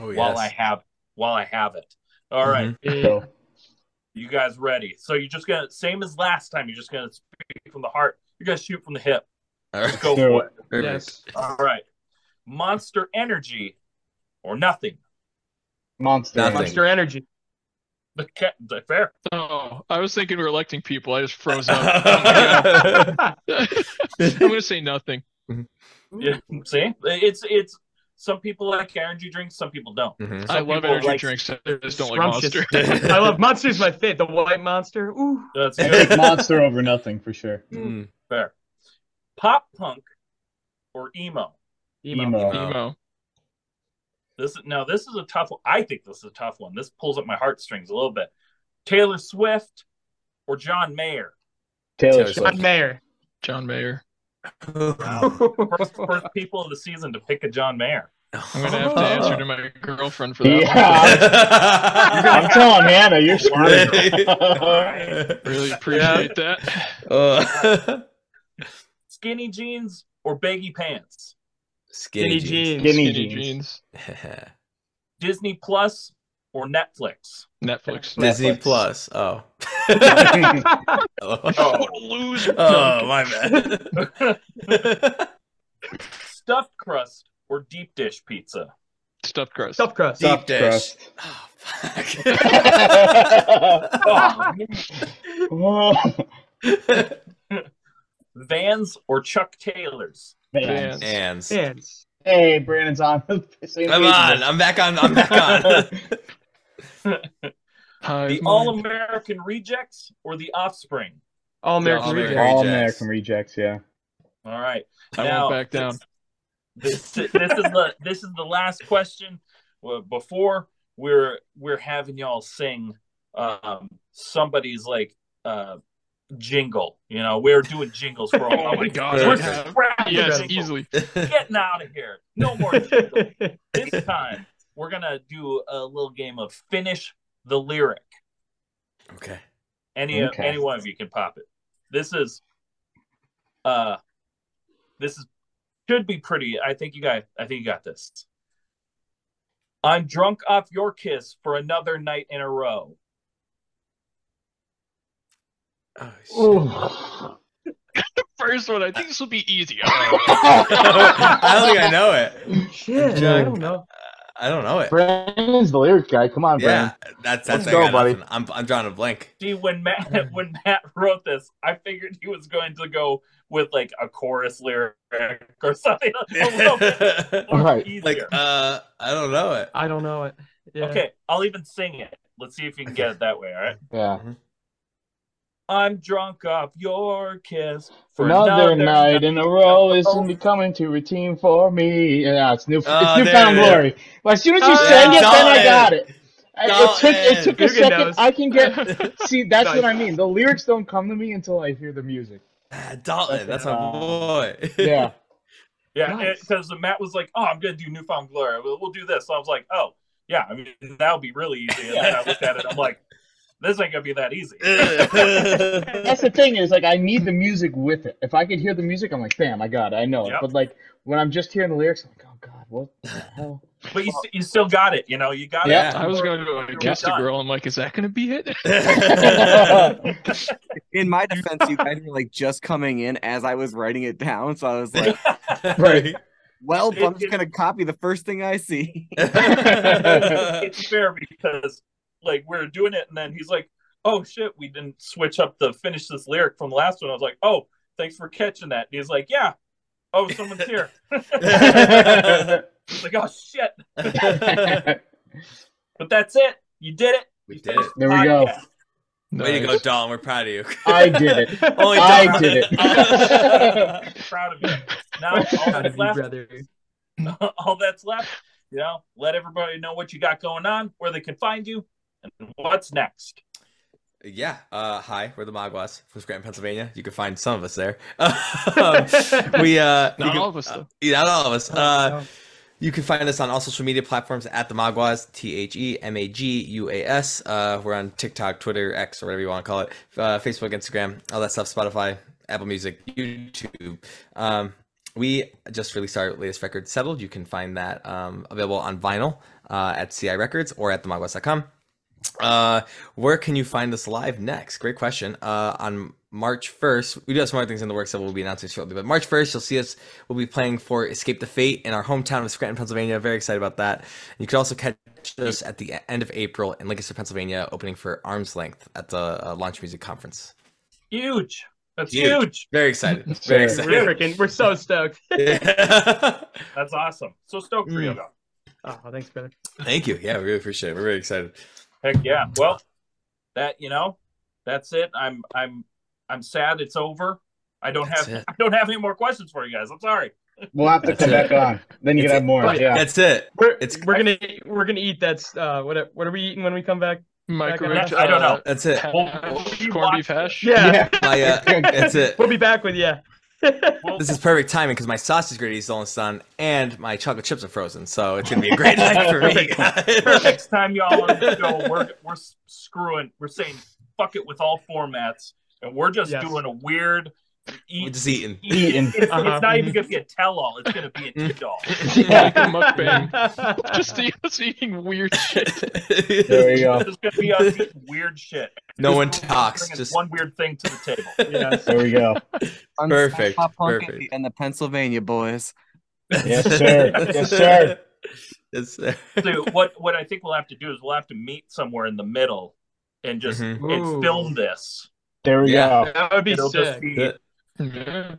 [SPEAKER 4] Oh, yes.
[SPEAKER 1] While I have while I have it. All right, mm-hmm.
[SPEAKER 2] So,
[SPEAKER 1] you guys ready? So you're just gonna same as last time. You're just gonna speak from the heart. You're gonna shoot from the hip.
[SPEAKER 4] All right.
[SPEAKER 1] Go for
[SPEAKER 2] it.
[SPEAKER 1] it.
[SPEAKER 6] Yes.
[SPEAKER 1] All right. Monster Energy or nothing.
[SPEAKER 2] Monster.
[SPEAKER 4] Nothing.
[SPEAKER 6] Monster Energy.
[SPEAKER 1] The cat. The fair.
[SPEAKER 3] Oh, I was thinking we were electing people. I just froze up. Oh. I'm gonna say nothing.
[SPEAKER 1] Yeah. See, it's it's. Some people like energy drinks. Some people don't.
[SPEAKER 4] Mhm.
[SPEAKER 3] I love energy
[SPEAKER 1] like-
[SPEAKER 3] drinks. I just don't like Monster.
[SPEAKER 6] I love Monster's my favorite. The white Monster. Ooh.
[SPEAKER 1] That's
[SPEAKER 2] I
[SPEAKER 1] good.
[SPEAKER 2] Monster over nothing for sure.
[SPEAKER 4] Mm.
[SPEAKER 1] fair. Pop punk or emo.
[SPEAKER 6] Emo.
[SPEAKER 2] Emo.
[SPEAKER 4] Emo.
[SPEAKER 3] Emo.
[SPEAKER 1] This is now. This is a tough one. I think this is a tough one. This pulls up my heartstrings a little bit. Taylor Swift or John Mayer.
[SPEAKER 2] Taylor
[SPEAKER 4] Taylor
[SPEAKER 2] Swift.
[SPEAKER 4] Swift.
[SPEAKER 6] John Mayer.
[SPEAKER 3] John Mayer.
[SPEAKER 1] First, first people of the season to pick a John Mayer.
[SPEAKER 3] I'm gonna have to answer to my girlfriend for that.
[SPEAKER 2] Yeah. I'm telling Hannah, you're screwed.
[SPEAKER 3] one. Really appreciate that.
[SPEAKER 4] Uh,
[SPEAKER 1] Skinny jeans or baggy pants?
[SPEAKER 4] Skinny
[SPEAKER 6] Skinny
[SPEAKER 4] jeans.
[SPEAKER 6] jeans.
[SPEAKER 2] Skinny
[SPEAKER 3] Skinny
[SPEAKER 2] jeans.
[SPEAKER 3] jeans.
[SPEAKER 1] Disney Plus or Netflix?
[SPEAKER 3] Netflix.
[SPEAKER 4] Disney
[SPEAKER 2] Netflix.
[SPEAKER 4] Plus. Oh. oh.
[SPEAKER 3] Total loser.
[SPEAKER 4] Oh, my bad.
[SPEAKER 1] Stuffed crust or deep dish pizza?
[SPEAKER 3] Stuffed crust.
[SPEAKER 6] Stuffed crust.
[SPEAKER 4] Deep
[SPEAKER 2] Stuffed
[SPEAKER 4] dish.
[SPEAKER 2] crust.
[SPEAKER 4] Oh, fuck.
[SPEAKER 1] Oh. Vans or Chuck Taylors?
[SPEAKER 2] Man.
[SPEAKER 3] Vans.
[SPEAKER 4] Hands.
[SPEAKER 6] Hands.
[SPEAKER 2] Hey, Brandon's on. same
[SPEAKER 4] Come
[SPEAKER 2] page
[SPEAKER 4] on. I'm back on. I'm back on.
[SPEAKER 1] The. All American Rejects or the Offspring?
[SPEAKER 6] All American
[SPEAKER 4] All-American
[SPEAKER 6] Rejects.
[SPEAKER 2] All American rejects, yeah.
[SPEAKER 1] All right.
[SPEAKER 3] I
[SPEAKER 1] Now,
[SPEAKER 3] won't back down.
[SPEAKER 1] This, this is the this is the last question. Before we're we're having y'all sing um, somebody's like uh, jingle. You know, we're doing jingles for all.
[SPEAKER 3] Oh my God,
[SPEAKER 1] We're
[SPEAKER 4] we have.
[SPEAKER 1] scrapping
[SPEAKER 3] Yes, easily.
[SPEAKER 1] Getting out of here. No more jingles. this time we're gonna do a little game of finish the lyric.
[SPEAKER 4] okay.
[SPEAKER 1] Any
[SPEAKER 2] Okay.
[SPEAKER 1] any one of you can pop it. This is uh this is should be pretty. I think you got I think you got this. I'm drunk off your kiss for another night in a row.
[SPEAKER 4] Oh, shit.
[SPEAKER 2] Ooh.
[SPEAKER 3] First one, I think this will be easy.
[SPEAKER 4] I don't think I know it.
[SPEAKER 6] Shit, I don't know.
[SPEAKER 4] I don't know it.
[SPEAKER 2] Brandon's the lyric guy. Come on,
[SPEAKER 4] Yeah,
[SPEAKER 2] Brandon.
[SPEAKER 4] that's
[SPEAKER 2] Let's
[SPEAKER 4] that's I
[SPEAKER 2] go,
[SPEAKER 4] got
[SPEAKER 2] buddy.
[SPEAKER 4] nothing. I'm I'm drawing a blank.
[SPEAKER 1] See, when Matt when Matt wrote this, I figured he was going to go with like a chorus lyric or something a little bit more
[SPEAKER 2] Right.
[SPEAKER 1] easier.
[SPEAKER 4] like uh, I don't know it.
[SPEAKER 6] I don't know it. Yeah.
[SPEAKER 1] Okay, I'll even sing it. Let's see if you can get it that way. All right.
[SPEAKER 2] Yeah.
[SPEAKER 1] I'm drunk off your kiss for
[SPEAKER 2] Another night in a row isn't becoming too routine for me. Yeah, it's new.
[SPEAKER 4] Oh,
[SPEAKER 2] it's newfound
[SPEAKER 4] there it is.
[SPEAKER 2] glory. But as soon as you
[SPEAKER 6] Oh,
[SPEAKER 2] sang it, then I got it. I- It took it took a
[SPEAKER 6] Dalton.
[SPEAKER 2] second.
[SPEAKER 6] knows.
[SPEAKER 2] I can get. See, that's what I mean. The lyrics don't come to me until I hear the music.
[SPEAKER 4] Ah, Dalton, that's my
[SPEAKER 2] Uh,
[SPEAKER 4] boy.
[SPEAKER 2] Yeah.
[SPEAKER 1] Yeah,
[SPEAKER 6] Nice.
[SPEAKER 1] because Matt was like, "Oh, I'm gonna do New Found Glory. We'll, we'll do this." So I was like, "Oh, yeah. I mean, that'll be really easy." And then I looked at it. I'm like, "This ain't gonna be that easy."
[SPEAKER 2] That's the thing is like I need the music with it. If I could hear the music, I'm like, bam, I got it. I know it.
[SPEAKER 1] Yep.
[SPEAKER 2] But like when I'm just hearing the lyrics, I'm like, oh god, what the hell?
[SPEAKER 1] But you, st- you still got it. You know, you got
[SPEAKER 2] Yeah.
[SPEAKER 1] it.
[SPEAKER 3] I was going to go
[SPEAKER 1] You're
[SPEAKER 3] kiss a girl. I'm like, is that going to be it?
[SPEAKER 5] In my defense, you guys were like just coming in as I was writing it down, so I was like,
[SPEAKER 2] Right.
[SPEAKER 5] "Well,
[SPEAKER 1] It-
[SPEAKER 5] I'm just
[SPEAKER 1] it-
[SPEAKER 5] gonna copy the first thing I see."
[SPEAKER 1] it's fair because like we're doing it, and then he's like, "Oh shit, we didn't switch up the finish this lyric from the last one." I was like, "Oh, thanks for catching that." And he's like, "Yeah." Oh, someone's here. Like, "Oh shit." But that's it. You did it.
[SPEAKER 4] We did it.
[SPEAKER 2] There we go.
[SPEAKER 1] podcast.
[SPEAKER 4] Way to go,
[SPEAKER 3] Nice.
[SPEAKER 4] Dalton. We're proud of you.
[SPEAKER 2] I did it.
[SPEAKER 4] Only
[SPEAKER 2] I
[SPEAKER 4] Dalton-
[SPEAKER 2] did it.
[SPEAKER 1] Proud of you. Now all that's left
[SPEAKER 6] brother.
[SPEAKER 1] all that's left, you know, let everybody know what you got going on, where they can find you, and what's next.
[SPEAKER 4] Yeah. Uh, hi, we're the Maguas from Scranton, Pennsylvania. You can find some of us there. Um, we uh, you
[SPEAKER 3] Not
[SPEAKER 4] can-
[SPEAKER 3] all of us,
[SPEAKER 4] uh,
[SPEAKER 3] though.
[SPEAKER 4] yeah, not all of us. Uh,
[SPEAKER 6] no.
[SPEAKER 4] You can find us on all social media platforms at the Maguas, T H E M A G U A S. Uh, we're on TikTok, Twitter, X, or whatever you want to call it, uh, Facebook, Instagram, all that stuff, Spotify, Apple Music, YouTube. Um, we just released our latest record, Settled. You can find that um, available on vinyl uh, at CI Records or at themaguas.com. Uh, where can you find us live next? Great question. Uh, on March 1st, we do have some other things in the works that we'll be announcing shortly, but March 1st, you'll see us. We'll be playing for Escape the Fate in our hometown of Scranton, Pennsylvania. Very excited about that. You can also catch us at the end of April in Lancaster, Pennsylvania, opening for Arms Length at the uh, Launch Music Conference.
[SPEAKER 1] Huge. That's
[SPEAKER 4] Huge.
[SPEAKER 1] huge.
[SPEAKER 4] Very excited. Very
[SPEAKER 2] Very
[SPEAKER 6] We're
[SPEAKER 4] excited.
[SPEAKER 6] freaking, we're so stoked.
[SPEAKER 1] That's awesome. So stoked for you.
[SPEAKER 6] Oh, thanks, brother.
[SPEAKER 4] Thank you. Yeah, we really appreciate it. We're very excited.
[SPEAKER 1] Heck yeah. Well, that you know, that's it. I'm I'm I'm sad it's over. I don't
[SPEAKER 4] That's
[SPEAKER 1] have
[SPEAKER 4] it.
[SPEAKER 1] I don't have any more questions for you guys. I'm sorry.
[SPEAKER 2] We'll have to
[SPEAKER 4] That's
[SPEAKER 2] come
[SPEAKER 4] it.
[SPEAKER 2] back on. Then you
[SPEAKER 4] It's
[SPEAKER 2] can have more.
[SPEAKER 6] Right.
[SPEAKER 2] Yeah.
[SPEAKER 4] That's it.
[SPEAKER 6] We're
[SPEAKER 4] It's-
[SPEAKER 6] we're gonna we're gonna eat that's uh what what are we eating when we come back?
[SPEAKER 3] Microwave.
[SPEAKER 1] I don't know.
[SPEAKER 3] uh,
[SPEAKER 4] That's it.
[SPEAKER 3] hash,
[SPEAKER 1] We'll- we'll
[SPEAKER 3] corned beef hash.
[SPEAKER 6] Yeah,
[SPEAKER 2] Yeah.
[SPEAKER 4] My, uh, that's it.
[SPEAKER 6] we'll be back with you.
[SPEAKER 1] Well,
[SPEAKER 4] This is perfect timing because my sausage gravy is almost done and my chocolate chips are frozen, so it's gonna be a great night for me. guys.
[SPEAKER 1] next time y'all on the show, we're we're screwing. We're saying fuck it with all formats, and we're just
[SPEAKER 6] Yes.
[SPEAKER 1] doing a weird.
[SPEAKER 4] We're just eating.
[SPEAKER 2] Eating.
[SPEAKER 1] It's, it's
[SPEAKER 6] Uh-huh.
[SPEAKER 1] not even gonna be a tell-all. It's gonna be a eat-all.
[SPEAKER 3] Like a mukbang. Just eat, us eating weird shit.
[SPEAKER 2] There we go.
[SPEAKER 1] It's gonna be us eating weird shit.
[SPEAKER 4] No
[SPEAKER 1] Just
[SPEAKER 4] one talks. Just
[SPEAKER 1] one weird thing to the table.
[SPEAKER 6] yes.
[SPEAKER 2] There we go.
[SPEAKER 4] Perfect,
[SPEAKER 5] Pop
[SPEAKER 4] perfect.
[SPEAKER 5] and the Pennsylvania boys.
[SPEAKER 2] Yes, sir. Yes, sir.
[SPEAKER 4] Yes, sir.
[SPEAKER 1] So what what I think we'll have to do is we'll have to meet somewhere in the middle and just
[SPEAKER 4] Mhm.
[SPEAKER 1] and film this.
[SPEAKER 2] There we
[SPEAKER 4] Yeah.
[SPEAKER 2] go.
[SPEAKER 6] That would be
[SPEAKER 1] It'll just
[SPEAKER 6] sick.
[SPEAKER 1] be
[SPEAKER 4] Yeah.
[SPEAKER 3] Yeah.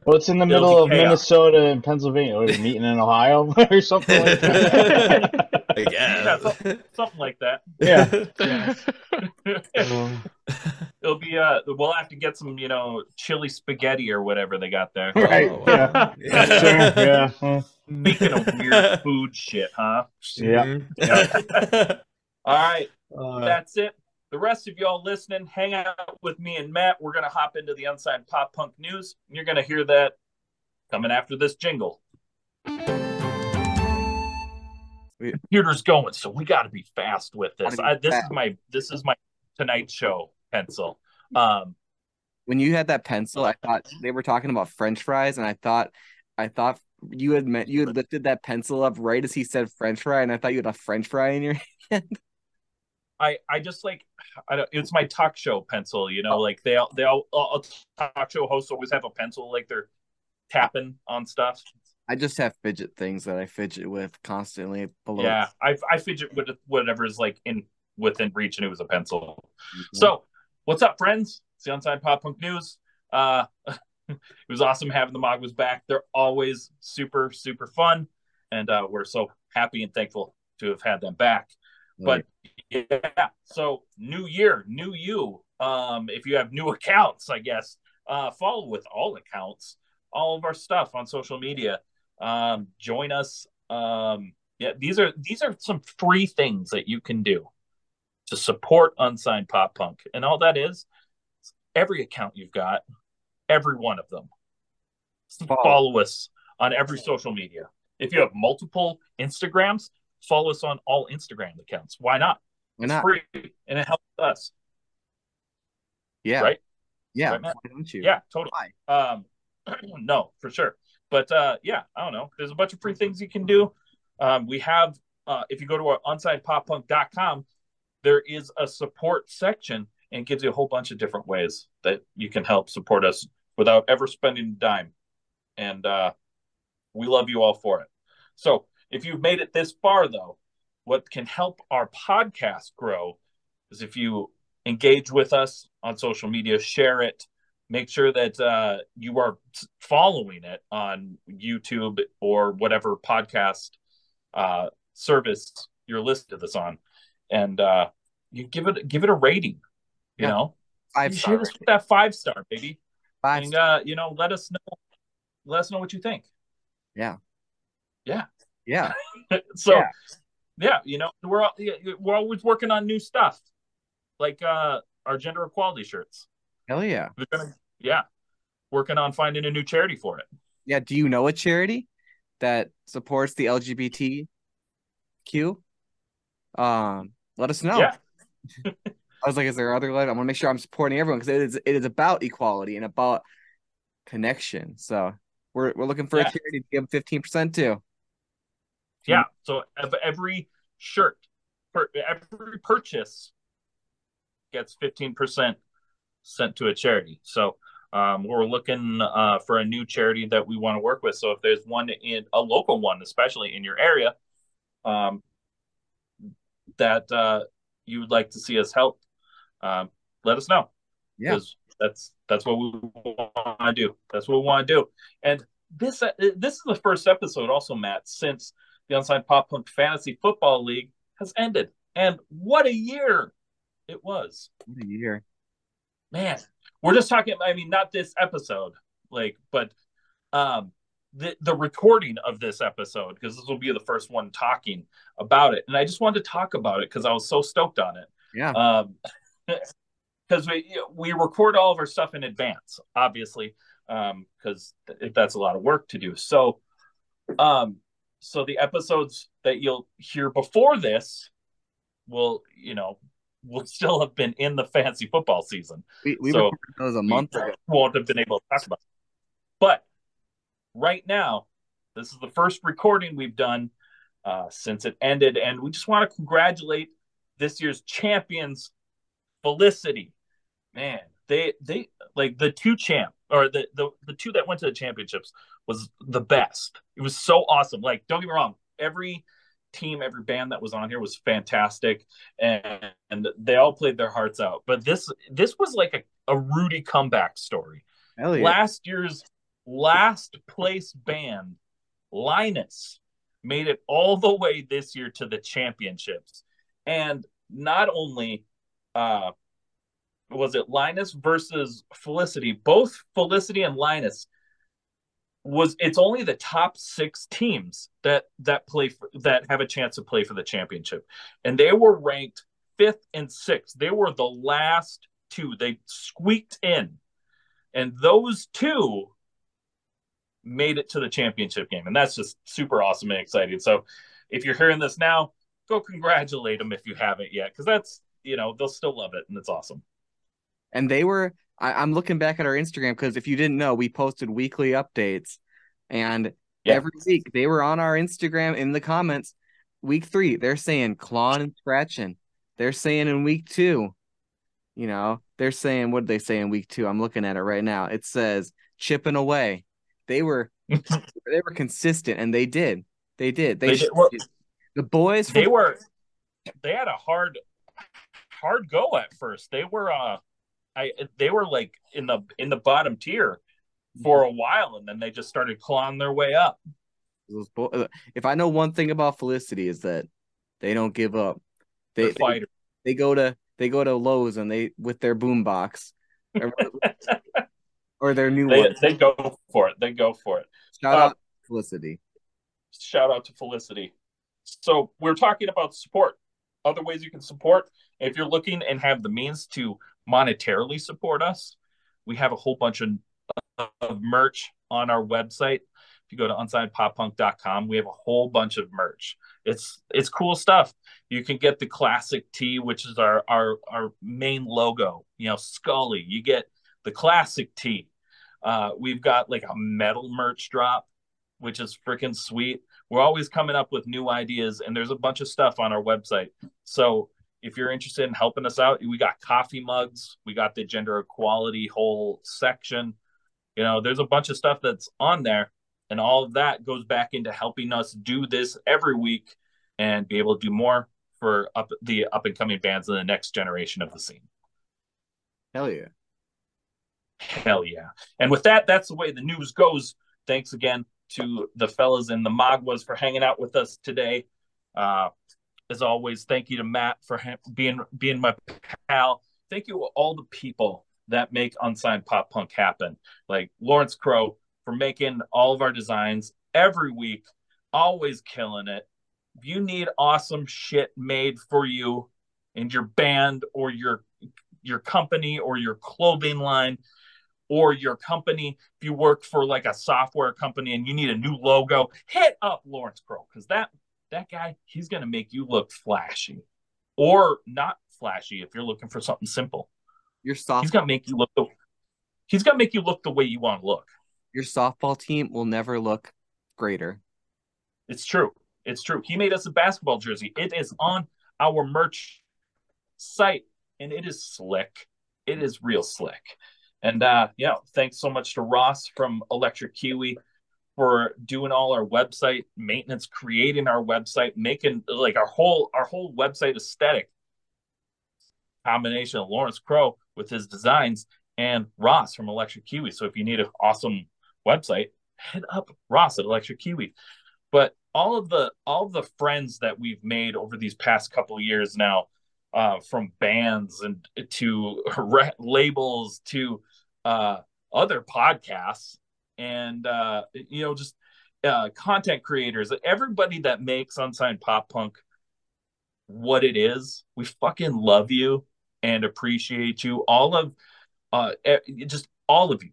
[SPEAKER 2] Well, it's in the
[SPEAKER 1] It'll
[SPEAKER 2] middle of
[SPEAKER 1] chaos.
[SPEAKER 2] Minnesota and Pennsylvania. What, are we meeting in Ohio or something like that?
[SPEAKER 4] I
[SPEAKER 1] yeah,
[SPEAKER 4] guess.
[SPEAKER 1] something, something like that.
[SPEAKER 2] Yeah.
[SPEAKER 6] Yes.
[SPEAKER 1] It'll be uh we'll have to get some, you know, chili spaghetti or whatever they got there.
[SPEAKER 2] Right.
[SPEAKER 4] Oh,
[SPEAKER 2] Yeah.
[SPEAKER 4] Yeah.
[SPEAKER 2] Sure. Yeah. huh.
[SPEAKER 1] Speaking of weird food shit, huh?
[SPEAKER 2] Yeah.
[SPEAKER 4] Mhm.
[SPEAKER 1] All right,
[SPEAKER 4] Uh,
[SPEAKER 1] that's it. The rest of y'all listening, hang out with me and Matt. We're gonna hop into the unsigned pop punk news, and you're gonna hear that coming after this jingle. Computer's going, so we got to be fast with this. I, this is my this is my Tonight Show pencil. Um,
[SPEAKER 5] When you had that pencil, I thought they were talking about French fries, and I thought, I thought you had meant you had lifted that pencil up right as he said French fry, and I thought you had a French fry in your hand.
[SPEAKER 1] I I just like I don't. It's my talk show pencil. You know, like they all they all, all talk show hosts always have a pencil, like they're tapping on stuff.
[SPEAKER 5] I just have fidget things that I fidget with constantly below.
[SPEAKER 1] Yeah, I I fidget with whatever is like in within reach, and it was a pencil.
[SPEAKER 5] Mhm.
[SPEAKER 1] So, what's up, friends? It's the Unsigned Pop Punk News. Uh, it was awesome having the Maguas back. They're always super super fun, and uh, we're so happy and thankful to have had them back. But yeah, so new year, new you. Um, if you have new accounts, I guess uh, follow with all accounts, all of our stuff on social media. Um, join us. Um, yeah, these are these are some free things that you can do to support Unsigned Pop Punk, and all that is every account you've got, every one of them.
[SPEAKER 5] Follow.
[SPEAKER 1] Follow us on every social media. If you have multiple Instagrams, follow us on all Instagram accounts. Why not?
[SPEAKER 5] Why
[SPEAKER 1] It's free and it helps us.
[SPEAKER 5] Yeah.
[SPEAKER 1] Right?
[SPEAKER 5] Yeah.
[SPEAKER 1] Right,
[SPEAKER 5] Why don't you?
[SPEAKER 1] Yeah, totally. Um, no, for sure. But uh, yeah, I don't know. There's a bunch of free things you can do. Um, we have, uh, if you go to our unsignedpoppunk.com, there is a support section and it gives you a whole bunch of different ways that you can help support us without ever spending a dime. And uh, we love you all for it. So if you've made it this far, though, what can help our podcast grow is if you engage with us on social media, share it, make sure that uh, you are following it on YouTube or whatever podcast uh, service you're listening to this on, and uh, you give it give it a rating. You
[SPEAKER 5] Yeah.
[SPEAKER 1] know,
[SPEAKER 5] Five
[SPEAKER 1] you
[SPEAKER 5] star.
[SPEAKER 1] with that five star, baby,
[SPEAKER 5] Five
[SPEAKER 1] and uh, you know, let us know. Let us know what you think.
[SPEAKER 5] Yeah.
[SPEAKER 1] Yeah.
[SPEAKER 5] Yeah.
[SPEAKER 1] so
[SPEAKER 5] Yeah.
[SPEAKER 1] Yeah. you know we're all, we're always working on new stuff like uh our gender equality shirts
[SPEAKER 5] Hell yeah.
[SPEAKER 1] gonna yeah working on finding a new charity for it
[SPEAKER 5] Yeah. Do you know a charity that supports the LGBTQ? Um, let us know.
[SPEAKER 1] yeah
[SPEAKER 5] I was like, is there other? I want to make sure I'm supporting everyone because it is it is about equality and about connection. So we're we're looking for
[SPEAKER 1] Yeah.
[SPEAKER 5] a charity to give fifteen percent to.
[SPEAKER 1] Yeah so ev- every shirt per, every purchase gets 15% sent to a charity. So um, we're looking uh, for a new charity that we want to work with. So if there's one in a local one especially in your area um, that uh, you would like to see us help um, let us know.
[SPEAKER 5] Yeah.
[SPEAKER 1] because that's that's what we want to do. That's what we want to do. And this uh, this is the first episode also matt since the unsigned pop punk fantasy football league has ended. And what a year it was.
[SPEAKER 5] What a year.
[SPEAKER 1] man we're just talking i mean not this episode like but um the the recording of this episode because this will be the first one talking about it. And i just wanted to talk about it because i was so stoked on it.
[SPEAKER 5] Yeah.
[SPEAKER 1] um because we we record all of our stuff in advance obviously um because th- that's a lot of work to do. So um so the episodes that you'll hear before this will you know will still have been in the fantasy football season
[SPEAKER 5] We, we
[SPEAKER 1] So,
[SPEAKER 5] those a month ago.
[SPEAKER 1] won't have been able to talk about it. but right now this is the first recording we've done uh, since it ended and we just want to congratulate this year's champions felicity man they they like the two champ or the the, the two that went to the championships was the best. It was so awesome. Like don't get me wrong every team every band that was on here was fantastic and, and they all played their hearts out. But this this was like a, a rudy comeback story.
[SPEAKER 5] Yeah.
[SPEAKER 1] last year's last place band linus made it all the way this year to the championships. And not only uh was it linus versus felicity both felicity and linus was it's only the top six teams that that play for, that have a chance to play for the championship. And they were ranked fifth and sixth. They were the last two. They squeaked in. And those two made it to the championship game. And that's just super awesome and exciting. So if you're hearing this now go congratulate them if you haven't yet because that's you know they'll still love it and it's awesome.
[SPEAKER 5] And they were, I, I'm looking back at our Instagram because if you didn't know, we posted weekly updates. And
[SPEAKER 1] Yeah.
[SPEAKER 5] every week they were on our Instagram in the comments. Week three, they're saying clawing and scratching. They're saying in week two, you know, they're saying, what did they say in week two? I'm looking at it right now. It says chipping away. They were, they were consistent and they did. They did. They,
[SPEAKER 1] They did.
[SPEAKER 5] The boys,
[SPEAKER 1] they were they had a hard hard go at first they were uh i they were like in the in the bottom tier for a while and then they just started clawing their way up.
[SPEAKER 5] Uh, if I know one thing about Felicity is that they don't give up. They, they they go to they go to Lowe's and they with their boombox. Or, or their new
[SPEAKER 1] they,
[SPEAKER 5] one.
[SPEAKER 1] they go for it. They go for it.
[SPEAKER 5] Shout
[SPEAKER 1] uh,
[SPEAKER 5] out Felicity.
[SPEAKER 1] shout out to felicity. So we're talking about support. Other ways you can support if you're looking and have the means to monetarily support us. We have a whole bunch of, of merch on our website. If you go to unsignedpoppunk.com we have a whole bunch of merch. It's it's cool stuff. You can get the classic tee which is our our our main logo. You know scully you get the classic tee. Uh, we've got like a metal merch drop which is freaking sweet. We're always coming up with new ideas and there's a bunch of stuff on our website. So if you're interested in helping us out we got coffee mugs we got the gender equality whole section you know there's a bunch of stuff that's on there and all of that goes back into helping us do this every week and be able to do more for up the up and coming bands in the next generation of the scene
[SPEAKER 5] Hell yeah.
[SPEAKER 1] Hell yeah. And with that, that's the way the news goes. Thanks again to the fellas in the Maguas for hanging out with us today. Uh, as always, thank you to Matt for being being my pal. Thank you to all the people that make Unsigned Pop Punk happen, like Lawrence Crow for making all of our designs every week, always killing it. If you need awesome shit made for you and your band or your your company or your clothing line or your company, if you work for like a software company and you need a new logo, hit up Lawrence Crow because that that guy he's gonna make you look flashy or not flashy if you're looking for something simple.
[SPEAKER 5] Your soft
[SPEAKER 1] He's gonna make you look the he's gonna make you look the way you want to look.
[SPEAKER 5] your softball team will never look greater.
[SPEAKER 1] It's true. It's true. He made us a basketball jersey. It is on our merch site and it is slick. It is real slick. And uh yeah, thanks so much to Ross from Electric Kiwi for doing all our website maintenance, creating our website, making like our whole our whole website aesthetic. Combination of Lawrence Crow with his designs and Ross from Electric Kiwi. So if you need an awesome website, head up Ross at Electric Kiwi. But all of the all of the friends that we've made over these past couple years now, uh, from bands and to re- labels to uh, other podcasts and uh, you know just uh, content creators, everybody that makes unsigned pop punk what it is, we fucking love you and appreciate you. All of uh, just all of you.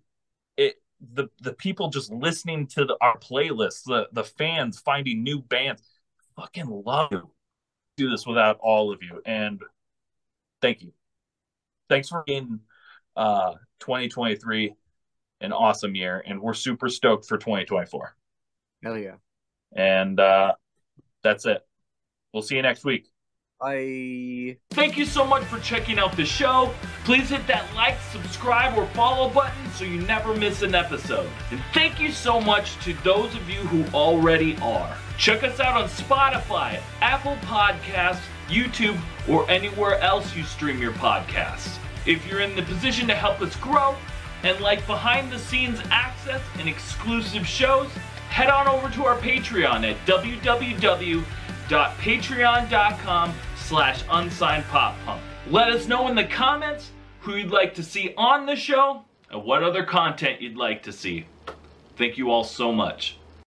[SPEAKER 1] It
[SPEAKER 9] the the people just listening to the, our playlists, the the fans finding new bands. Fucking love you. Do this without all of you, and thank you. Thanks for being uh 2023 an awesome year, and we're super stoked for 2024.
[SPEAKER 5] Hell yeah.
[SPEAKER 9] And uh that's it. We'll see you next week.
[SPEAKER 5] I
[SPEAKER 1] Thank you so much for checking out the show. Please hit that like, subscribe, or follow button so you never miss an episode. And thank you so much to those of you who already are. Check us out on Spotify, Apple Podcasts, YouTube, or anywhere else you stream your podcasts. If you're in the position to help us grow and like behind the scenes access and exclusive shows, head on over to our Patreon at www.patreon.com slash unsigned pop punk. Let us know in the comments who you'd like to see on the show and what other content you'd like to see. Thank you all so much.